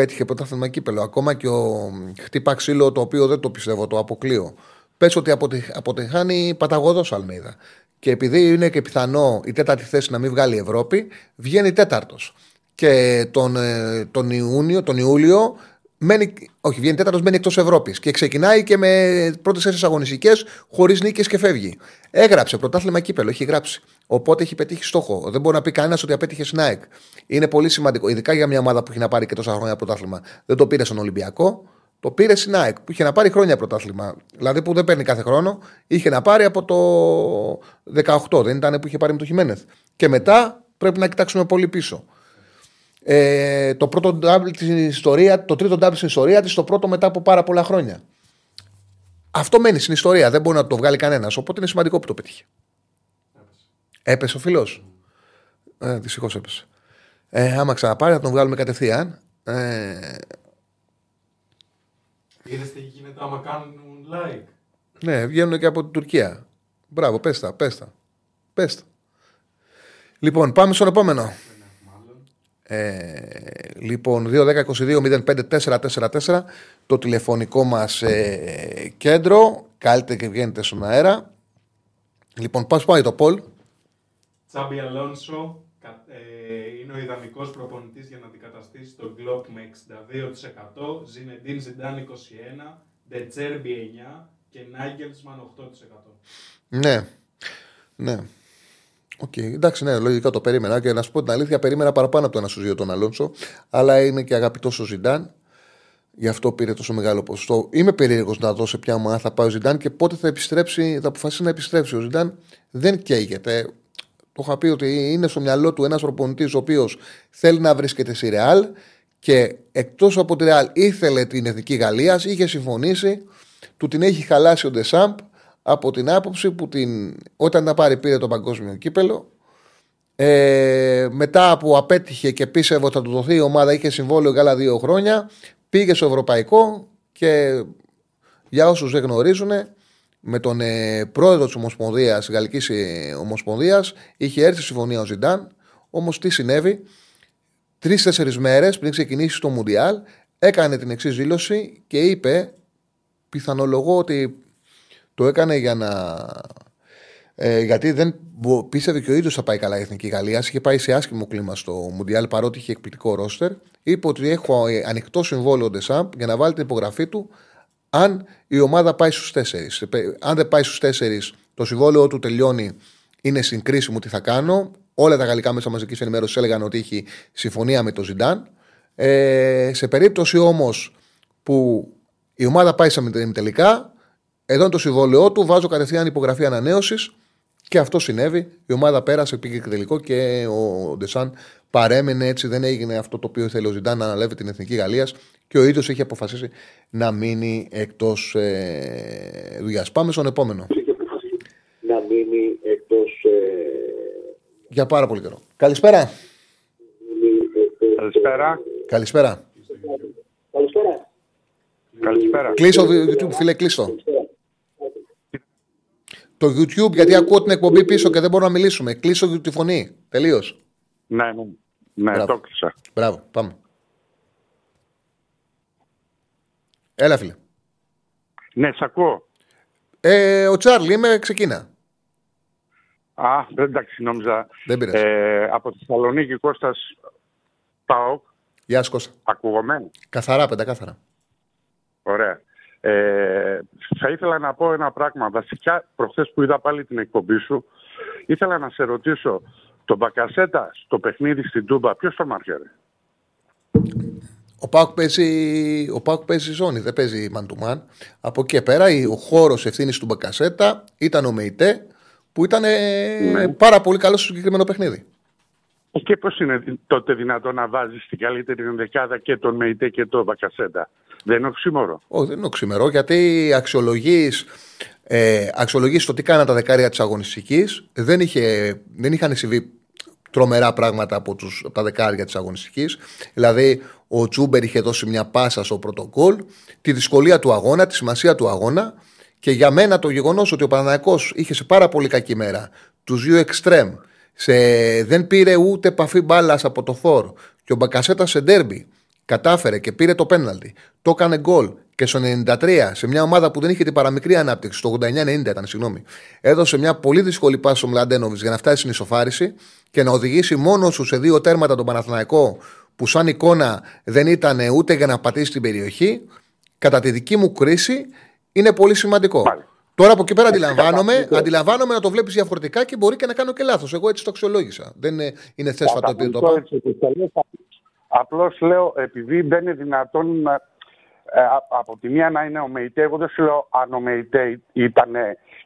Πέτυχε πρωτάθλημα κύπελο. Ακόμα και ο χτύπα ξύλο, το οποίο δεν το πιστεύω, το αποκλείω. Πες ότι αποτε- αποτεχάνει παταγωδός Αλμίδα. Και επειδή είναι και πιθανό η τέταρτη θέση να μην βγάλει η Ευρώπη, βγαίνει τέταρτος. Και τον, ε, τον, Ιούνιο, τον Ιούλιο μένει, όχι, βγαίνει τέταρτος, μένει εκτός Ευρώπης. Και ξεκινάει και με πρώτες τέσσερι αγωνιστικές χωρίς νίκες και φεύγει. Έγραψε πρωτάθλημα κύπελο, έχει γράψει. Οπότε έχει πετύχει στόχο. Δεν μπορεί να πει κανένας ότι απέτυχε στην ΑΕΚ. Είναι πολύ σημαντικό, ειδικά για μια ομάδα που έχει να πάρει και τόσα χρόνια πρωτάθλημα. Δεν το πήρε στον Ολυμπιακό, το πήρε στην ΑΕΚ που είχε να πάρει χρόνια πρωτάθλημα. Δηλαδή που δεν παίρνει κάθε χρόνο, είχε να πάρει από το 18, δεν ήταν που είχε πάρει με το Χιμένεθ. Και μετά πρέπει να κοιτάξουμε πολύ πίσω. Ε, το πρώτο double στην ιστορία, το τρίτο double στην ιστορία της, το πρώτο μετά από πάρα πολλά χρόνια. Αυτό μένει στην ιστορία, δεν μπορεί να το βγάλει κανένας. Οπότε είναι σημαντικό που το πετύχε. Έπεσε ο φίλος. Ε, Δυστυχώς έπεσε. Ε, άμα ξαναπάρει, θα τον βγάλουμε κατευθείαν. Ε, Είδες τι γίνεται άμα κάνουν like; ναι, βγαίνουν και από την Τουρκία. Μπράβο, πες τα, πες τα. Πες τα. Λοιπόν, πάμε στον επόμενο. Ε, λοιπόν, 2-10-22-05-444 το τηλεφωνικό μας ε, κέντρο. Κάλτε και βγαίνετε στον αέρα. Λοιπόν, πώς πάει το poll. Τσάμπι Αλόνσο κα- ε, είναι ο ιδανικός προπονητής για να αντικαταστήσει τον Κλοπ με 62%, Ζινεντίν Ζιντάν 21%, Ντε Τσέρμπι 9% και Νάγκελσμαν 8%. Ναι. Ναι. Οκ, εντάξει, ναι, λογικά το περίμενα και να σου πω την αλήθεια, περίμενα παραπάνω από το ένα στους δύο τον Αλόνσο, αλλά είναι και αγαπητός ο Ζιντάν. Γι' αυτό πήρε τόσο μεγάλο ποσοστό. Είμαι περίεργος να δω σε ποια ομάδα θα πάει ο Ζιντάν και πότε θα επιστρέψει, θα αποφασίσει να επιστρέψει. Ο Ζιντάν δεν καίγεται. Το είχα πει ότι είναι στο μυαλό του ένας προπονητής ο οποίος θέλει να βρίσκεται στη Ρεάλ και εκτός από τη Ρεάλ ήθελε την εθνική Γαλλίας, είχε συμφωνήσει, του την έχει χαλάσει ο Ντεσάμπ από την άποψη που την, όταν τα πάρει πήρε το παγκόσμιο κύπελο. Ε, μετά που απέτυχε και πίστευε ότι θα του δοθεί η ομάδα, είχε συμβόλαιο για άλλα δύο χρόνια, πήγε στο ευρωπαϊκό και για όσους δεν γνωρίζουν, με τον ε, πρόεδρο της Ομοσπονδίας, Γαλλικής ε, Ομοσπονδίας, είχε έρθει συμφωνία ο Ζιντάν. Όμως τι συνέβη, τρει-τέσσερι μέρες πριν ξεκινήσει το Μουντιάλ, έκανε την εξής δήλωση και είπε: Πιθανολογώ ότι το έκανε για να. Ε, γιατί δεν μπο- πίστευε και ο ίδιος θα πάει καλά η Εθνική Γαλλία. Είχε πάει σε άσχημο κλίμα στο Μουντιάλ παρότι είχε εκπληκτικό ρόστερ. Είπε ότι έχω ε, ανοιχτό συμβόλαιο Ντεσάμπ για να βάλει την υπογραφή του αν η ομάδα πάει στους τέσσερις. Αν δεν πάει στους τέσσερις, το συμβόλαιο του τελειώνει. Είναι συγκρίσιμο τι θα κάνω. Όλα τα γαλλικά μέσα μαζικής ενημέρωσης έλεγαν ότι έχει συμφωνία με τον Ζιντάν. Ε, σε περίπτωση όμως που η ομάδα πάει στα τελικά, εδώ είναι το συμβόλαιό του, βάζω κατευθείαν υπογραφή ανανέωσης και αυτό συνέβη. Η ομάδα πέρασε, πήγε και τελικό και ο Ντεσάν παρέμενε έτσι. Δεν έγινε αυτό το οποίο ήθελε ο Ζιντάν να αναλάβει την εθνική Γαλλίας και ο ίδιος έχει αποφασίσει να μείνει εκτός ε, δουλειάς. Πάμε στον επόμενο. να μείνει εκτός ε, Για πάρα πολύ καιρό. Καλησπέρα. Καλησπέρα. Καλησπέρα. Καλησπέρα. Καλησπέρα. Κλείσω το YouTube, φίλε, κλείστο. Το YouTube, γιατί ακούω την εκπομπή πίσω και δεν μπορούμε να μιλήσουμε. Κλείσω τη φωνή. Τελείως. Ναι, ναι. Ναι, Μπράβο. το κλείσα. Μπράβο, πάμε. Έλα, φίλε. Ναι, σ' ακούω. Ε, ο Τσάρλι, είμαι, ξεκίνα. Α, εντάξει, νόμιζα. Δεν πειράζει. Ε, από Θεσσαλονίκη, Κώστας ΠΑΟΚ. Γεια σου, Κώστα. Ακούγομαι. Καθαρά, πεντακάθαρα. Ωραία. Ε, θα ήθελα να πω ένα πράγμα. Βασικά, προχθές που είδα πάλι την εκπομπή σου, ήθελα να σε ρωτήσω, τον Μπακασέτα στο παιχνίδι στην Τούμπα, ποιος τον μάρκερε. Ο Πάουκ παίζει, ο Πάουκ παίζει ζώνη, δεν παίζει man to man. Από εκεί και πέρα ο χώρος ευθύνης του Μπακασέτα ήταν ο Μεϊτέ, που ήταν ε, πάρα πολύ καλό στο συγκεκριμένο παιχνίδι. Και πώς είναι τότε δυνατόν να βάζεις στην καλύτερη ενδεκάδα και τον Μεϊτέ και τον Μπακασέτα. Δεν είναι οξύμορο. Όχι, δεν είναι οξυμερό, γιατί αξιολογείς ε, αξιολογείς το τι κάναν τα δεκάρια της αγωνιστικής. Δεν, είχε, δεν είχαν συμβεί τρομερά πράγματα από, τους, από τα δεκάρια της αγωνιστικής. Δηλαδή, ο Τσούμπερ είχε δώσει μια πάσα στο πρωτοκόλ, τη δυσκολία του αγώνα, τη σημασία του αγώνα. Και για μένα το γεγονός ότι ο Παναναϊκός είχε σε πάρα πολύ κακή μέρα τους δύο εξτρέμ Σε, δεν πήρε ούτε επαφή μπάλας από το φόρ. Και ο Μπακασέτα σε ντέρμπι κατάφερε και πήρε το πέναλτι. Το έκανε γκολ. Και στο 93, σε μια ομάδα που δεν είχε την παραμικρή ανάπτυξη, στο 89-90 ήταν, συγγνώμη, έδωσε μια πολύ δύσκολη πάση στο Μλαντένοβιτς για να φτάσει στην ισοφάριση και να οδηγήσει μόνο σου σε δύο τέρματα τον Παναθηναϊκό που σαν εικόνα δεν ήταν ούτε για να πατήσει την περιοχή. Κατά τη δική μου κρίση είναι πολύ σημαντικό. Τώρα από εκεί πέρα αντιλαμβάνομαι, αντιλαμβάνομαι να το βλέπεις διαφορετικά και μπορεί και να κάνω και λάθος. Εγώ έτσι το αξιολόγησα. Δεν είναι, είναι θέση το οποίο το πάω. Απλώς λέω, επειδή δεν είναι δυνατόν να, ε, από τη μία να είναι ο Μεϊτέ, εγώ δεν σου λέω αν ο Μεϊτέ ήταν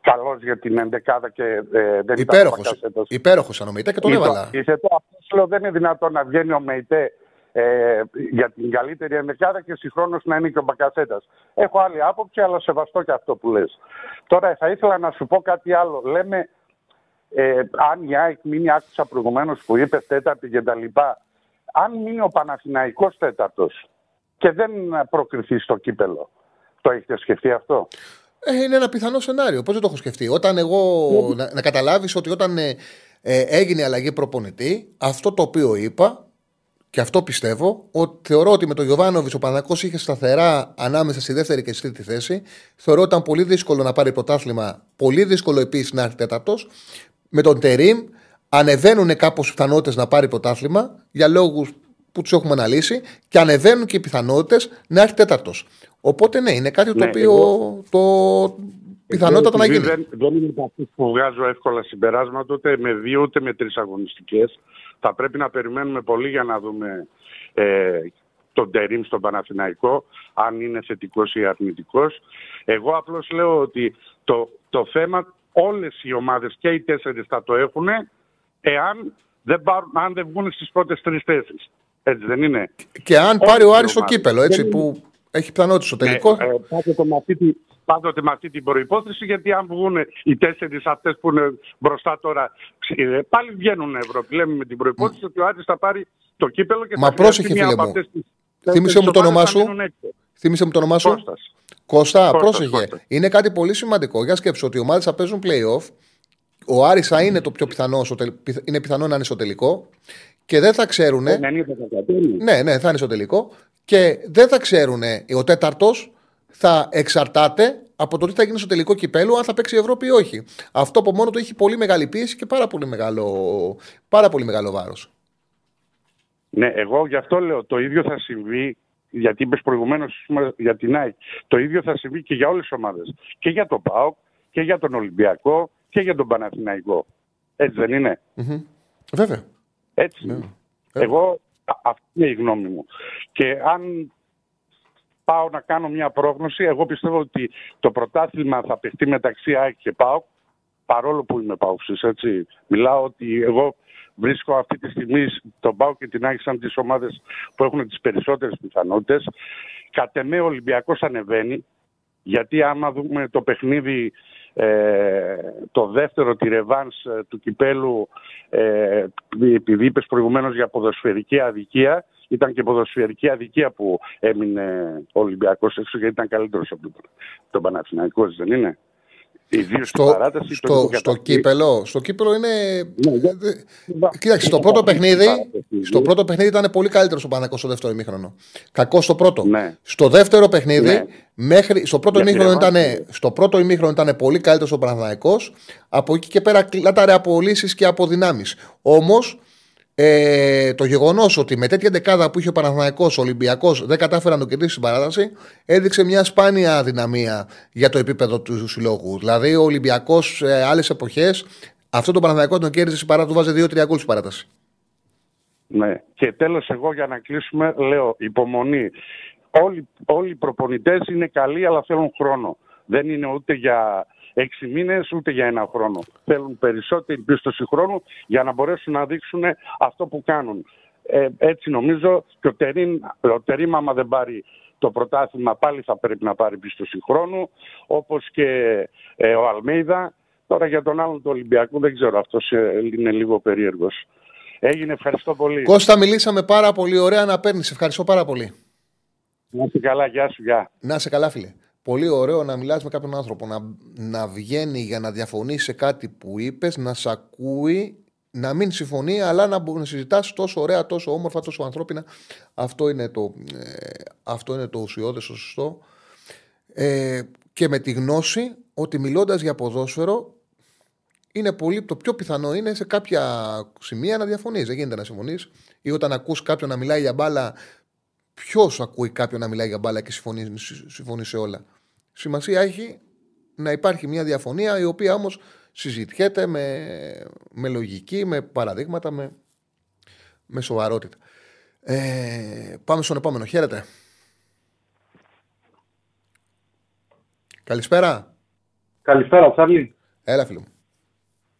καλός για την ενδεκάδα και ε, δεν υπέροχος, ήταν Υπέροχος αν ο Μεϊτέ και τον έβαλα. Αυτό σου λέω δεν είναι δυνατόν να βγαίνει ο Μεϊτέ ε, για την καλύτερη ενδεκάδα και συγχρόνως να είναι και ο Μπακασέτα. Έχω άλλη άποψη, αλλά σεβαστώ και αυτό που λες. Τώρα θα ήθελα να σου πω κάτι άλλο. Λέμε, ε, αν η ΑΕΚ μείνει, άκουσα προηγουμένως που είπες τέταρτη και τα λοιπά. Αν μείνει ο Παναθηναϊκός τέταρτος και δεν προκριθεί στο κύπελο, το έχετε σκεφτεί αυτό; Ε, είναι ένα πιθανό σενάριο. Πώς δεν το έχω σκεφτεί. Όταν εγώ. Να, να καταλάβεις ότι όταν ε, ε, έγινε η αλλαγή προπονητή, αυτό το οποίο είπα και αυτό πιστεύω, ότι θεωρώ ότι με τον Γιωβάνοβιτς ο Πανακό είχε σταθερά ανάμεσα στη δεύτερη και στη τρίτη θέση. Θεωρώ ότι ήταν πολύ δύσκολο να πάρει πρωτάθλημα, πολύ δύσκολο επίσης να έρθει τέταρτος. Με τον Τερήμ ανεβαίνουν κάπως οι πιθανότητες να πάρει πρωτάθλημα για λόγους που τους έχουμε αναλύσει και ανεβαίνουν και οι πιθανότητες να έρθει τέταρτος. Οπότε ναι, είναι κάτι το ναι, οποίο το πιθανότατα να γίνει. Δεν, δεν είμαι από που βγάζω εύκολα συμπεράσματα ούτε με δύο ούτε με τρεις αγωνιστικές. Θα πρέπει να περιμένουμε πολύ για να δούμε ε, τον Τερίμ στον Παναθηναϊκό, αν είναι θετικός ή αρνητικός. Εγώ απλώς λέω ότι το, το θέμα όλες οι ομάδες και οι τέσσερις θα το έχουν εάν δεν, πάρουν, αν δεν βγουν στις πρώτες τρεις θέσεις. Έτσι δεν είναι. Και αν πάρει ο Άρης το κύπελο, έτσι, που έχει πιθανότητα στο τελικό. Ναι, ε, με αυτή, πάντοτε με αυτή την προπόθεση, γιατί αν βγουν οι τέσσερις αυτές που είναι μπροστά τώρα, ε, πάλι βγαίνουν Ευρώπη. Λέμε με την προπόθεση mm. ότι ο Άρης θα πάρει το κύπελο και Μα θα πρόσεχε, φίλε μου. Θύμησε μου το όνομά σου. Θύμησε μου το όνομά σου. Κώστας. Κώστα, πρόσεχε. Κώστας. Είναι κάτι πολύ σημαντικό. Για σκέψω ότι οι ομάδες θα παίζουν playoff. Ο Άρης θα είναι το πιο πιθανό, είναι πιθανό να είναι στο τελικό και δεν θα ξέρουν. Ναι, ναι, θα είναι στο τελικό. Και δεν θα ξέρουν ο τέταρτος θα εξαρτάται από το τι θα γίνει στο τελικό κυπέλο, αν θα παίξει η Ευρώπη ή όχι. Αυτό από μόνο του έχει πολύ μεγάλη πίεση και πάρα πολύ μεγάλο, πάρα πολύ μεγάλο βάρος. Ναι, εγώ γι' αυτό λέω το ίδιο θα συμβεί, γιατί είπες προηγουμένως για την ΑΕΚ. Το ίδιο θα συμβεί και για όλες τις ομάδες. Και για τον ΠΑΟΚ και για τον Ολυμπιακό και για τον Παναθηναϊκό. Έτσι δεν ειναι Βέβαια. Έτσι. Ναι. Εγώ, αυτή είναι η γνώμη μου. Και αν πάω να κάνω μια πρόγνωση, εγώ πιστεύω ότι το πρωτάθλημα θα παιχτεί μεταξύ ΑΕΚ και ΠΑΟΚ, παρόλο που είμαι ΠΑΟΚΣης, έτσι. Μιλάω ότι εγώ βρίσκω αυτή τη στιγμή τον ΠΑΟΚ και την ΑΕΚ σαν τις ομάδες που έχουν τις περισσότερες πιθανότητες. Κατ' εμέ ο Ολυμπιακός ανεβαίνει, γιατί άμα δούμε το παιχνίδι ε, το δεύτερο τη ρεβάνς ε, του κυπέλου ε, επειδή είπες προηγουμένως για ποδοσφαιρική αδικία. Ήταν και ποδοσφαιρική αδικία που έμεινε ο Ολυμπιακός έξω γιατί ήταν καλύτερος από τον Παναθηναϊκός δεν είναι; Στο, παράταση, στο, στο, κύπελο, στο κύπελο είναι. Ναι, Κοίταξε, στο πρώτο παιχνίδι, στο πρώτο παιχνίδι ήταν πολύ καλύτερο ο Παναγό στο δεύτερο ημίχρονο. Κακό στο πρώτο. Ναι. Στο δεύτερο παιχνίδι, ναι. μέχρι, στο, πρώτο ημίχρονο ήταν, στο πρώτο ημίχρονο ήταν πολύ καλύτερος ο Παναγικό. Από εκεί και πέρα κλάταρε από λύσει και από δυνάμει. Όμως ε, το γεγονός ότι με τέτοια δεκάδα που είχε ο Παναθανικό, ο Ολυμπιακός δεν κατάφερε να το κερδίσει στην παράταση, έδειξε μια σπάνια δυναμία για το επίπεδο του συλλόγου. Δηλαδή, ο Ολυμπιακός σε άλλες εποχές αυτό το Παναθανικό τον κέρδισε στην παράταση, του βάζει 2-3 γκολ στην παράταση. Ναι. Και τέλος, εγώ για να κλείσουμε, λέω υπομονή. Όλοι, όλοι οι προπονητές είναι καλοί, αλλά θέλουν χρόνο. Δεν είναι ούτε για έξι μήνες ούτε για ένα χρόνο. Θέλουν περισσότερη πίστοση χρόνου για να μπορέσουν να δείξουν αυτό που κάνουν. Ε, έτσι νομίζω και ο Τερίν, ο Τερίν άμα δεν πάρει το πρωτάθλημα πάλι θα πρέπει να πάρει πίστοση χρόνου όπως και ε, ο Αλμέιδα. Τώρα για τον άλλον του Ολυμπιακού δεν ξέρω, αυτός ε, είναι λίγο περίεργος. Έγινε, ευχαριστώ πολύ. Κώστα, μιλήσαμε πάρα πολύ ωραία να παίρνεις. Ευχαριστώ πάρα πολύ. Να είσαι καλά, γεια σου, γεια. Να είσαι καλά, φίλε πολύ ωραίο να μιλάς με κάποιον άνθρωπο, να, να βγαίνει για να διαφωνήσει σε κάτι που είπες, να σ' ακούει να μην συμφωνεί, αλλά να, μπο- να συζητάς τόσο ωραία, τόσο όμορφα, τόσο ανθρώπινα. Αυτό είναι το, ε, αυτό είναι το ουσιώδες, το σωστό. Ε, και με τη γνώση ότι μιλώντας για ποδόσφαιρο, είναι πολύ, το πιο πιθανό είναι σε κάποια σημεία να διαφωνείς. Δεν γίνεται να συμφωνείς. Ή όταν ακούς κάποιον να μιλάει για μπάλα, ποιος ακούει κάποιον να μιλάει για μπάλα και συμφωνεί, συμφωνεί σε όλα; Σημασία έχει να υπάρχει μια διαφωνία η οποία όμως συζητιέται με, με λογική, με παραδείγματα, με, με σοβαρότητα. Ε, πάμε στον επόμενο. Χαίρετε. Καλησπέρα. Καλησπέρα, Τσάρλι. Έλα, φίλο μου.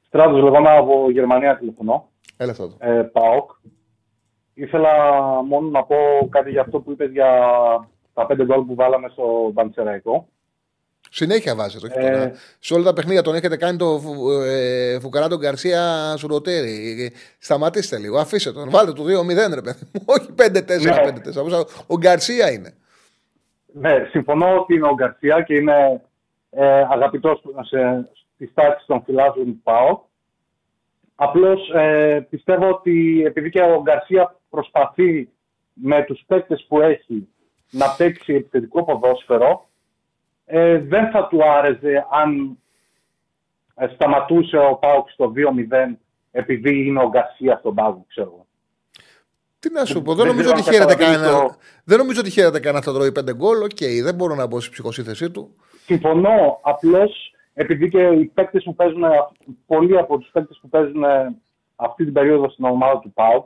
Στράτος λεγόνα από Γερμανία τηλεφωνώ. Έλα, Στράτο. Ε, ΠΑΟΚ. Ήθελα μόνο να πω κάτι για αυτό που είπες για τα πέντε γκολ που βάλαμε στο Παντσεραϊκό. Συνέχεια βάζετε. Όχι Ε, τώρα. Σε όλα τα παιχνίδια τον έχετε κάνει το φου- ε, Φουκαρά τον Γκαρσία Σουρωτέρη. Σταματήστε λίγο. Αφήστε τον. Βάλτε του 2-0, ρε παιδί μου. Όχι 5-4. Ναι. 5-4. Ο Γκαρσία είναι. Ναι, συμφωνώ ότι είναι ο Γκαρσία και είναι ε, αγαπητός σε, στις τάξεις των φιλάθλων του ΠΑΟΚ. Απλώς ε, πιστεύω ότι επειδή και ο Γκαρσία προσπαθεί με τους παίκτες που έχει να παίξει επιθετικό ποδόσφαιρο, ε, δεν θα του άρεσε αν ε, σταματούσε ο ΠΑΟΚ στο 2-0 επειδή είναι ο Γκαρσία στον πάγκο, ξέρω εγώ. Τι να σου πω, Δεν δεν νομίζω ξέρω ότι αν χαίρεται καταλαβαίνεις κανένα. το- Δεν νομίζω ότι χαίρεται κανένα θα τρώει 5 γκολ. Οκ, δεν μπορώ να μπω στη ψυχοσύνθεσή του. Συμφωνώ. Απλώς επειδή και οι παίκτες που παίζουν, πολλοί από τους παίκτες που παίζουν αυτή την περίοδο στην ομάδα του ΠΑΟΚ,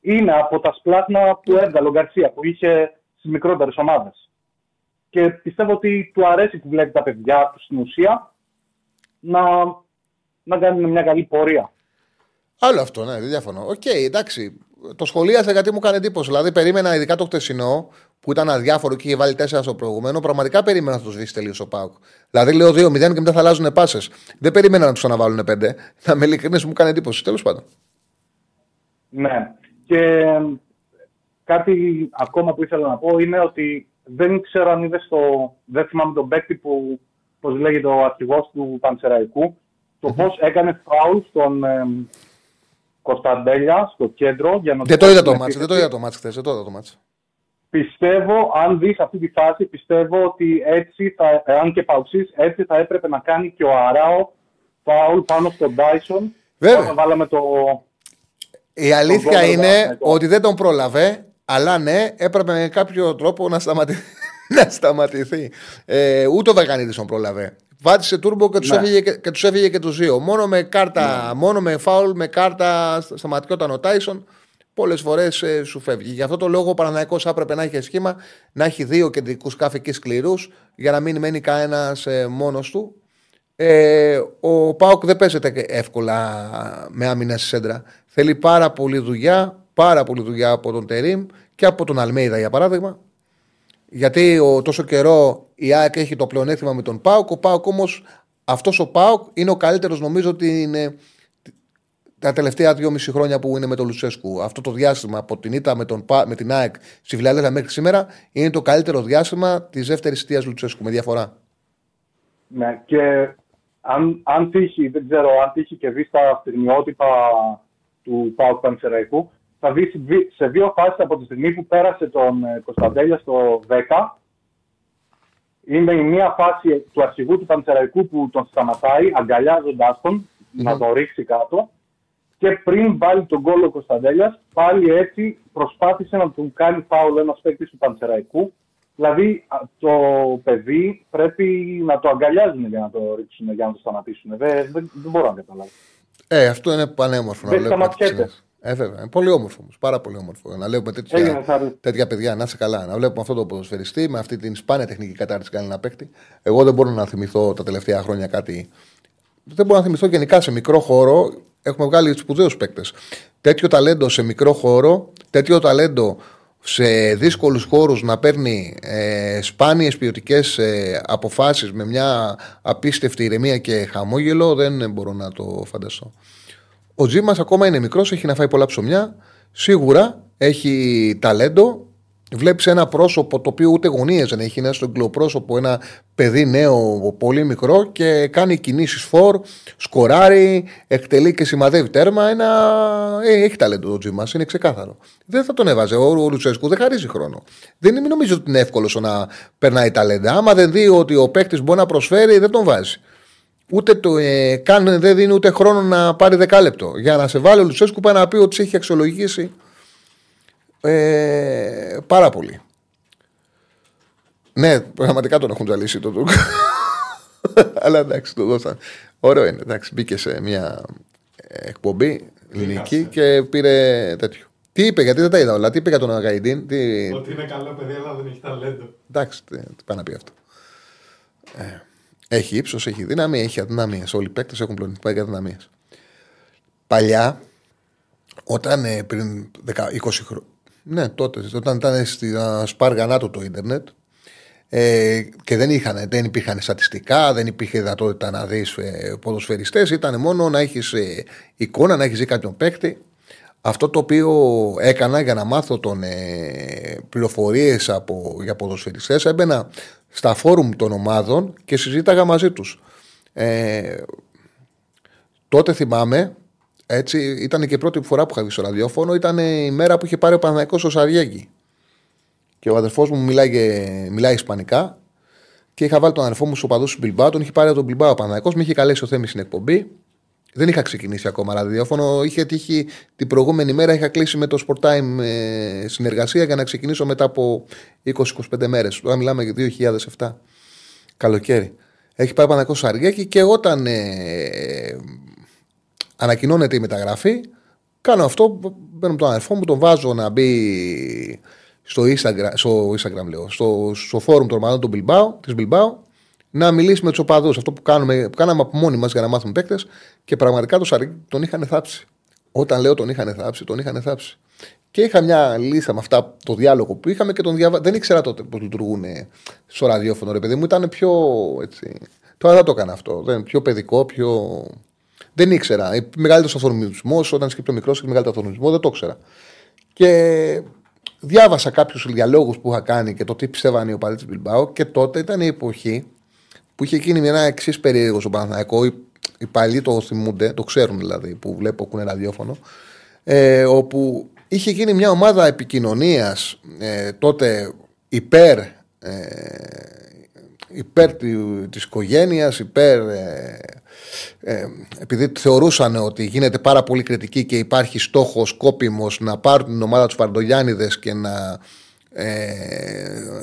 είναι από τα σπλάχνα που έβγαλε ο Γκαρσία, που είχε στις μικρότερες ομάδες. Και πιστεύω ότι του αρέσει που βλέπει τα παιδιά του στην ουσία να, να κάνουν μια καλή πορεία. Άλλο αυτό, ναι, δεν διαφωνώ. Οκ, εντάξει. Το σχολίασα γιατί μου έκανε εντύπωση. Δηλαδή, περίμενα ειδικά το χτεσινό που ήταν αδιάφορο και είχε βάλει 4 στο προηγούμενο. Πραγματικά περίμενα να το σβήσει τελείως ο ΠΑΟΚ. Δηλαδή, λέω 2-0 και μετά θα αλλάζουν πάσες. Δεν περίμενα να τους αναβάλουν 5. Να με ειλικρινή μου κάνει εντύπωση. Τέλος πάντων. Ναι. Και κάτι ακόμα που ήθελα να πω είναι ότι δεν ξέρω αν είδες το. Δεν θυμάμαι τον παίκτη που. Πώς λέγεται ο αρχηγός του Πανσεραϊκού. Το πώς έκανε φάουλ στον ε, Κωνσταντέλια στο κέντρο. Για να Δεν το είδα το την μάτς. Δεν το επίθεση. είδα το μάτς χθες. Δεν το είδα το μάτς. Πιστεύω, αν δεις αυτή τη φάση, πιστεύω ότι έτσι, θα, αν και παουξής, έτσι θα έπρεπε να κάνει και ο Αράο φάουλ πάνω στον Τάισον. Βέβαια. Όταν βάλαμε το. Η αλήθεια γκολ είναι Παναθηναϊκό. ότι δεν τον πρόλαβε, αλλά ναι, έπρεπε με κάποιο τρόπο να, σταματη... (laughs) να σταματηθεί. Ε, ούτε ο Βαγανίδη τον πρόλαβε. Βάτησε τούρμπο και τους Ναι. έφυγε, και, και τους έφυγε και του δύο. Μόνο με κάρτα, μόνο με φάουλ, με κάρτα στα- σταματιόταν ο Τάισον. Πολλές φορές σου φεύγει. Γι' αυτό το λόγο ο Παναναϊκό έπρεπε να έχει σχήμα να έχει δύο κεντρικούς κάφη σκληρούς για να μην μένει κανένας μόνος του. Ε, ο Πάοκ δεν παίζεται και εύκολα με άμυνα στη σέντρα. Θέλει πάρα πολύ δουλειά, πάρα πολύ δουλειά από τον Τερίμ και από τον Αλμέιδα για παράδειγμα. Γιατί ο, τόσο καιρό η ΑΕΚ έχει το πλεονέκτημα με τον Πάοκ. Ο Πάοκ όμως, αυτός ο Πάοκ είναι ο καλύτερος νομίζω ότι είναι τα τελευταία δυόμιση χρόνια που είναι με τον Λουτσέσκου. Αυτό το διάστημα από την ήττα με, τον, Πα- με την ΑΕΚ στη Φιλαδέλφια μέχρι σήμερα είναι το καλύτερο διάστημα της δεύτερης θητεία Λουτσέσκου με διαφορά. Ναι, και αν, αν τύχει, δεν ξέρω, αν τύχει και δεις τα στιγμιότυπα του Πάουκ Πανσεραϊκού, θα δεις σε δύο φάσεις από τη στιγμή που πέρασε τον ε, Κωνσταντέλια στο 10. Είναι η μία φάση του αρχηγού του Πανσεραϊκού που τον σταματάει, αγκαλιάζοντάς τον, να τον ρίξει κάτω. Και πριν βάλει τον γκολ ο Κωνσταντέλιας, πάλι έτσι προσπάθησε να του κάνει φάουλ ένας παίκτης του Πανσεραϊκού. Δηλαδή α, το παιδί πρέπει να το αγκαλιάζουν για να το ρίξουν, για να το σταματήσουν. Δεν, δεν, δεν μπορώ να καταλάβω. Ε, αυτό είναι πανέμορφο να Δεν βλέπουμε. σταματιέται. τέτοιες- Ε, βέβαια. Είναι πολύ όμορφο όμως. Πάρα πολύ όμορφο. Να βλέπουμε τέτοια, Έγινε, Σάρη. τέτοια παιδιά. Να είσαι καλά. Να βλέπουμε αυτό το ποδοσφαιριστή με αυτή την σπάνια τεχνική κατάρτιση που κάνει ένα παίκτη. Εγώ δεν μπορώ να θυμηθώ τα τελευταία χρόνια κάτι. Δεν μπορώ να θυμηθώ γενικά σε μικρό χώρο. Έχουμε βγάλει σπουδαίους παίκτες. Τέτοιο ταλέντο σε μικρό χώρο, τέτοιο ταλέντο σε δύσκολους χώρους να παίρνει ε, σπάνιες ποιοτικές ε, αποφάσεις με μια απίστευτη ηρεμία και χαμόγελο δεν μπορώ να το φανταστώ. Ο Τζίμας ακόμα είναι μικρός, έχει να φάει πολλά ψωμιά. Σίγουρα έχει ταλέντο. Βλέπεις ένα πρόσωπο το οποίο ούτε γωνίε δεν έχει, είναι στο πρόσωπο, ένα παιδί νέο, πολύ μικρό και κάνει κινήσεις φορ, σκοράρει, εκτελεί και σημαδεύει τέρμα. Ένα... Ε, έχει ταλέντο το τζίμα, είναι ξεκάθαρο. Δεν θα τον έβαζε. Ο, ο Λουτσέσκου δεν χαρίζει χρόνο. Δεν είναι, νομίζω ότι είναι εύκολο να περνάει ταλέντα. Άμα δεν δει ότι ο παίκτης μπορεί να προσφέρει, δεν τον βάζει. Ούτε το, ε, καν δεν δίνει ούτε χρόνο να πάρει δεκάλεπτο. Για να σε βάλει ο Λουτσέσκου πάει να πει ότι σε έχει αξιολογήσει ε, πάρα πολύ. Ναι, πραγματικά τον έχουν ζαλίσει τον Τούρκο. (laughs) Αλλά εντάξει, το δώσαν. Ωραίο είναι. Εντάξει, μπήκε σε μια εκπομπή ελληνική και πήρε τέτοιο. Τι είπε, γιατί δεν τα είδα όλα. Τι είπε για τον Αγαϊντίν. Τι... Ότι είναι καλό παιδί, αλλά δεν έχει ταλέντο. Εντάξει, τι, τι πάει να πει αυτό. Ε, έχει ύψος, έχει δύναμη, έχει αδυναμίες. Όλοι οι παίκτες έχουν πλονιτικά αδυναμίες. Παλιά, όταν ε, πριν 10, 20 χρόνια. Ναι, τότε, όταν ήταν στη σπάργανά του το ίντερνετ ε, και δεν, είχαν, δεν υπήρχαν στατιστικά, δεν υπήρχε δυνατότητα να δεις ε, ποδοσφαιριστές. Ήταν μόνο να έχεις ε, εικόνα, να έχεις δει κάποιον παίκτη. Αυτό το οποίο έκανα για να μάθω τον, ε, πληροφορίες για ποδοσφαιριστές έμπαινα στα φόρουμ των ομάδων και συζήταγα μαζί τους. Ε, τότε θυμάμαι έτσι, ήταν και η πρώτη φορά που είχα βγει στο ραδιόφωνο. Ήταν η μέρα που είχε πάρει ο Παναγικό στο Σαριέγγι. Και ο αδερφός μου μιλάει, μιλάει Ισπανικά. Και είχα βάλει τον αδερφό μου στο παδού του Μπιλμπάου. Τον είχε πάρει από τον Μπιλμπάου ο Παναγικό. Με είχε καλέσει ο Θέμης στην εκπομπή. Δεν είχα ξεκινήσει ακόμα ραδιόφωνο. Είχε τύχει την προηγούμενη μέρα. Είχα κλείσει με το Sport Time ε, συνεργασία για να ξεκινήσω μετά από 20-25 μέρες. Τώρα μιλάμε για 2007. Καλοκαίρι. Έχει πάει Παναγικό Σαριέγγι και όταν ε, ανακοινώνεται η μεταγραφή. Κάνω αυτό, μπαίνω τον αδερφό μου, τον βάζω να μπει στο Instagram, στο, Instagram λέω, στο, στο φόρουμ των ομάδων του Bilbao, της Bilbao, να μιλήσει με τους οπαδούς. Αυτό που, κάνουμε, που κάναμε από μόνοι μας για να μάθουμε παίκτες και πραγματικά το τον είχαν θάψει. Όταν λέω τον είχαν θάψει, τον είχαν θάψει. Και είχα μια λύσα με αυτά το διάλογο που είχαμε και τον διαβα... Δεν ήξερα τότε πώς λειτουργούν στο ραδιόφωνο, ρε παιδί μου. Ήταν πιο. Έτσι... Τώρα δεν το έκανα αυτό. Δεν, πιο παιδικό, πιο. Δεν ήξερα. Μεγαλύτερος αθροισμό, όταν σκέφτομαι μικρός, και μεγαλύτερο αθροισμό, δεν το ήξερα. Και διάβασα κάποιους διαλόγους που είχα κάνει και το τι πιστεύανε ο Παλίτη Μπιλμπάου και τότε ήταν η εποχή που είχε γίνει ένα εξής περίεργος στο Παναθηναϊκό. Οι, οι παλιοί το θυμούνται, το ξέρουν δηλαδή, που βλέπω που είναι ραδιόφωνο. Ε, όπου είχε γίνει μια ομάδα επικοινωνίας ε, τότε υπέρ. Ε, υπέρ της οικογένειας, υπέρ ε, ε, επειδή θεωρούσαν ότι γίνεται πάρα πολύ κριτική και υπάρχει στόχος κόπιμος να πάρουν την ομάδα τους Φαρντογιάννηδες και να ε,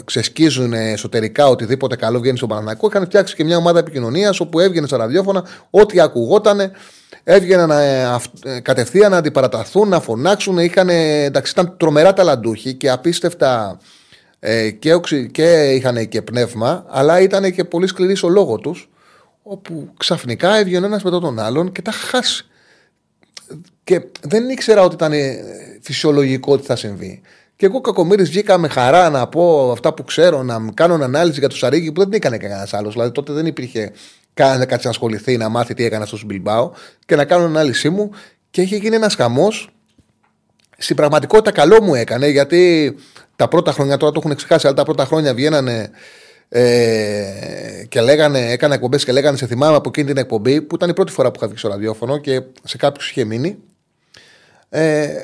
ξεσκίζουν εσωτερικά οτιδήποτε καλό βγαίνει στον Παναναναϊκό είχαν φτιάξει και μια ομάδα επικοινωνίας όπου έβγαινε στα ραδιόφωνα ό,τι ακουγόταν έβγαιναν ε, ε, κατευθείαν να αντιπαραταθούν, να φωνάξουν είχαν, εντάξει, ήταν τρομερά ταλαντούχοι και απίστευτα ε, και, και είχαν και πνεύμα αλλά ήταν και πολύ σκληροί στο λόγος τους όπου ξαφνικά έβγαινε ένας μετά τον άλλον και τα χάσει. Και δεν ήξερα ότι ήταν ε, φυσιολογικό ότι θα συμβεί. Και εγώ κακομίρι βγήκα με χαρά να πω αυτά που ξέρω, να κάνω ανάλυση για το Σαρίκι που δεν την έκανε κανένας άλλος. Δηλαδή τότε δεν υπήρχε κανένα να ασχοληθεί να μάθει τι έκανα στο Μπιλμπάο και να κάνω ανάλυση μου. Και είχε γίνει ένας χαμός. Στην πραγματικότητα καλό μου έκανε γιατί τα πρώτα χρόνια τώρα το έχουν ξεχάσει, αλλά τα πρώτα χρόνια βγαίνανε ε, και λέγανε, έκανα εκπομπές και λέγανε σε θυμάμαι από εκείνη την εκπομπή που ήταν η πρώτη φορά που είχα βγει στο ραδιόφωνο και σε κάποιους είχε μείνει. Ε,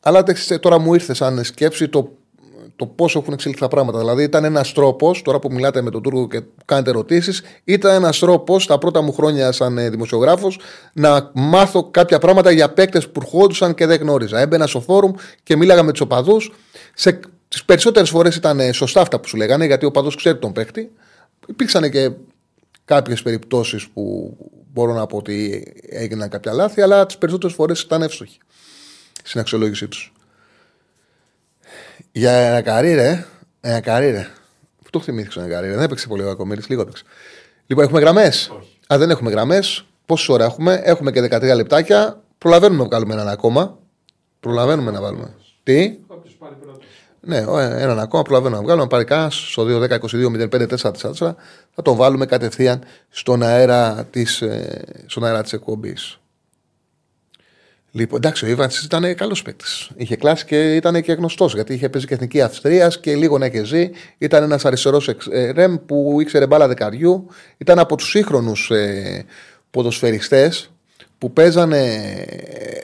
αλλά τώρα μου ήρθε σαν σκέψη το, το πόσο έχουν εξελιχθεί τα πράγματα. Δηλαδή, ήταν ένας τρόπος, τώρα που μιλάτε με τον Τούρκο και κάνετε ερωτήσεις, ήταν ένας τρόπος τα πρώτα μου χρόνια σαν ε, δημοσιογράφος να μάθω κάποια πράγματα για παίκτες που ερχόντουσαν και δεν γνώριζα. Έμπαινα στο φόρουμ και μίλαγα με τους οπαδούς. Σε τις περισσότερες φορές ήταν σωστά αυτά που σου λέγανε, γιατί ο παδός ξέρει τον παίχτη. Υπήρξαν και κάποιες περιπτώσεις που μπορώ να πω ότι έγιναν κάποια λάθη, αλλά τις περισσότερες φορές ήταν εύστοχοι στην αξιολόγησή τους. Για ένα καρύρε, ένα καρύρε. Πού το θυμήθηκα ένα καρύρε, δεν έπαιξε πολύ ο Ακομήρη, λίγο έπαιξε. Λοιπόν, έχουμε γραμμές. Αν δεν έχουμε γραμμές, πόσε ώρα έχουμε, έχουμε και 13 λεπτάκια. Προλαβαίνουμε να βγάλουμε έναν ακόμα. Προλαβαίνουμε να βάλουμε. Τι; Ναι, έναν ακόμα προλαβαίνω να βγάλω. Να πάρει κανένας στο 2-10-22-05-4-4 θα τον βάλουμε κατευθείαν στον αέρα της ε, στον αέρα της εκπομπής. Λοιπόν, εντάξει, ο Ιβαντ ήταν καλός παίκτης. Είχε κλάσει και ήταν και γνωστός γιατί είχε παίζει και εθνική Αυστρίας και λίγο να είχε ζει. Ήταν ένας αριστερός ρεμ που ήξερε μπάλα δεκαριού. Ήταν από τους σύγχρονους ε, ποδοσφαιριστές που παίζανε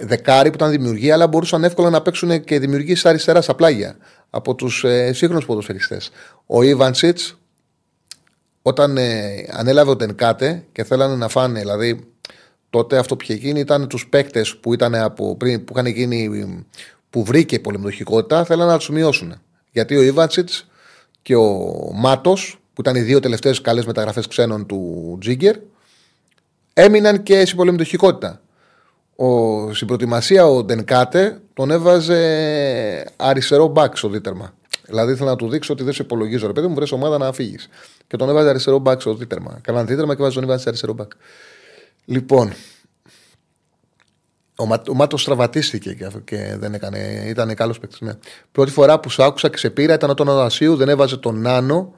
δεκάρι που ήταν δημιουργοί, αλλά μπορούσαν εύκολα να παίξουν και δημιουργοί αριστεράς στα πλάγια από τους ε, σύγχρονους ποδοσφαιριστές. Ο Ιβαντσίτ, όταν ε, ανέλαβε ο Τενκάτε και θέλανε να φάνε, δηλαδή τότε αυτό που είχε γίνει ήταν τους παίκτες που, ήταν από πριν, που είχαν γίνει, που βρήκε πολεμοδοχικότητα, θέλανε να τους μειώσουν. Γιατί ο Ιβαντσίτ και ο Μάτος, που ήταν οι δύο τελευταίες καλές μεταγραφές ξένων του Τζίγκερ, έμειναν και στην πολεμητοχικότητα. Ο, στην προετοιμασία ο Ντενκάτε τον έβαζε αριστερό μπακ στο δίτερμα. Δηλαδή ήθελα να του δείξω ότι δεν σε υπολογίζω, ρε παιδί μου, βρες ομάδα να φύγεις. Και τον έβαζε αριστερό μπακ στο δίτερμα. Κάναν δίτερμα και βάζει τον έβαζε αριστερό μπακ. Λοιπόν, ο, Μα, ο Μάτος στραβατίστηκε και, και δεν έκανε. Ήταν καλός παίκτης. Ναι. Πρώτη φορά που σου άκουσα και σε πήρα ήταν όταν ο Ανασίου δεν έβαζε τον Νάνο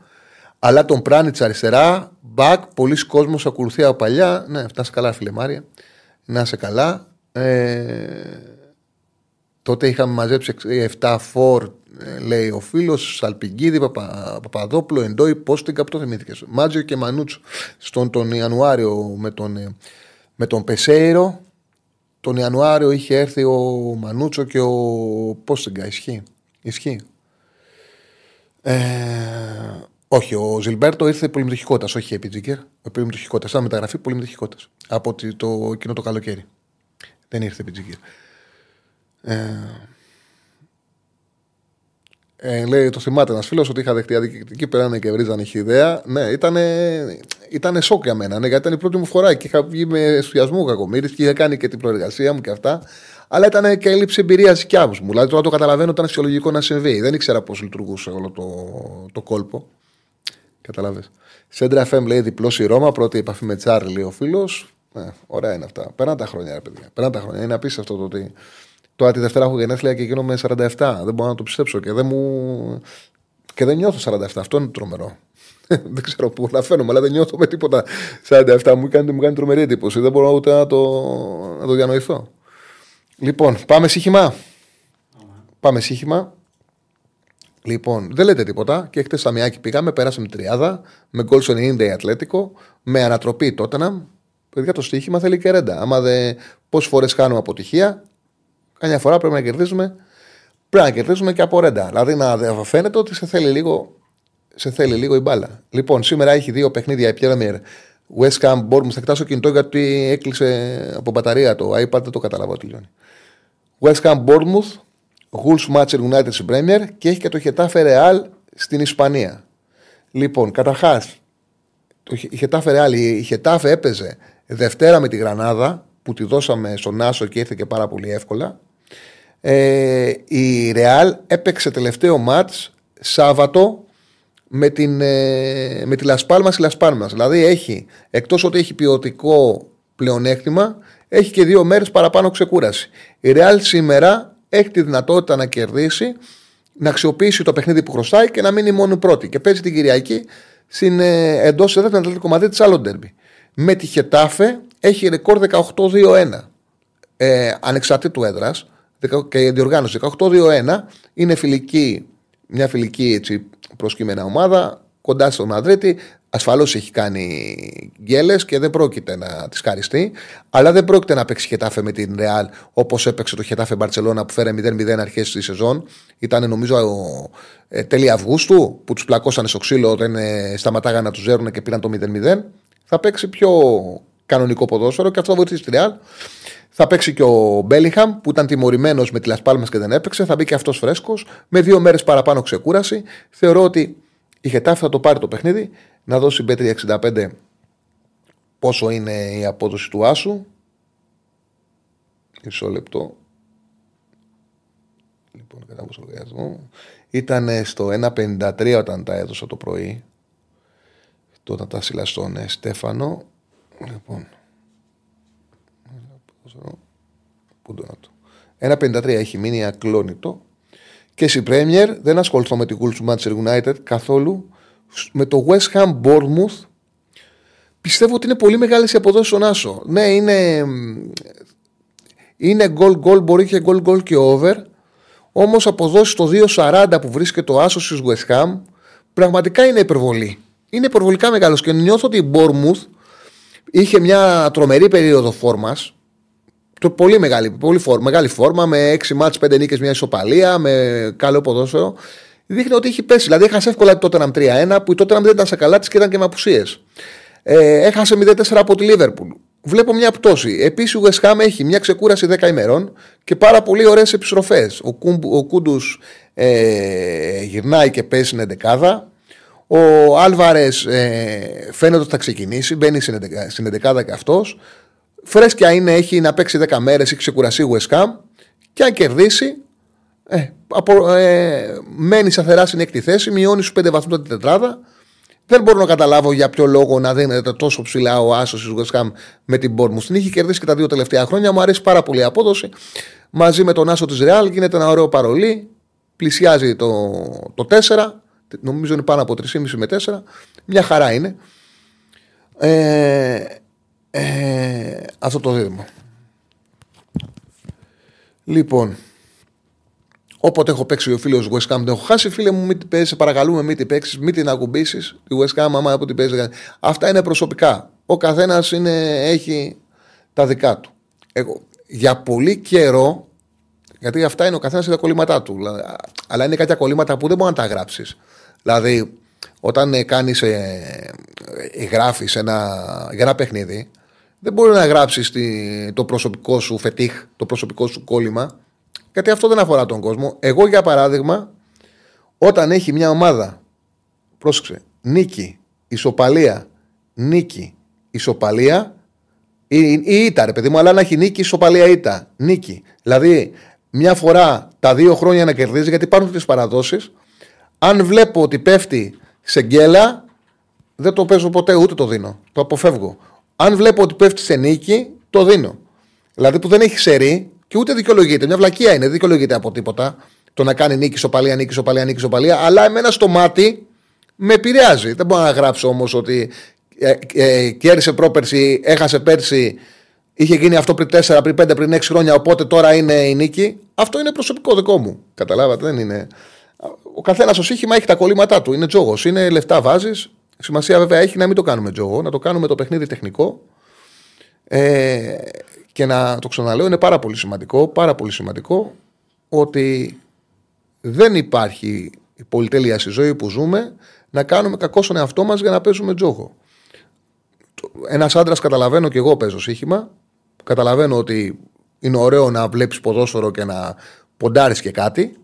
αλλά τον Πράνιτ αριστερά, μπακ, πολλοί κόσμοι ακολουθεί από παλιά. Ναι, φτάσει καλά, φίλε Μάρια. Να είσαι καλά. Ε, τότε είχαμε μαζέψει 7 φορ, ε, λέει ο φίλος, Σαλπιγκίδη, Παπα, Παπαδόπουλο, Εντόι, Πόστιγκα, το θυμήθηκες. Μάτζιο και Μανούτσο. Στον τον Ιανουάριο με τον, ε, με τον Πεσέιρο. Τον Ιανουάριο είχε έρθει ο Μανούτσο και ο Πόστιγκα. Ισχύει. Ισχύει. Ε, όχι, ο Ζιλμπέρτο ήρθε πολυμετοχικότητα, όχι επί Τζίγκερ. Πολυμετοχικότητα. Σαν μεταγραφή πολυμετοχικότητα. Από το, εκείνο το καλοκαίρι. Δεν ήρθε επί Τζίγκερ. Ε, ε, λέει, το θυμάται ένας φίλος ότι είχα δεχτεί αδικητική, περάνε και βρίζανε ιδέα. Ναι, ήταν ήτανε σοκ για μένα, ναι, γιατί ήταν η πρώτη μου φορά και είχα βγει με ενθουσιασμό κακομίρι και είχα κάνει και την προεργασία μου και αυτά. Αλλά ήταν και έλλειψη εμπειρίας δικιά μου. Δηλαδή τώρα το καταλαβαίνω ήταν φυσιολογικό να συμβεί. Δεν ήξερα πώς λειτουργούσε όλο το, το κόλπο. Καταλάβει. Σέντρα FM λέει διπλός η Ρώμα, πρώτη επαφή με Τσάρλι ο φίλος. Ε, ωραία είναι αυτά. Πέραν τα χρόνια, ρε παιδιά. Πέραν τα χρόνια. Είναι απίστευτο το ότι. Τώρα τη Δευτέρα έχω γενέθλια και γίνομαι 47. Δεν μπορώ να το πιστέψω και δεν μου. Και δεν νιώθω 47. Αυτό είναι τρομερό. (laughs) δεν ξέρω πού να φαίνομαι, αλλά δεν νιώθω με τίποτα 47. Μου κάνει, μου κάνει τρομερή εντύπωση. Δεν μπορώ ούτε να το, να το διανοηθώ. Λοιπόν, πάμε σύγχυμα. Πάμε σύγχυμα. Λοιπόν, δεν λέτε τίποτα. Και χτε Σαμιάκη πήγαμε, πέρασαμε τριάδα, με γκολ στο 90 η Ατλέτικο, με ανατροπή τότε Παιδιά, το στοίχημα θέλει και ρέντα. Άμα δεν. Πόσες φορές κάνουμε αποτυχία, καμιά φορά πρέπει να κερδίζουμε. Πρέπει να κερδίζουμε και από ρέντα. Δηλαδή να φαίνεται ότι σε θέλει λίγο, σε θέλει λίγο η μπάλα. Λοιπόν, σήμερα έχει δύο παιχνίδια η Premier West Ham Bournemouth. Θα κοιτάξω κινητό γιατί έκλεισε από μπαταρία το iPad, δεν το καταλαβαίνω τι λιώνει. West Ham Bournemouth Γουλς Μάτσερ United στην Premier και έχει και το Χετάφε Ρεάλ στην Ισπανία. Λοιπόν, καταρχάς, η Χετάφε Ρεάλ, η Χετάφε έπαιζε Δευτέρα με τη Γρανάδα που τη δώσαμε στον Άσο και ήρθε και πάρα πολύ εύκολα. Ε, η Ρεάλ έπαιξε τελευταίο μάτς Σάββατο με, την, ε, με τη Λασπάλμα στη Λασπάλμα. Δηλαδή έχει, εκτός ότι έχει ποιοτικό πλεονέκτημα, έχει και δύο μέρες παραπάνω ξεκούραση. Η Ρεάλ σήμερα έχει τη δυνατότητα να κερδίσει, να αξιοποιήσει το παιχνίδι που χρωστάει και να μείνει μόνο πρώτη. Και παίζει την Κυριακή στην, ε, εντός έδρας την Ατλαντικό Μαδρίτη άλλο ντέρμπι. Με τη Χετάφε έχει ρεκόρ 18-2-1. Ε, ανεξαρτήτου έδρας και διοργάνωση 18-2-1 είναι φιλική, μια φιλική έτσι, προσκύμενα ομάδα κοντά στο Μαδρίτη. Ασφαλώς έχει κάνει γκέλες και δεν πρόκειται να τη χαριστεί. Αλλά δεν πρόκειται να παίξει χετάφε με την Ρεάλ όπως έπαιξε το χετάφε Μπαρσελόνα που φέρε 0-0 αρχές της σεζόν. Ήταν νομίζω ε, τέλη Αυγούστου που τους πλακώσανε στο ξύλο όταν ε, σταματάγανε να τους ζέρουν και πήραν το 0-0. Θα παίξει πιο κανονικό ποδόσφαιρο και αυτό θα βοηθήσει τη Ρεάλ. Θα παίξει και ο Μπέλιχαμ που ήταν τιμωρημένος με τη Λασπάλμα και δεν έπαιξε. Θα μπει και αυτός φρέσκος με δύο μέρες παραπάνω ξεκούραση. Θεωρώ ότι η Χετάφ θα το πάρει το παιχνίδι, να δώσει B365 πόσο είναι η απόδοση του Άσου. Μισό λεπτό. Λοιπόν, κατά λογαριασμό. Ήταν στο 1,53 όταν τα έδωσα το πρωί. Τότε τα σύλλα στον Στέφανο. Λοιπόν. Πού το να το. 1,53 έχει μείνει ακλόνητο. Και στην Premier δεν ασχοληθώ με την Wolves Manchester United καθόλου. Με το West Ham Bournemouth πιστεύω ότι είναι πολύ μεγάλες οι αποδόσεις στον Άσο. Ναι, είναι, Είναι γκολ γκολ, μπορεί και γκολ γκολ και over. Όμως αποδόσεις το 2,40 που βρίσκεται το άσος τη West Ham πραγματικά είναι υπερβολή. Είναι υπερβολικά μεγάλος και νιώθω ότι η Bournemouth είχε μια τρομερή περίοδο φόρμα. Πολύ μεγάλη, πολύ φόρμα, μεγάλη φόρμα με 6 μάτς, 5 νίκες, μια ισοπαλία, με καλό ποδόσφαιρο. Δείχνει ότι έχει πέσει. Δηλαδή, έχασε εύκολα τότε 3-1, που η τότε δεν ήταν σε καλά της και ήταν και με απουσίες. Ε, έχασε 0-4 από τη Λίβερπουλ. Βλέπω μια πτώση. Επίσης, ο West Ham έχει μια ξεκούραση 10 ημερών και πάρα πολύ ωραίες επιστροφές. Ο, ο Κούντους ε, γυρνάει και παίζει στην 11. Ο Άλβαρες ε, φαίνεται ότι θα ξεκινήσει, μπαίνει στην 11 και αυτός. Φρέσκια είναι, έχει να παίξει 10 μέρες, έχει ξεκουρασεί ο West Ham και αν κερδίσει, ε, απο, ε, μένει σταθερά στην έκτη θέση, μειώνει στους 5 βαθμούς την τετράδα. Δεν μπορώ να καταλάβω για ποιο λόγο να δίνεται τόσο ψηλά ο Άσος τη West Ham με την Bournemouth. Την είχε κερδίσει και τα δύο τελευταία χρόνια. Μου αρέσει πάρα πολύ η απόδοση. Μαζί με τον Άσο της Real γίνεται ένα ωραίο παρολί. Πλησιάζει το, το 4. Νομίζω είναι πάνω από 3,5 με 4. Μια χαρά είναι. Ε, ε, αυτό το δίδυμο. Λοιπόν, Όποτε έχω παίξει ο φίλος West Ham, την έχω χάσει. Φίλε μου, μην την παίζει, παρακαλούμε, μην την παίξεις, μην την ακουμπήσεις. Η West Ham, άμα από την παίζει. Αυτά είναι προσωπικά. Ο καθένας έχει τα δικά του. Εγώ, για πολύ καιρό, γιατί αυτά είναι ο καθένας τα κολλήματά του. Αλλά είναι κάποια κολλήματα που δεν μπορεί να τα γράψεις. Δηλαδή, όταν ε, κάνεις, ε, ε, γράφεις ένα, για ένα παιχνίδι, δεν μπορεί να γράψεις το προσωπικό σου φετίχ, το προσωπικό σου κόλλημα γιατί αυτό δεν αφορά τον κόσμο. Εγώ, για παράδειγμα, όταν έχει μια ομάδα, πρόσεξε, νίκη, ισοπαλία, νίκη, ισοπαλία, ή, ή ήττα, ρε παιδί μου, αλλά να έχει νίκη, ισοπαλία, ήττα, νίκη. Δηλαδή, μια φορά τα δύο χρόνια να κερδίζει, γιατί υπάρχουν τις παραδόσεις. Αν βλέπω ότι πέφτει σε γκέλα, δεν το παίζω ποτέ, ούτε το δίνω. Το αποφεύγω. Αν βλέπω ότι πέφτει σε νίκη, το δίνω. Δηλαδή που δεν έχει σερή, και ούτε δικαιολογείται. Μια βλακεία είναι, δεν δικαιολογείται από τίποτα. Το να κάνει νίκη σοπαλία, νίκη σοπαλία, νίκη σοπαλία. Αλλά εμένα στο μάτι με επηρεάζει. Δεν μπορώ να γράψω όμως ότι ε, ε, κέρδισε πρόπερση, έχασε πέρσι, είχε γίνει αυτό πριν 4, πριν 5, πριν 6 χρόνια. Οπότε τώρα είναι η νίκη. Αυτό είναι προσωπικό δικό μου. Καταλάβατε, δεν είναι. Ο καθένας στο σύγχυμα έχει τα κολλήματά του. Είναι τζόγος. Είναι λεφτά βάζεις. Σημασία βέβαια έχει να μην το κάνουμε τζόγο, να το κάνουμε το παιχνίδι τεχνικό. Ε, και να το ξαναλέω, είναι πάρα πολύ σημαντικό, πάρα πολύ σημαντικό ότι δεν υπάρχει η πολυτέλεια στη ζωή που ζούμε να κάνουμε κακό στον εαυτό μας για να παίζουμε τζόγο. Ένας άντρας, καταλαβαίνω και εγώ παίζω σύγχυμα. Καταλαβαίνω ότι είναι ωραίο να βλέπεις ποδόσφαιρο και να ποντάρεις και κάτι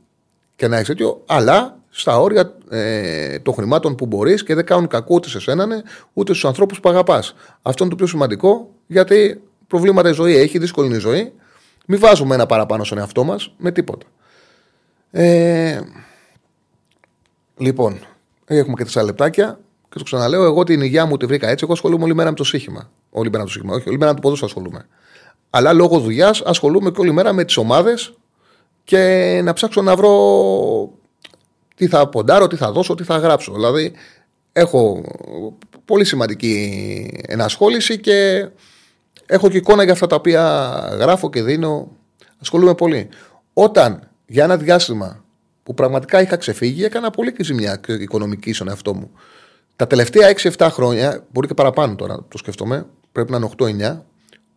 και να έχει τέτοιο, αλλά στα όρια ε, των χρημάτων που μπορείς και δεν κάνουν κακό ούτε σε σένα ούτε στους ανθρώπους που αγαπάς. Αυτό είναι το πιο σημαντικό γιατί προβλήματα η ζωή έχει, δύσκολη είναι η ζωή. Μην βάζουμε ένα παραπάνω στον εαυτό μας με τίποτα. Ε, λοιπόν, έχουμε και τέσσερα λεπτάκια. Και το ξαναλέω, εγώ την υγεία μου τη βρήκα έτσι. Εγώ ασχολούμαι όλη μέρα με το σύγχυμα. Όλη μέρα με το σύγχυμα. Όχι, όλη μέρα με το ποδόσφαιρο ασχολούμαι. Αλλά λόγω δουλειάς ασχολούμαι και όλη μέρα με τις ομάδες και να ψάξω να βρω τι θα ποντάρω, τι θα δώσω, τι θα γράψω. Δηλαδή, έχω πολύ σημαντική ενασχόληση και Έχω και εικόνα για αυτά τα οποία γράφω και δίνω. Ασχολούμαι πολύ. Όταν για ένα διάστημα που πραγματικά είχα ξεφύγει, έκανα πολύ και ζημιά οικονομική στον εαυτό μου. Τα τελευταία 6-7 χρόνια, μπορεί και παραπάνω τώρα το σκεφτόμαι, πρέπει να είναι 8-9,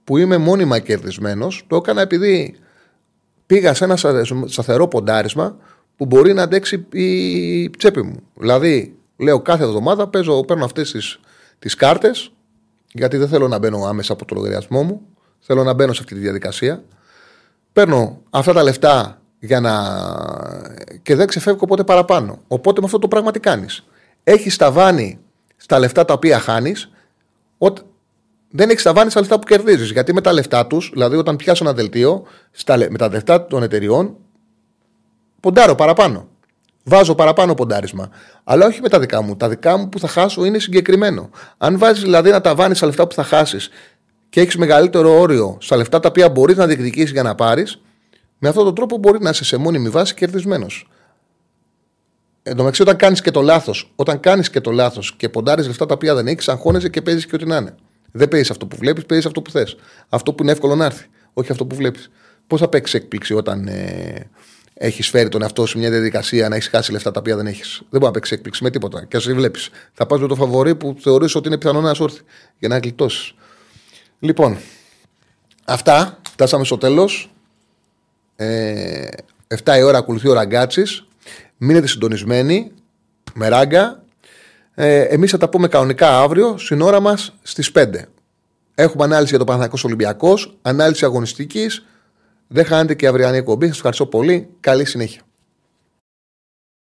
που είμαι μόνιμα κερδισμένος, το έκανα επειδή πήγα σε ένα σταθερό ποντάρισμα που μπορεί να αντέξει η τσέπη μου. Δηλαδή, λέω κάθε εβδομάδα παίζω, παίρνω αυτές τις κάρτες γιατί δεν θέλω να μπαίνω άμεσα από το λογαριασμό μου. Θέλω να μπαίνω σε αυτή τη διαδικασία. Παίρνω αυτά τα λεφτά για να. και δεν ξεφεύγω ποτέ παραπάνω. Οπότε με αυτό το πράγμα τι κάνεις; Έχεις ταβάνι στα λεφτά τα οποία χάνεις, δεν έχεις ταβάνι στα λεφτά που κερδίζεις. Γιατί με τα λεφτά τους, δηλαδή όταν πιάσω ένα δελτίο, με τα λεφτά των εταιριών, ποντάρω παραπάνω. Βάζω παραπάνω ποντάρισμα. Αλλά όχι με τα δικά μου. Τα δικά μου που θα χάσω είναι συγκεκριμένο. Αν βάζεις δηλαδή να τα βάνει στα λεφτά που θα χάσεις και έχεις μεγαλύτερο όριο στα λεφτά τα οποία μπορείς να διεκδικήσεις για να πάρεις, με αυτόν τον τρόπο μπορεί να είσαι σε μόνιμη βάση κερδισμένος. Εν τω μεταξύ, όταν κάνεις και το λάθος, όταν κάνεις και το λάθος και ποντάρεις λεφτά τα οποία δεν έχεις, αγχώνεσαι και παίζεις και ό,τι να είναι. Δεν παίζεις αυτό που βλέπεις, παίζεις αυτό που θες. Αυτό που είναι εύκολο να έρθει. Όχι αυτό που βλέπεις. Πώς θα παίξεις έκπληξη όταν ε, έχεις φέρει τον εαυτό σου σε μια διαδικασία να έχεις χάσει λεφτά τα οποία δεν έχεις. Δεν μπορεί να παίξει έκπληξη με τίποτα. Και ας βλέπεις. Θα πας με το φαβορή που θεωρείς ότι είναι πιθανό να σου έρθει για να γλιτώσεις. Λοιπόν, αυτά. Φτάσαμε στο τέλος. Ε, 7 η ώρα ακολουθεί ο Ραγκάτσης. Μείνετε συντονισμένοι με ράγκα. Ε, Εμείς θα τα πούμε κανονικά αύριο, στην ώρα μας στις 5. Έχουμε ανάλυση για το Παναθανικό Ολυμπιακός, ανάλυση αγωνιστικής. Δεν χάνετε και αυριανή εκπομπή. Σας ευχαριστώ πολύ. Καλή συνέχεια.